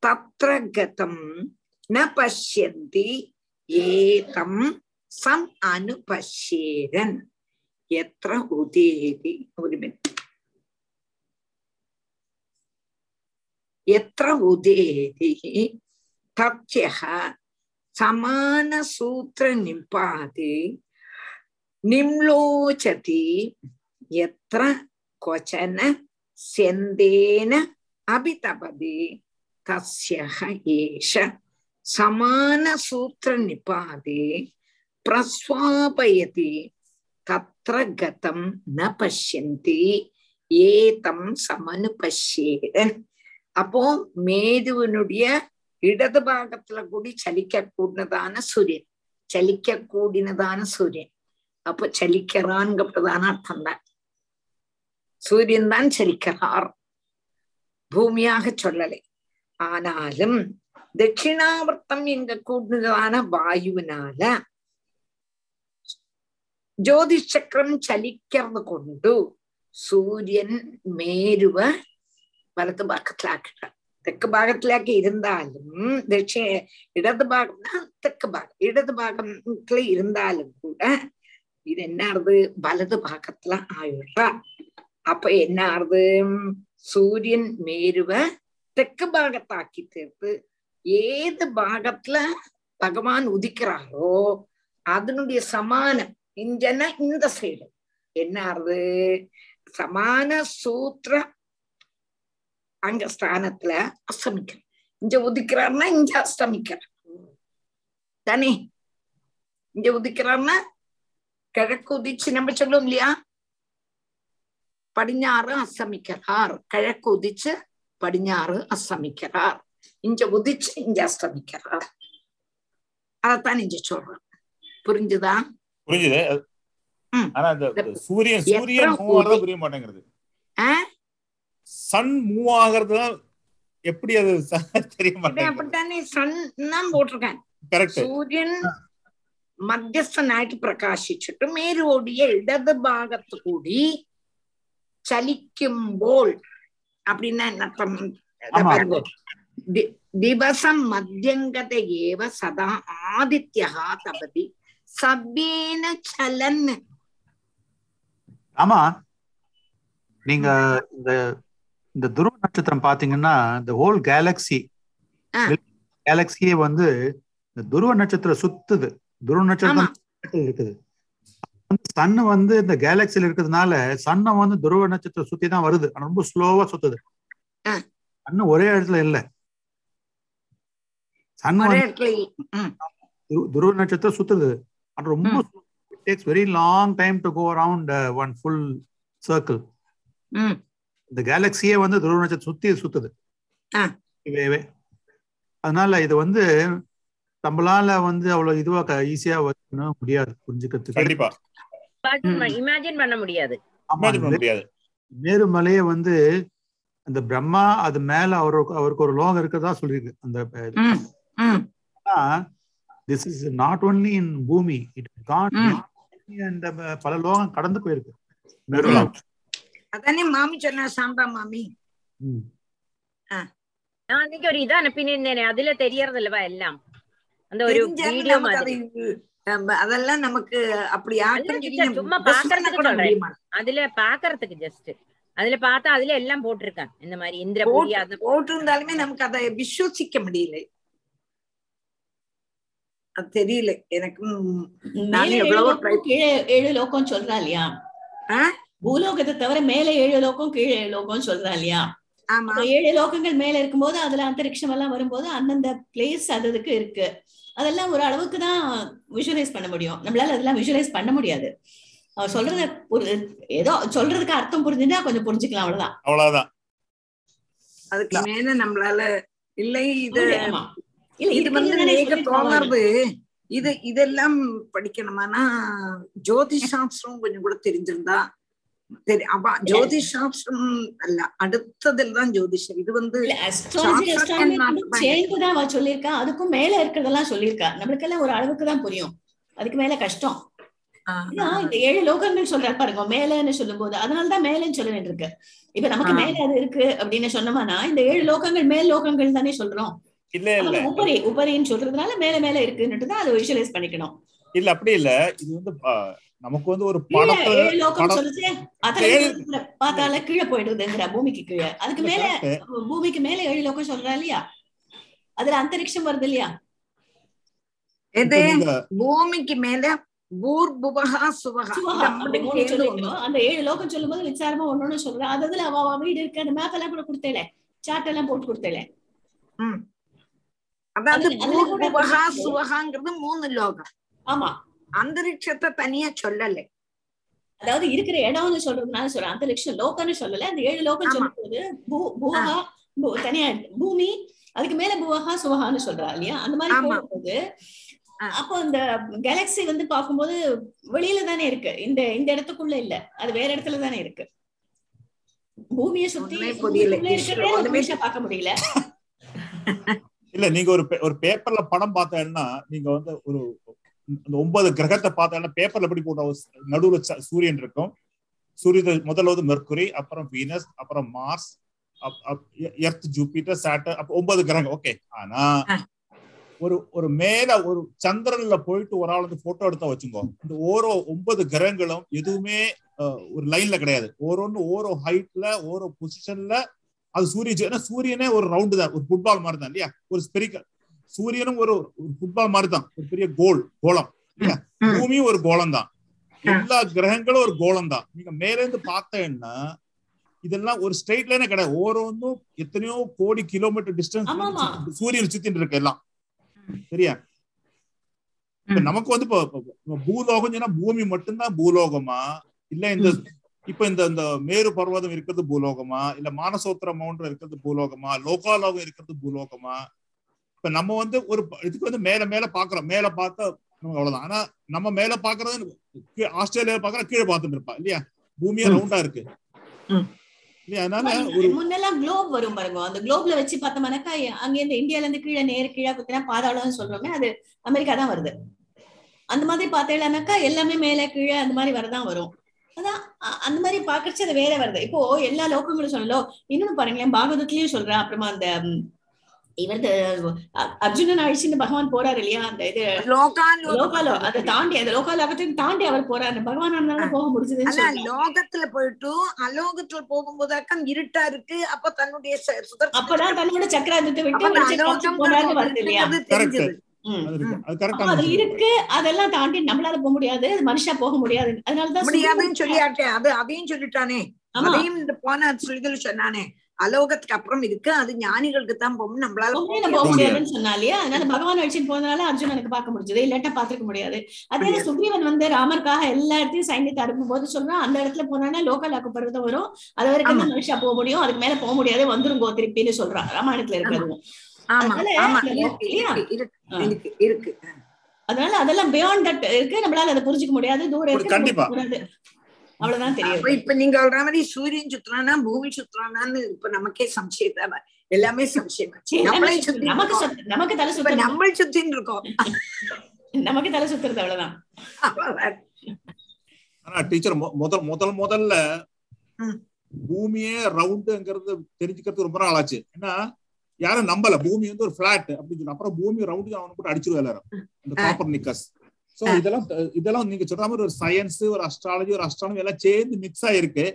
தத்ர கதம் ந பஷ்யந்தி ஏதம் സം അനുപശ്യേരൻ എത്ര ഉദേതി ഒരു മിനിറ്റ് എത്ര ഉദേതി തപ്യ സമാനസൂത്ര നിപാതി നിംലോചതി എത്ര ക്വചന സ്യന്തേന അഭിതപതി തസ്യ ഏഷ സമാനസൂത്ര നിപാതി பிரஸ்வாபயதி தத்ர கதம் ந பசியந்தி ஏதம் சமனு பசியே அப்போ மேதுவனுடைய இடது பாகத்துல கூடி சலிக்க கூடினதான சூரியன். சலிக்க கூடினதான சூரியன். அப்ப சலிக்கிறான்ங்கிறதான அர்த்தம் தான். சூரியன் தான் சலிக்கிறார். பூமியாக சொல்லலை. ஆனாலும் தட்சிணாவர்த்தம் எங்க கூடினதான வாயுவினால ஜோதிஷ் சக்கரம் சலிக்கிறது கொண்டு சூரியன் மேருவ வலது பாகத்துல ஆக்கிட்டார் தெற்கு பாகத்திலாக்கி இருந்தாலும் தட்ச இடது பாகம்னா தெற்கு பாகம் இடது பாகத்துல இருந்தாலும் கூட இது என்ன ஆறுது வலது பாகத்துல ஆயிடுறா அப்ப என்ன ஆறுது சூரியன் மேருவ தெற்கு பாகத்தாக்கி தீர்த்து ஏது பாகத்துல பகவான் உதிக்கிறாரோ அதனுடைய சமானம் இங்கன்னா இந்த சைடு என்ன ஆறுது சமான சூத்திர அங்க ஸ்தானத்துல அஸ்தமிக்கிறார் இங்க உதிக்கிறார்னா இங்க அஸ்தமிக்கிறார் தானே இங்க உதிக்கிறார்னா கிழக்கு உதிச்சு நம்ம சொல்லுவோம் இல்லையா പടിഞ്ഞാറ് അസ്തമിക്കലാർ കിഴക്ക് ഉദിച്ച് പടിഞ്ഞാറ് അസ്തമിക്കലാർ ഇഞ്ച ഉദിച്ച് ഇഞ്ച അസ്തമിക്കലാർ அதத்தான் இங்க சொல்றேன் புரிஞ்சுதா புரிஞ்சுது அது- ஆனா இந்த இந்த சூரியன் சூரியன் எத்தனை மூவ் ஆகிறது கோடி? புரிய மாட்டேங்கிறது ஆ? சன் மூவ் ஆகிறது தான் எப்படி அது ச- தெரிய இவன் மாட்டேங்குது அப்படித்தானே சன் தான் போட்டிருக்கேன் கரெக்ட் സൂര്യൻ മധ്യസ്ഥനായിട്ട് പ്രകാശിച്ചിട്ട് മേരുവോടിയ ഇടത് ഭാഗത്ത് കൂടി ചലിക്കുമ്പോൾ அப்படின்னா என்ன அர்த்தம் இதை ஆமா. பாருங்க. தி- சபேன சலன். ஆமா. நீங்க இந்த இந்த துருவ நட்சத்திரம் பாத்தீங்கன்னா இந்த ஹோல் கேலக்சி கேலக்சியே வந்து இந்த துருவ நட்சத்திரம் சுத்துது. துருவ நட்சத்திரம் இருக்குது. சன் வந்து இந்த கேலக்சில இருக்கிறதுனால சன்னை வந்து துருவ நட்சத்திரம் சுத்தி தான் வருது. ஆனா ரொம்ப ஸ்லோவா சுத்துது. சன் ஒரே இடத்துல இல்ல. சன் துருவ நட்சத்திரம் சுத்துது. ரொம்ப takes very long time to go around one full circle ம். இந்த கேலக்சியே வந்து துருவ நட்சத்திரம் சுத்தி சுத்துது. அதனால இது வந்து நம்மளால வந்து அவ்வளவு இதுவா ஈஸியா பண்ண முடியாது புரிஞ்சுக்கிறதுக்கு. கண்டிப்பா. இமேஜின் பண்ண முடியாது. ஆமா, Imagine பண்ண முடியாது. மேருமலையே வந்து அந்த பிரம்மா அது மேல அவருக்கு அவருக்கு ஒரு லோகம் இருக்கிறதா சொல்லியிருக்கு. அந்த ம், ம். This is not only in bhoomi it can அந்த பல லோகம் கடந்து போயிருக்கு. மேருலாம் அதானே மாமி சொன்ன சாம்பா மாமி. ம். நான் அன்னைக்கு ஒரு இது அனுப்பினேன் அதுல தெரியறதில்லவா எல்லாம்? அந்த ஒரு தெரிஞ்சாலும் வீடியோ நமக்கு அது மாதிரி நம்ம அதெல்லாம் நமக்கு அப்படி அல்ல ஆக்கும் teacher, சும்மா பாக்குறதுக்கு சொல்றேன். அதுல பாக்குறதுக்கு ஜஸ்ட் அதுல பார்த்தா அதுல எல்லாம் போட்டிருக்கான் இந்த மாதிரி இந்திரபுரி அது போட்டிருந்தாலுமே நமக்கு அதை விசுவசிக்க முடியல. அது தெரியல. எனக்கும் ஏழு எவ்வளவோ லோகம் ட்ரை கீழே ஏழு லோகம் சொல்றா இல்லையா? பூலோகத்தை தவிர மேல ஏழு லோகம் கீழே ஏழு லோகம் சொல்றா இல்லையா? ஏழு லோகங்கள் மேல இருக்கும்போது அதுல அந்தரிக்ஷம் எல்லாம் வரும்போது அந்தந்த பிளேஸ் அதுக்கு இருக்கு. அதெல்லாம் ஒரு அளவுக்கு தான் விஷுவலைஸ் பண்ண முடியும். நம்மளால அதெல்லாம் விஷுவலைஸ் பண்ண முடியாது. அவர் சொல்றத ஒரு ஏதோ சொல்றதுக்கு அர்த்தம் புரிஞ்சுட்டா கொஞ்சம் புரிஞ்சுக்கலாம் அவ்வளவுதான். அவ்வளவுதான். அதுக்கு மேல நம்மளால இல்லை இது. இல்ல, இது வந்து மேக தோணுறது இது இதெல்லாம் படிக்கணுமானா ஜோதிஷ் சாஸ்திரம் கொஞ்சம் கூட தெரிஞ்சிருந்தா சரி அப்ப ஜோதிஷ் சாஸ்திரம் அல்ல அடுத்ததில் தான் ஜோதிஷம். இது வந்து அஸ்ட்ராலஜி சாஸ்திரம் அஸ்ட்ரானமி not சேர்ந்து தான் அவ சொல்லியிருக்கா. அதுக்கும் மேல இருக்கிறதெல்லாம் சொல்லியிருக்கா. நம்மளுக்கெல்லாம் ஒரு அளவுக்கு தான் புரியும். அதுக்கு மேல கஷ்டம். இந்த ஏழு லோகங்கள் சொல்றாரு பாருங்க மேலன்னு சொல்லும்போது. அதனாலதான் மேலன்னு சொல்ல வேண்டியிருக்கு. இப்ப நமக்கு. மேல அது இருக்கு அப்படின்னு சொன்னோம்னா இந்த ஏழு லோகங்கள் மேல் லோகங்கள் தானே சொல்றோம். இல்ல இல்ல. உபரி உபரின்னு சொல்றதுனால மேல மேல இருக்குன்னுட்டு தான் அதை விஷுவலைஸ் பண்ணிக்கணும். இல்ல அப்படி இல்ல. இது வந்து நமக்கு வந்து ஒரு பார்த்தால கீழே போயிடுதுங்கிற பூமிக்கு கீழே. அதுக்கு மேல. பூமிக்கு மேல ஏழு லோகம் சொல்றா இல்லையா? அதுல அந்தரிக்ஷம் வருது இல்லையா? எது? பூமிக்கு மேல பூர்புவகா சுவகா. அந்த ஏழு லோகம் சொல்லும்போது விசாரமா ஒன்னொன்னு சொல்றேன் அது அதுல அவ வீடு இருக்கு. அந்த மேப் எல்லாம் கூட கொடுத்தேல சார்ட் எல்லாம் போட்டு கொடுத்தேல. அதாவது பூர்புவகா. சுவகாங்கிறது மூணு லோகம். ஆமா. அந்தரிக்ஷத்தை தனியா சொல்லல. அதாவது இருக்கிற இடம்னு சொல்றதுனால சொல்றேன் அந்தரிக்ஷம் லோகம்னு சொல்லல. அந்த ஏழு லோகம் சொல்லும்போது பூ- பூவகா தனியா. பூமி அதுக்கு மேல பூவகா சுவகான்னு சொல்றா இல்லையா? அந்த மாதிரி. போகும்போது அப்போ இந்த கேலக்ஸி வந்து பார்க்கும்போது வெளியில தானே இருக்கு. இந்த இந்த இடத்துக்குள்ள இல்ல. அது வேற இடத்துல தானே இருக்கு. பூமியை சுத்தி பார்க்க முடியல. இல்ல நீங்க ஒரு ஒரு பேப்பர்ல படம் பார்த்தேன்னா நீங்க வந்து ஒரு இந்த ஒன்பது கிரகத்தை பார்த்தேன்னா பேப்பர்ல எப்படி போட்ட நடுவுல சூரியன் இருக்கும். சூரிய முதல்ல வந்து மெர்க்குரி அப்புறம் வீனஸ் அப்புறம் மார்ஸ் எர்த் ஜூபிட்டர் சாட்டர் அப்ப ஒன்பது கிரகம் ஓகே. ஆனா ஒரு ஒரு மேல ஒரு சந்திரன்ல போயிட்டு ஒரு ஆள் வந்து போட்டோ எடுத்தா வச்சுக்கோ இந்த ஓரோ ஒன்பது கிரகங்களும் எதுவுமே ஒரு லைன்ல கிடையாது. ஓரோன்னு ஓரோ ஹைட்ல ஓரோ பொசிஷன்ல அது சூரிய ஏன்னா சூரியனே ஒரு ரவுண்டு தான் ஒரு ஃபுட்பால் மாதிரி தான் இல்லையா? ஒரு ஸ்பெரிக்கல் சூரியனும் ஒரு ஒரு ஃபுட்பால் மாதிரி தான் ஒரு பெரிய கோல் கோலம் இல்லையா? பூமியும் ஒரு கோலம் தான். எல்லா கிரகங்களும் ஒரு கோலம் தான். நீங்க மேல இருந்து பார்த்தேன்னா இதெல்லாம் ஒரு ஸ்ட்ரெயிட் லைனே கிடையாது. ஓரோன்னும் எத்தனையோ கோடி கிலோமீட்டர் டிஸ்டன்ஸ். சூரியன் சுத்திட்டு இருக்கு எல்லாம். சரியா? இப்ப நமக்கு வந்து இப்போ பூலோகம் சொன்னா பூமி மட்டும்தான் பூலோகமா? இல்ல இந்த இப்ப இந்த இந்த மேரு பர்வதம் இருக்கிறது பூலோகமா? இல்ல மானசோத்திர மவுண்டம் இருக்கிறது பூலோகமா? லோகாலோகம் இருக்கிறது பூலோகமா? இப்ப நம்ம வந்து ஒரு இதுக்கு வந்து மேல மேல பாக்குறோம். மேல பார்த்தா நமக்கு அவ்வளவுதான். ஆனா நம்ம மேல பாக்குறது ஆஸ்திரேலியால பாக்குற கீழே பார்த்துட்டு இருப்பா இல்லையா? பூமியே ரவுண்டா இருக்கு. அதனால ஒரு முன்னெல்லாம் குளோப் வரும் பாருங்க. அந்த குளோப்ல வச்சு பார்த்தோம்னாக்கா அங்க இருந்து இந்தியால இருந்து கீழே நேர் கீழே குத்தினா பாதாளம்னு சொல்றோமே அது அமெரிக்கா தான் வருது. அந்த மாதிரி பார்த்தேன்னாக்கா எல்லாமே மேல கீழே அந்த மாதிரி வரதான் வரும். அதான் அந்த மாதிரி பாக்குறச்சு அது வேற வருது. இப்போ எல்லா லோகங்களும் சொல்லலோ இன்னொன்னு பாருங்களேன் பாகவதத்திலயும் சொல்றேன். அப்புறமா அந்த இவரது அர்ஜுனன் அழிச்சுன்னு பகவான் போறாரு இல்லையா? அந்த இது லோகாலோ அதை தாண்டி அந்த லோகாலோகத்தையும் தாண்டி அவர் போறாரு. பகவான் ஆனாலும் போக சொல்றேன். லோகத்துல போயிட்டு அலோகத்துல போகும்போதாக்கம் இருட்டா இருக்கு. அப்ப தன்னுடைய அப்பதான் தன்னோட சக்கராஜத்தை விட்டு போனாருன்னு வருது இல்லையா? இருக்கு. அதெல்லாம் தாண்டி நம்மளால போக முடியாது. அது மனுஷா போக முடியாது. அதனாலதான் முடியாதுன்னு சொல்லியாட்டே அது அதையும் சொல்லிட்டானே. ஆமா. அதையும் இந்த போன சொல்லிகள் சொன்னானே. அலோகத்துக்கு அப்புறம் இருக்கு. அது ஞானிகளுக்கு தான் போகும் நம்மளால போக போக முடியாது. முடியாதுன்னு சொன்னா இல்லையா அதனால பகவான் அழிச்சுட்டு போனதுனால அர்ஜுனனுக்கு பார்க்க முடிஞ்சது. இல்லாட்டா பாத்துக்க முடியாது. அதே. சுக்ரீவன் வந்து ராமருக்காக எல்லா இடத்தையும் சைன்யத்தை அனுப்பும் போது சொல்றான் அந்த இடத்துல போனானா லோக்கலாக்கு பருவதம் வரும். அது வரைக்கும் தான் மனுஷா போக முடியும்? அதுக்கு மேல போக முடியாது. வந்துருங்கோ திருப்பின்னு சொல்றான் ராமாயணத்துல இருக்கிறது. அதனால இந்த இருக்கு. அதனால அதெல்லாம் பியாண்ட் தட் இருக்கு. நம்மளால அதை புரிஞ்சுக்க முடியாது. தூரம் இருக்கு கண்டிப்பா. அவ்வளவுதான் தெரியும் இப்ப நீங்க சொல்ற மாதிரி சூரியன் சுத்துறானா பூமி சுத்துறானான்னு இப்ப நமக்கே சம்சயம் எல்லாமே சம்சயம். சுத்தி நமக்கு. சுத்த- நமக்கு தலை இப்ப சுத்துறது. நம்ம சுத்தின்னு இருக்கோம். நமக்கு தலை சுத்துறது அவ்வளவுதான். ஆனா டீச்சர் முதல் முதல் முதல்ல. பூமியே ரவுண்டுங்கிறது தெரிஞ்சுக்கிறது ரொம்ப நாள் ஆச்சு. ஏன்னா யாரும் நம்பல. பூமி வந்து ஒரு பிளாட் அப்படின்னு சொல்லி அப்புறம் பூமி ரவுண்டு அவனை போட்டு அடிச்சிருவா எல்லாரும். இந்த காப்பர் நிக்கஸ் சோ இதெல்லாம் இதெல்லாம் நீங்க சொல்ற மாதிரி ஒரு சயின்ஸ் ஒரு அஸ்ட்ராலஜி ஒரு அஸ்ட்ரானமி எல்லாம் சேர்ந்து மிக்ஸ் ஆயிருக்கு.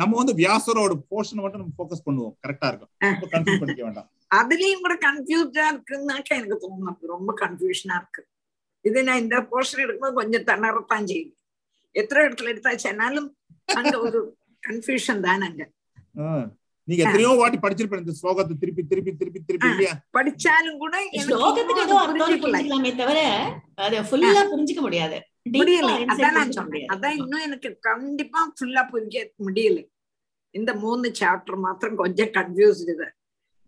நம்ம வந்து வியாசரோட போர்ஷனை மட்டும் நம்ம ஃபோக்கஸ் பண்ணுவோம். கரெக்டா இருக்கும். கன்ஃபியூஸ் பண்ணிக்க வேண்டாம். அதுலயும் கூட கன்ஃபியூஸ்டா இருக்குன்னாக்கா எனக்கு தோணும். ரொம்ப கன்ஃபியூஷனா இருக்கு. இது நான் இந்த போர்ஷன் எடுக்கும்போது கொஞ்சம் தன்னறத்தான் செய்யுது எத்தனை இடத்துல எடுத்தாச்சுனாலும் அங்க ஒரு கன்ஃபியூஷன் தான் அங்க. நீங்க எத்தனையோ வாட்டி படிச்சிருப்பேன் இந்த ஸ்லோகத்தை திருப்பி திருப்பி திருப்பி திருப்பி இல்லையா படிச்சாலும் கூட ஸ்லோகத்துக்கு ஏதோ அர்த்தம் புரிஞ்சுக்கலாமே தவிர அத ஃபுல்லா புரிஞ்சுக்க முடியாது. முடியல அதான் நான் சொல்றேன் அதான் இன்னும் எனக்கு கண்டிப்பா ஃபுல்லா புரிஞ்ச முடியல. இந்த மூணு சாப்டர் மாத்திரம் கொஞ்சம் கன்ஃபியூஸ்டு இது.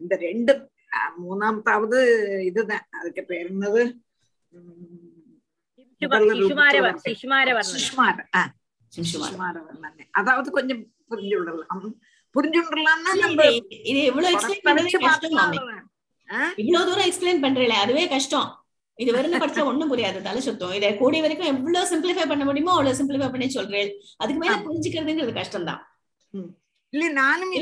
இந்த ரெண்டு மூணாமத்தாவது இதுதான். அதுக்கு பேர் என்னது? அதாவது கொஞ்சம் புரிஞ்சு விடலாம். புரிஞ்சு விடலாம்னா இல்ல, நம்ம இது இவ்வளவு எக்ஸ்பிளைன் பண்றதே கஷ்டம் இவ்வளவு தூரம் எக்ஸ்பிளைன் பண்றீங்களே அதுவே கஷ்டம். இது வெறும் படிச்சா ஒண்ணும் புரியாது தலை சுத்தம். இதை கூடிய வரைக்கும் எவ்வளவு சிம்பிளிஃபை பண்ண முடியுமோ அவ்வளவு சிம்பிளிஃபை பண்ணி சொல்றேன். அதுக்கு மேல புரிஞ்சுக்கிறதுங்கிறது கஷ்டம் தான் இல்ல நானும்.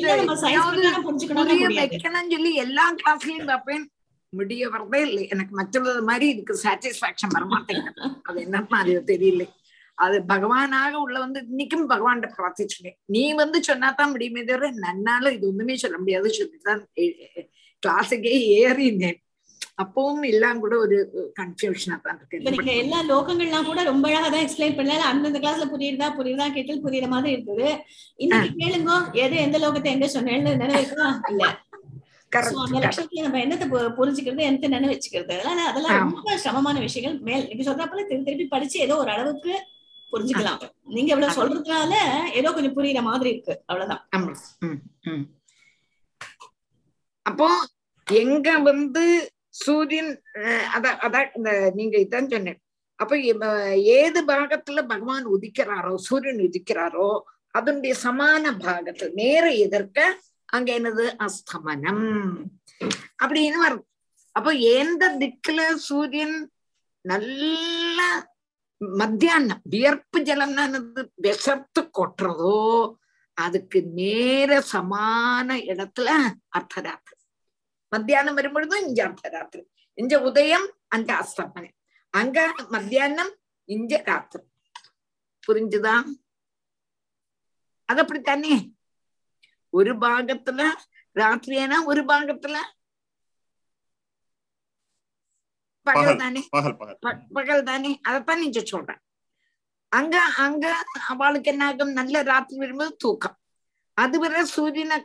வைக்கணும்னு சொல்லி எல்லா கிளாஸ்லயும் பார்ப்பேன். முடிய வரதே இல்லை. எனக்கு மற்றவங்க மாதிரி இதுக்கு சாட்டிஸ்பாக்சன் வரமாட்டேங்குது. அது என்னன்னு அது தெரியல. அது பகவானாக உள்ள வந்து இன்னைக்கும் பகவான்கிட்ட பிரார்த்திச்சுட்டேன். நீ வந்து சொன்னாதான் முடியுமே தவிர நன்னால இது ஒண்ணுமே சொல்ல முடியாது சொல்லிதான் கிளாஸுக்கே ஏறினேன். அப்பவும் எல்லாம் கூட ஒரு கன்ஃபியூஷனா தான் இப்ப நீங்க இருக்கு எல்லா லோகங்கள்லாம் கூட ரொம்ப அழகா தான் எக்ஸ்பிளைன் பண்ணல. அந்தந்த கிளாஸ்ல புரியுதா புரியுதா கேட்டல் புரியுற மாதிரி இருக்குது இன்னைக்கு கேளுங்க எது எந்த லோகத்தை எங்க சொன்னேன்னு நினைவுக்கா? இல்ல. அந்த லட்சத்துல நம்ம என்னத்தை புரிஞ்சுக்கிறது என்னத்தை நினைவு வச்சுக்கிறது? அதெல்லாம் அதெல்லாம் ரொம்ப சிரமமான விஷயங்கள். மேல் நீங்க சொல்ற போல திருப்பி திருப்பி படிச்சு ஏதோ ஒரு அளவுக்கு புரிஞ்சுக்கலாம். நீங்க இவ்வளவு சொல்றதுனால ஏதோ கொஞ்சம் புரியுற மாதிரி இருக்கு. அவ்வளவுதான். அப்போ எங்க வந்து சூரியன் அஹ், அத அத இந்த நீங்க இதான் சொன்னேன். அப்ப ஏது பாகத்துல பகவான் உதிக்கிறாரோ சூரியன் உதிக்கிறாரோ அதனுடைய சமான பாகத்துல நேர எதிர்க்க அங்க என்னது? அஸ்தமனம். அப்படின்னு வரும். அப்போ எந்த திக்குல சூரியன் நல்ல மத்தியானம் வியர்ப்பு ஜலம்னா என்னது விசர்த்து கொட்டுறதோ அதுக்கு நேர சமான இடத்துல அர்த்தராத்திரி. மத்தியானம் வரும்பொழுதும் இங்க அர்த்தராத்திரி. இங்க உதயம் அங்க அஸ்தமனம். அங்க மத்தியானம் இங்க ராத்திரி. புரிஞ்சுதா? அது அப்படித்தானே ஒரு பாகத்துல ராத்திரியானா ஒரு பாகத்துல? பகல் தானே. பகல் தானே. அதைத்தான் நீங்க சொல்றேன். அங்க அங்க அவளுக்கு என்ன ஆகும்? நல்ல ராத்திரி வரும்போது தூக்கம். அதுவரை சூரியனை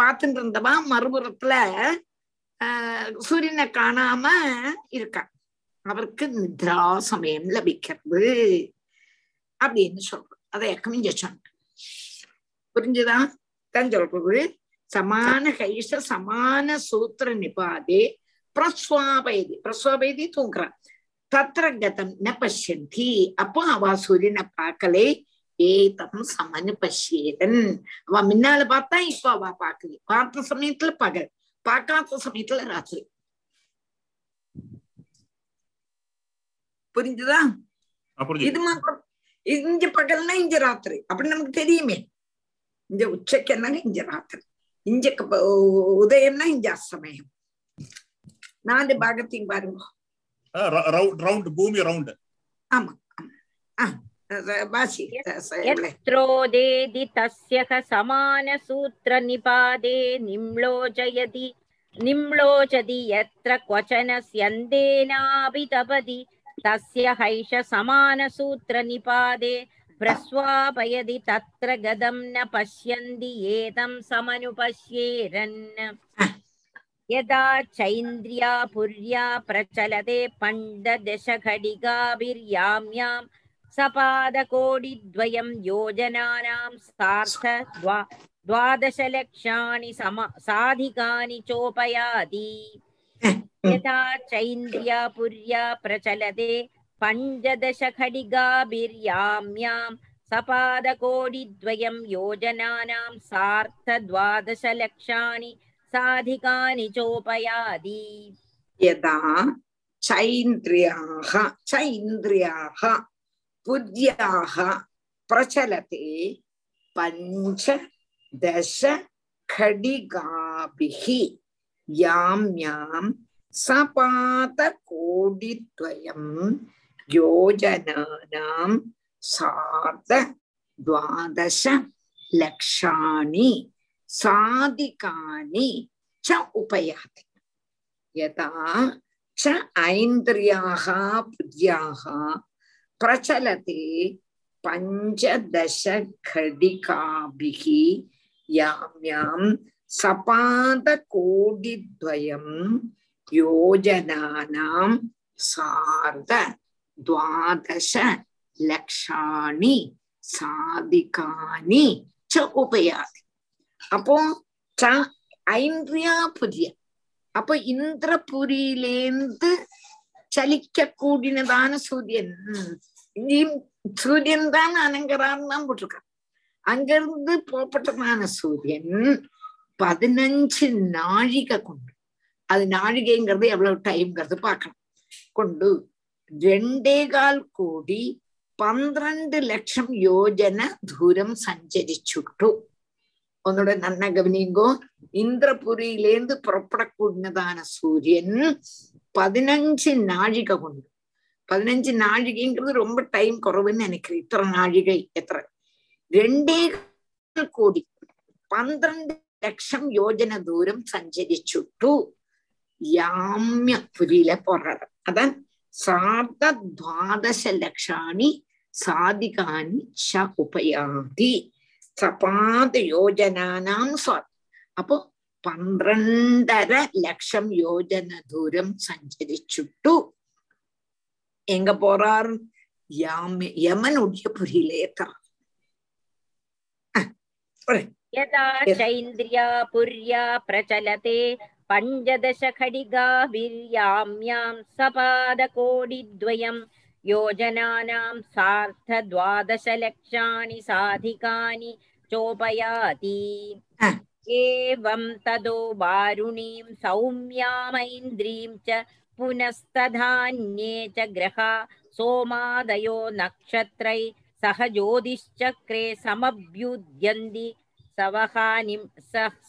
பார்த்துட்டு இருந்தவா மறுபுறத்துல சூரியனை காணாம இருக்கா. அவருக்கு நித்ரா சமயம் லபிக்கிறது அப்படின்னு சொல்றோம். அதை இங்க சொன்ன புரிஞ்சுதா? தான் சொல்றது. சமான கைஷ சமான சூத்திர நிபாதே பிரஸ்வாபயதி பிரஸ்வாபயதி தூங்குறான் தத்திர கதம் ந பசியந்தி அப்போ அவ சூரியனை பார்க்கலே ஏதம் சமனு பசியதன் அவ முன்னால பார்த்தா இப்ப அவ பார்க்கல பார்த்த சமயத்துல பகல் பார்க்காத சமயத்துல ராத்திரி. புரிஞ்சுதா. இது மாத்திரம். இங்க பகல்னா இங்க ராத்திரி. அப்படி நமக்கு தெரியுமே. இங்க உச்சக்கு என்னங்க இங்க ராத்திரி. இங்க உதயம்னா இங்க அஸ்தமயம் நாலு பாகத்தையும் பாருங்க ரவுண்ட் பூமி ரவுண்ட் ஆமா ஆமா. ஆ, அஹ் வாசி அஹ் ச- இவளே. यत्रोदेदि तस्य क समानसूत्रनिपादे निम्लोचयति निम्लोचति यत्र क्वचन स्यन्देनापि तपति तस्य हैष समानसूत्रनिपादे प्रस्वापयति तत्र गदं न पश्यन्ति एतं समनुपश्येरन् यदा चैन्द्रिया पुर्या प्रचलते पण्डदशघटिकाभिर्याम्यां सपादकोटिद्वयं योजनानां सार्थ द्वा द्वादशलक्षाणि सम साधिकानि चोपयाति यथा चैन्द्रिया पुर्या प्रचलते पञ्चदशखडिगाभिर्याम्यां सपादकोटिद्वयं योजनानां सार्धद्वादशलक्षाणि साधिकानि चोपयाति यदा चैन्द्रियाः चैन्द्रियाः पुर्याः प्रचलते पञ्चदश खडिगाभिः यां यां सपातकोटिद्वयं योजनानां सार्ध द्वादश लक्षाणि சாதிகானி ச உபயாதி. யதா ச ஐந்திரியாக புத்தியாக பிரச்சலதே பஞ்சதசகடிகாபிகி யாம்யாம் சபாதகோடித்வயம் யோஜனானாம் சார்த துவாதச லக்ஷாணி சாதிகானி ச உபயாதி. அப்போ ச ஐந்திரியா புரிய அப்போ இந்திரபுரியிலேந்து சலிக்க கூடினதான சூரியன் இ- சூரியன் தான் அனங்கரான்னு தான் போட்டிருக்கான் அங்கிருந்து புறப்பட்டதான சூரியன் பதினஞ்சு நாழிகை கொண்டு அது நாழிகைங்கிறது எவ்வளவு டைம்ங்கிறது பார்க்கணும் கொண்டு ரெண்டே கால் கோடி പന്ത്രണ്ട് ലക്ഷം യോജന ദൂരം സഞ്ചരിച്ചുട്ടു ഒന്നുകൂടെ നന്ന ഗവനിങ്കോ ഇന്ദ്രപുരിയിലേന്ത് പുറപ്പെടക്കൂടുന്നതാണ് സൂര്യൻ பதினஞ்சு நாழிகை கொண்டு பதினஞ்சு நாழிகைங்கிறது ரொம்ப டைம் குறைவுன்னு நினைக்கிறேன் இத்தனை நாழிகை எத்தனை ரெண்டே கால் கோடி പന്ത്രണ്ട് ലക്ഷം യോജന ദൂരം സഞ്ചരിച്ചുട്ടു യാമ്യപുരിയിലെ പോരാടം അതാണ് സാർദ്ധ ദ്വാദശ ലക്ഷാണി സാധികാനി ച ഉപയാതി சபாத் யோஜனானாம் சாத் അപ്പോ പന്ത്രണ്ടര ലക്ഷം യോജന ദൂരം സഞ്ചരിച്ചിട്ടു എങ്ക പോറാർ യമനുடைய புரியிலேத்தர் यदा चैन्द्रिया पुर्या प्रचलते पञ्चदश खडिगा वीर्याम्यां सपादकोडिद्वयम् योजनानां सार्धद्वादशलक्षाणि साधिकानि चोपयाति एवं तदो वारुणीं सौम्यामैन्द्रीं च पुनस्तधान्ये च ग्रहा सोमादयो नक्षत्रै सह ज्योतिश्चक्रे समभ्युद्यन्ति सवहानिं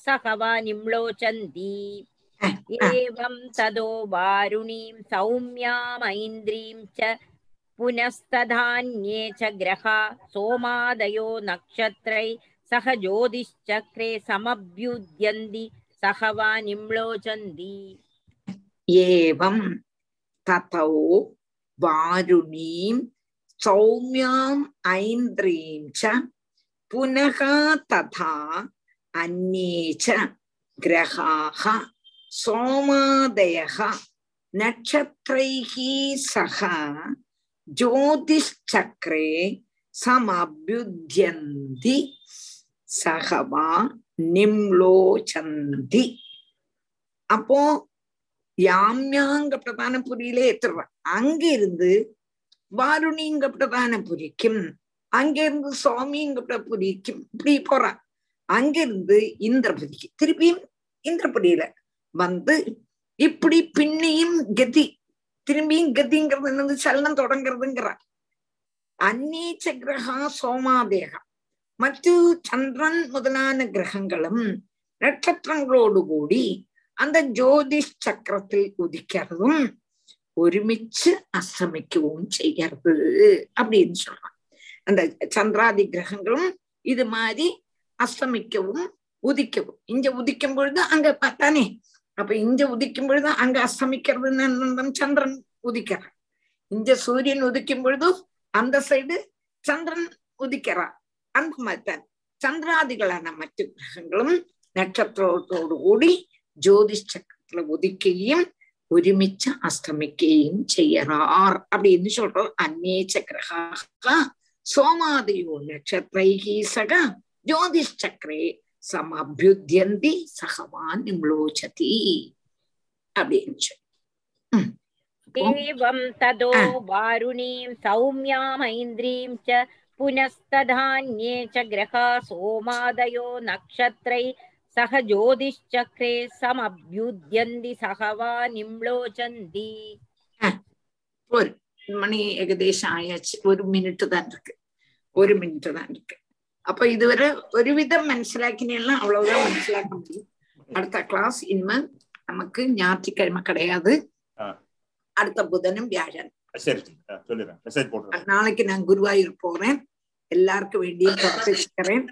सहवानिम्लोचन्ति एवं तदो वारुणीं सौम्यामैन्द्रीं च पुनस्तधान्ये च ग्रहा सोमादयो नक्षत्रै सह ज्योतिश्चक्रे समभ्युद्यन्ति सहवानिम्लोचन्ति एवं ततो वारुणीं सौम्याम् ऐन्द्रीं च पुनः तथा अन्ये च ग्रहाः सोमादयः नक्षत्रैः सह ज्योतिश्चक्रे समभ्युद्यन्ति सह वा निम्लोचन्ति அப்போ யாம்யாங்க பிரதான புரியிலே ஏத்துறான் அங்க இருந்து வாருணிங்க பிரதான புரிக்கும் அங்க இருந்து சுவாமிங்க புரிக்கும் இப்படி போறான் அங்கிருந்து இந்திரபுரிக்கு திருப்பியும் இந்திரபுரியில வந்து இப்படி பின்னியும் கதி திரும்பியும் கதிங்கிறது என்னது? சலனம் தொடங்குறதுங்கிறார் அந்நீச்ச கிரகா சோமாதேகம். மற்ற சந்திரன் முதலான கிரகங்களும் நட்சத்திரங்களோடு கூடி அந்த ஜோதிஷ் சக்கரத்தில் உதிக்கிறதும் ஒருமிச்சு அஸ்தமிக்கவும் செய்யறது அப்படின்னு சொல்றான். அந்த சந்திராதி கிரகங்களும் இது மாதிரி அஸ்தமிக்கவும் உதிக்கவும். இங்க உதிக்கும் பொழுது அங்க பார்த்தானே அப்ப இங்க உதிக்கும் பொழுது அங்க அஸ்தமிக்கிறதுன்னு சந்திரன் உதிக்கிறான் இங்க சூரியன் உதிக்கும் பொழுது அந்த சைடு சந்திரன் உதிக்கிறார் அந்த மாதிரி சந்திராதிகளான மற்ற கிரகங்களும் நட்சத்திரத்தோடு கூடி ஜோதிஷ் சக்கரத்துல உதிக்கையும் ഒരുമിച്ച് അസ്തമിക്കുകയും ചെയ്യറാർ அப்படின்னு சொல்றோம் അന്യേച്ച ഗ്രഹാ സോമാദിയോ നക്ഷത്രൈഹി സക சமபியுத்தியந்தி சகவான் நிம்லோச்சதி அப்படின்னு தேவம் ததோ வாருணீம் சௌமியாம் ஐந்திரீம் ச புனஸ்ததான்யே ச கிரகா சோமாதயோ நக்ஷத்ரை சக ஜோதிஷ்சக்ரே சமபியுத்தியந்தி சகவா நிம்லோச்சந்தி ஒரு மணி ஏகதேசம் ஆயாச்சு ஒரு மினிட் தான் இருக்கு ஒரு மினிட் தான் இருக்கு അപ്പൊ ഇതുവരെ ഒരുവിധം മനസ്സിലാക്കിനെല്ലാം അவ்வளவுதான் മനസ്സിലാക്ക. முடியும் അടുത്ത ക്ലാസ് ഇന്ന് നമുക്ക് ஞாயிற்றுக்கிழமை கிடையாது அடுத்த புதனும் வியாழன் நாளைக்கு நான் குருவாயூர் போறேன் எல்லாருக்கும் வேண்டியும் பிரார்த்திக்கிறேன்